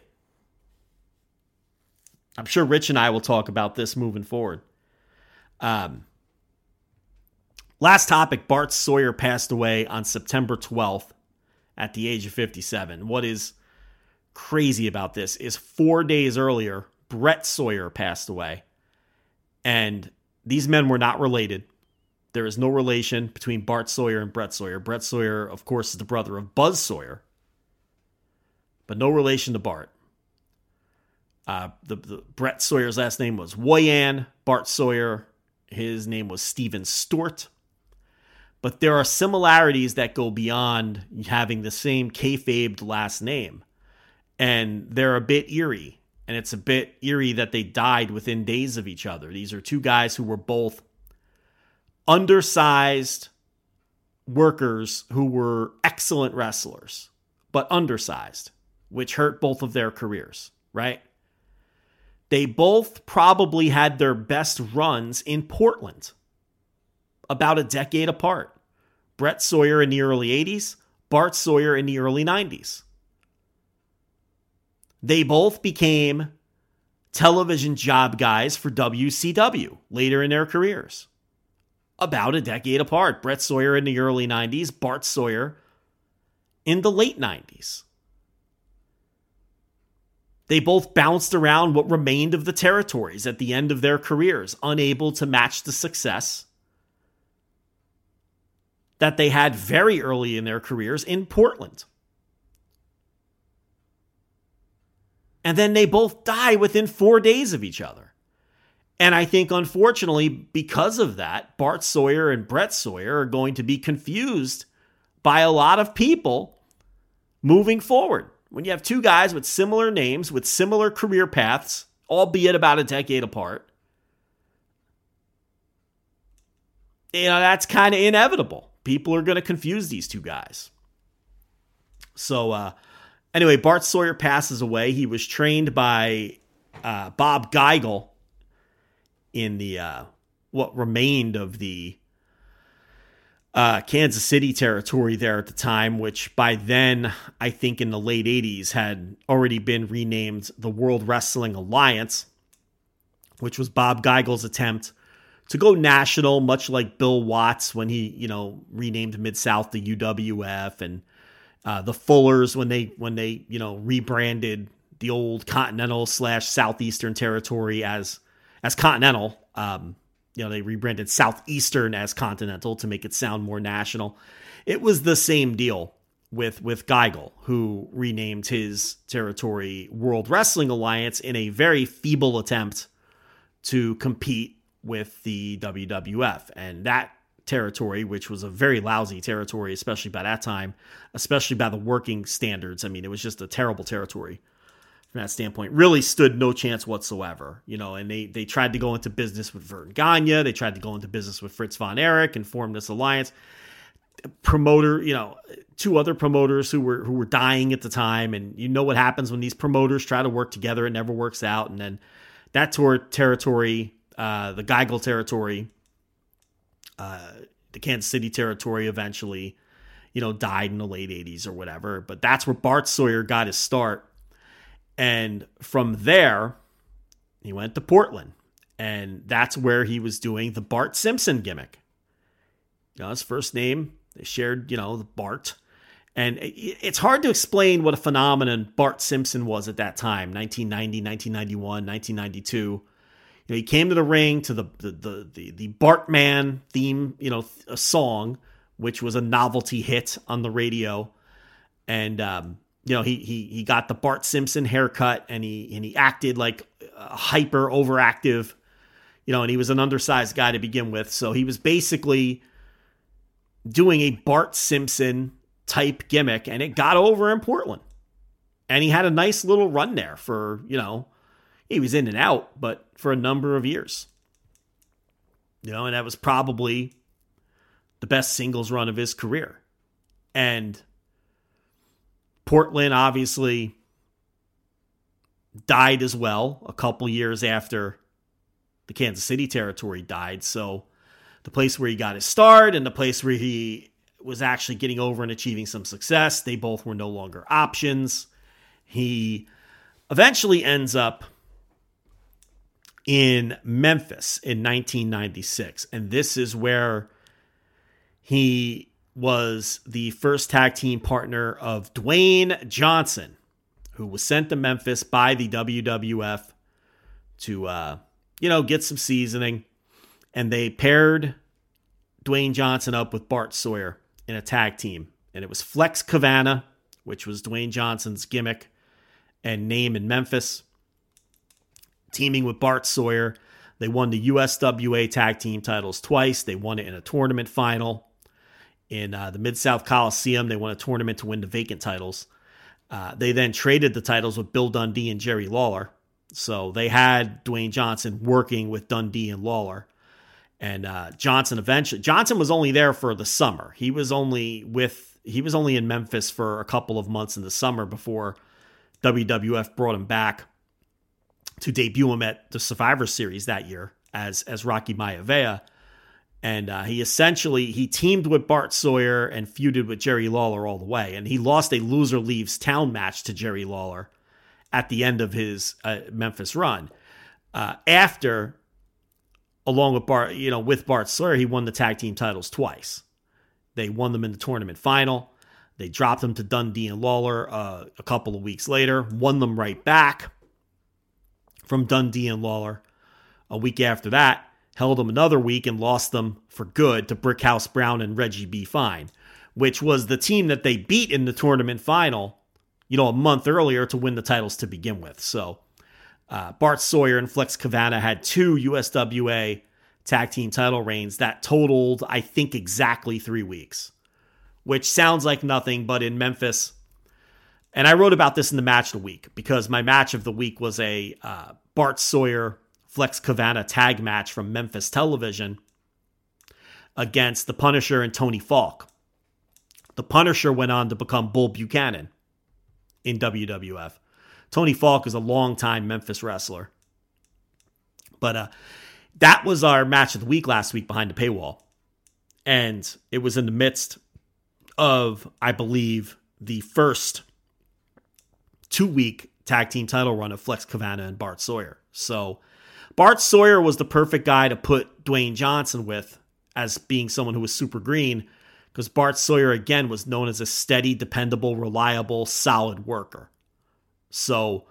I'm sure Rich and I will talk about this moving forward. Um, last topic Bart Sawyer passed away on September 12th at the age of 57. What is crazy about this is four days earlier, Brett Sawyer passed away. And these men were not related. There is no relation between Bart Sawyer and Brett Sawyer. Brett Sawyer, of course, is the brother of Buzz Sawyer, but no relation to Bart. Uh, the, the, Brett Sawyer's last name was Woyan. Bart Sawyer, his name was Stephen Stort. But there are similarities that go beyond having the same kayfabed last name, and they're a bit eerie. And it's a bit eerie that they died within days of each other. These are two guys who were both undersized workers who were excellent wrestlers, but undersized, which hurt both of their careers, right? They both probably had their best runs in Portland, about a decade apart. Brett Sawyer in the early 80s, Bart Sawyer in the early 90s. They both became television job guys for WCW later in their careers. About a decade apart. Brett Sawyer in the early 90s, Bart Sawyer in the late 90s. They both bounced around what remained of the territories at the end of their careers, unable to match the success that they had very early in their careers in Portland. And then they both die within four days of each other. And I think, unfortunately, because of that, Bart Sawyer and Brett Sawyer are going to be confused by a lot of people moving forward. When you have two guys with similar names, with similar career paths, albeit about a decade apart, you know, that's kind of inevitable. People are going to confuse these two guys. So, uh, Anyway, Bart Sawyer passes away. He was trained by uh, Bob Geigel in the uh, what remained of the uh, Kansas City territory there at the time, which by then, I think in the late 80s, had already been renamed the World Wrestling Alliance, which was Bob Geigel's attempt to go national, much like Bill Watts when he, you know, renamed Mid South the UWF and uh, the Fullers when they when they you know rebranded the old Continental slash Southeastern Territory as as Continental. Um, you know they rebranded Southeastern as Continental to make it sound more national. It was the same deal with with Geigel, who renamed his territory World Wrestling Alliance in a very feeble attempt to compete with the WWF, and that territory, which was a very lousy territory, especially by that time, especially by the working standards. I mean, it was just a terrible territory from that standpoint. Really stood no chance whatsoever, you know. And they they tried to go into business with Verne Gagne, they tried to go into business with Fritz von Erich and form this alliance. Promoter, you know, two other promoters who were who were dying at the time, and you know what happens when these promoters try to work together, it never works out, and then that tour territory, uh, the Geigel territory uh, the Kansas City territory eventually, you know, died in the late 80s or whatever. But that's where Bart Sawyer got his start. And from there, he went to Portland. And that's where he was doing the Bart Simpson gimmick. You know, his first name, they shared, you know, the Bart. And it's hard to explain what a phenomenon Bart Simpson was at that time 1990, 1991, 1992 know, he came to the ring to the the the the, the Bartman theme, you know, a song which was a novelty hit on the radio, and um, you know he he he got the Bart Simpson haircut, and he and he acted like a hyper overactive, you know, and he was an undersized guy to begin with, so he was basically doing a Bart Simpson type gimmick, and it got over in Portland, and he had a nice little run there for you know he was in and out, but for a number of years. You know, and that was probably the best singles run of his career. And Portland obviously died as well a couple years after the Kansas City territory died. So the place where he got his start and the place where he was actually getting over and achieving some success, they both were no longer options. He eventually ends up in Memphis in 1996. And this is where he was the first tag team partner of Dwayne Johnson, who was sent to Memphis by the WWF to, uh, you know, get some seasoning. And they paired Dwayne Johnson up with Bart Sawyer in a tag team. And it was Flex Kavana, which was Dwayne Johnson's gimmick and name in Memphis. Teaming with Bart Sawyer, they won the USWA tag team titles twice. They won it in a tournament final in uh, the Mid South Coliseum. They won a tournament to win the vacant titles. Uh, they then traded the titles with Bill Dundee and Jerry Lawler. So they had Dwayne Johnson working with Dundee and Lawler. And uh, Johnson eventually Johnson was only there for the summer. He was only with he was only in Memphis for a couple of months in the summer before WWF brought him back to debut him at the Survivor Series that year as as Rocky Maivia. And uh, he essentially he teamed with Bart Sawyer and feuded with Jerry Lawler all the way. And he lost a loser leaves town match to Jerry Lawler at the end of his uh, Memphis run. Uh, after, along with Bart, you know, with Bart Sawyer, he won the tag team titles twice. They won them in the tournament final. They dropped them to Dundee and Lawler uh, a couple of weeks later, won them right back from Dundee and Lawler. A week after that, held them another week and lost them for good to Brickhouse Brown and Reggie B. Fine, which was the team that they beat in the tournament final, you know, a month earlier to win the titles to begin with. So uh, Bart Sawyer and Flex Kavana had two USWA tag team title reigns that totaled, I think, exactly three weeks, which sounds like nothing, but in Memphis, and I wrote about this in the match of the week because my match of the week was a uh, Bart Sawyer Flex Kavana tag match from Memphis Television against the Punisher and Tony Falk. The Punisher went on to become Bull Buchanan in WWF. Tony Falk is a longtime Memphis wrestler. But uh, that was our match of the week last week behind the paywall. And it was in the midst of, I believe, the first two week tag team title run of Flex Kavana and Bart Sawyer. So Bart Sawyer was the perfect guy to put Dwayne Johnson with as being someone who was super green because Bart Sawyer, again, was known as a steady, dependable, reliable, solid worker. So,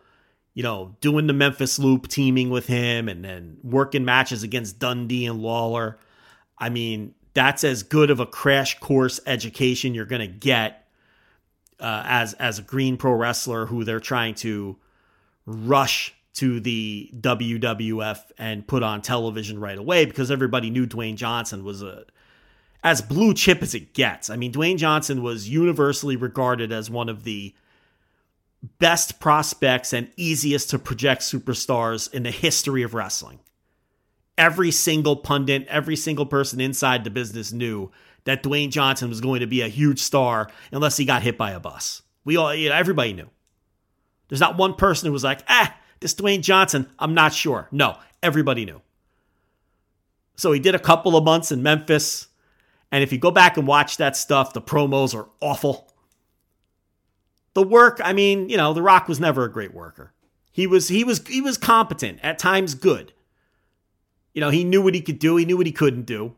you know, doing the Memphis Loop, teaming with him, and then working matches against Dundee and Lawler. I mean, that's as good of a crash course education you're going to get uh, as as a green pro wrestler who they're trying to rush to the WWF and put on television right away because everybody knew Dwayne Johnson was a as blue chip as it gets. I mean, Dwayne Johnson was universally regarded as one of the best prospects and easiest to project superstars in the history of wrestling. Every single pundit, every single person inside the business knew that Dwayne Johnson was going to be a huge star unless he got hit by a bus. We all, you know, everybody knew. There's not one person who was like, ah, this Dwayne Johnson, I'm not sure. No, everybody knew. So he did a couple of months in Memphis. And if you go back and watch that stuff, the promos are awful. The work, I mean, you know, The Rock was never a great worker. He was he was he was competent, at times good. You know, he knew what he could do, he knew what he couldn't do.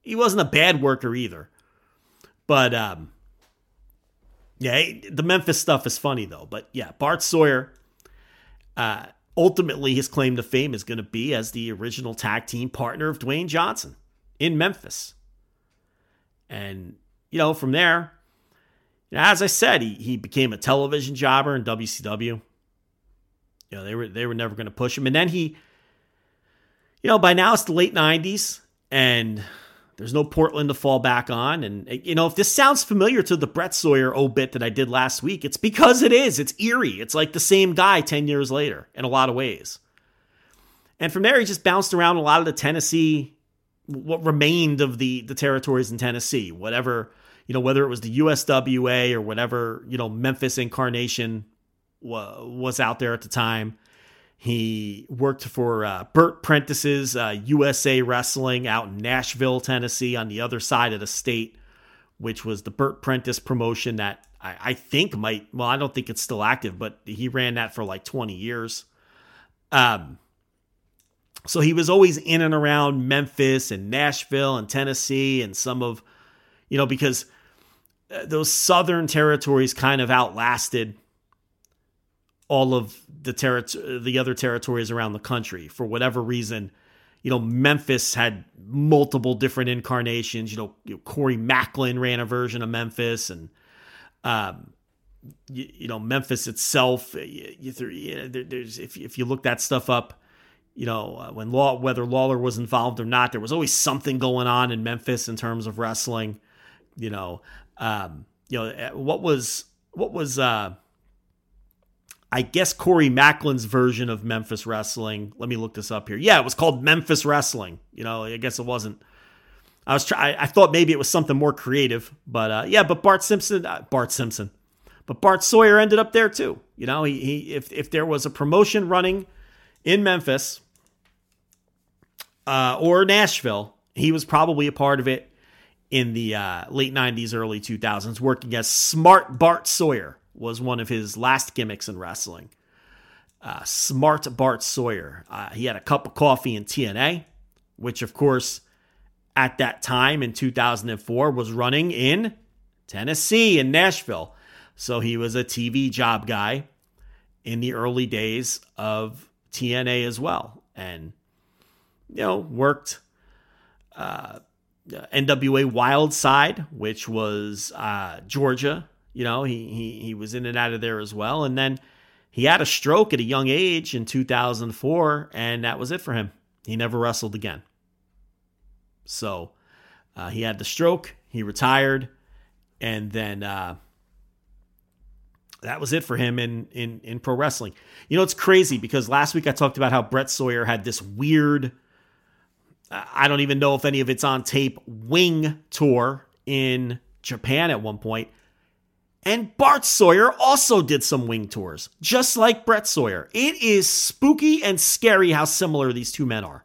He wasn't a bad worker either. But um yeah, the Memphis stuff is funny though. But yeah, Bart Sawyer uh, ultimately, his claim to fame is going to be as the original tag team partner of Dwayne Johnson in Memphis. And, you know, from there, as I said, he, he became a television jobber in WCW. You know, they were they were never going to push him. And then he, you know, by now it's the late 90s, and there's no Portland to fall back on. And, you know, if this sounds familiar to the Brett Sawyer obit that I did last week, it's because it is. It's eerie. It's like the same guy 10 years later in a lot of ways. And from there, he just bounced around a lot of the Tennessee, what remained of the, the territories in Tennessee, whatever, you know, whether it was the USWA or whatever, you know, Memphis incarnation was out there at the time. He worked for uh, Bert Prentice's uh, USA Wrestling out in Nashville, Tennessee, on the other side of the state, which was the Bert Prentice promotion that I, I think might, well, I don't think it's still active, but he ran that for like 20 years. Um, So he was always in and around Memphis and Nashville and Tennessee and some of, you know, because uh, those southern territories kind of outlasted all of the territory, the other territories around the country for whatever reason. You know, Memphis had multiple different incarnations. You know, you know Corey Maclin ran a version of Memphis, and um, you, you know Memphis itself. You, you, there's if if you look that stuff up, you know uh, when Law whether Lawler was involved or not, there was always something going on in Memphis in terms of wrestling. You know, um, you know uh, what was what was uh, I guess Corey Maclin's version of Memphis Wrestling. Let me look this up here. Yeah, it was called Memphis Wrestling. You know, I guess it wasn't. I was try. I thought maybe it was something more creative, but uh, yeah. But Bart Simpson, uh, Bart Simpson, but Bart Sawyer ended up there too. You know, he, he if if there was a promotion running in Memphis uh, or Nashville, he was probably a part of it in the uh, late '90s, early 2000s, working as Smart Bart Sawyer was one of his last gimmicks in wrestling. Uh, smart Bart Sawyer. Uh, he had a cup of coffee in TNA, which, of course, at that time in 2004 was running in Tennessee in Nashville. So he was a TV job guy in the early days of TNA as well. And, you know, worked uh, NWA Wild Side, which was uh, Georgia you know, he, he, he was in and out of there as well. And then he had a stroke at a young age in 2004, and that was it for him. He never wrestled again. So uh, he had the stroke, he retired, and then uh, that was it for him in, in, in pro wrestling. You know, it's crazy because last week I talked about how Brett Sawyer had this weird, I don't even know if any of it's on tape, wing tour in Japan at one point. And Bart Sawyer also did some wing tours, just like Brett Sawyer. It is spooky and scary how similar these two men are.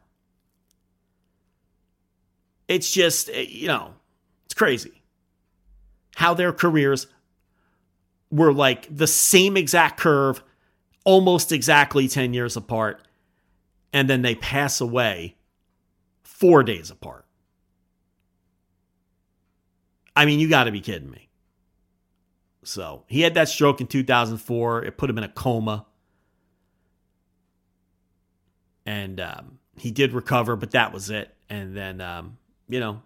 It's just, eh, you know, it's crazy how their careers were like the same exact curve, almost exactly 10 years apart, and then they pass away four days apart. I mean, you got to be kidding me. So he had that stroke in 2004. It put him in a coma. And um, he did recover, but that was it. And then, um, you know,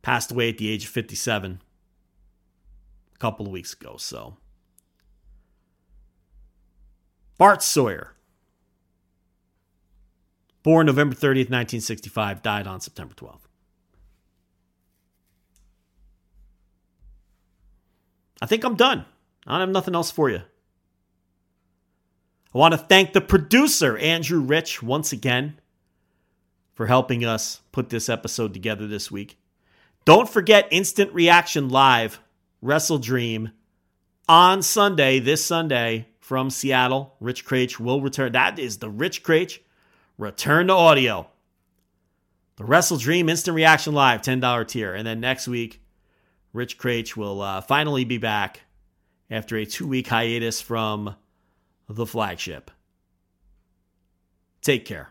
passed away at the age of 57 a couple of weeks ago. So, Bart Sawyer, born November 30th, 1965, died on September 12th. I think I'm done. I don't have nothing else for you. I want to thank the producer, Andrew Rich, once again for helping us put this episode together this week. Don't forget Instant Reaction Live, WrestleDream, on Sunday, this Sunday from Seattle. Rich Kraetsch will return. That is the Rich Kraetsch return to audio. The WrestleDream Instant Reaction Live, $10 tier. And then next week, Rich Kraetsch will uh, finally be back after a two week hiatus from the flagship. Take care.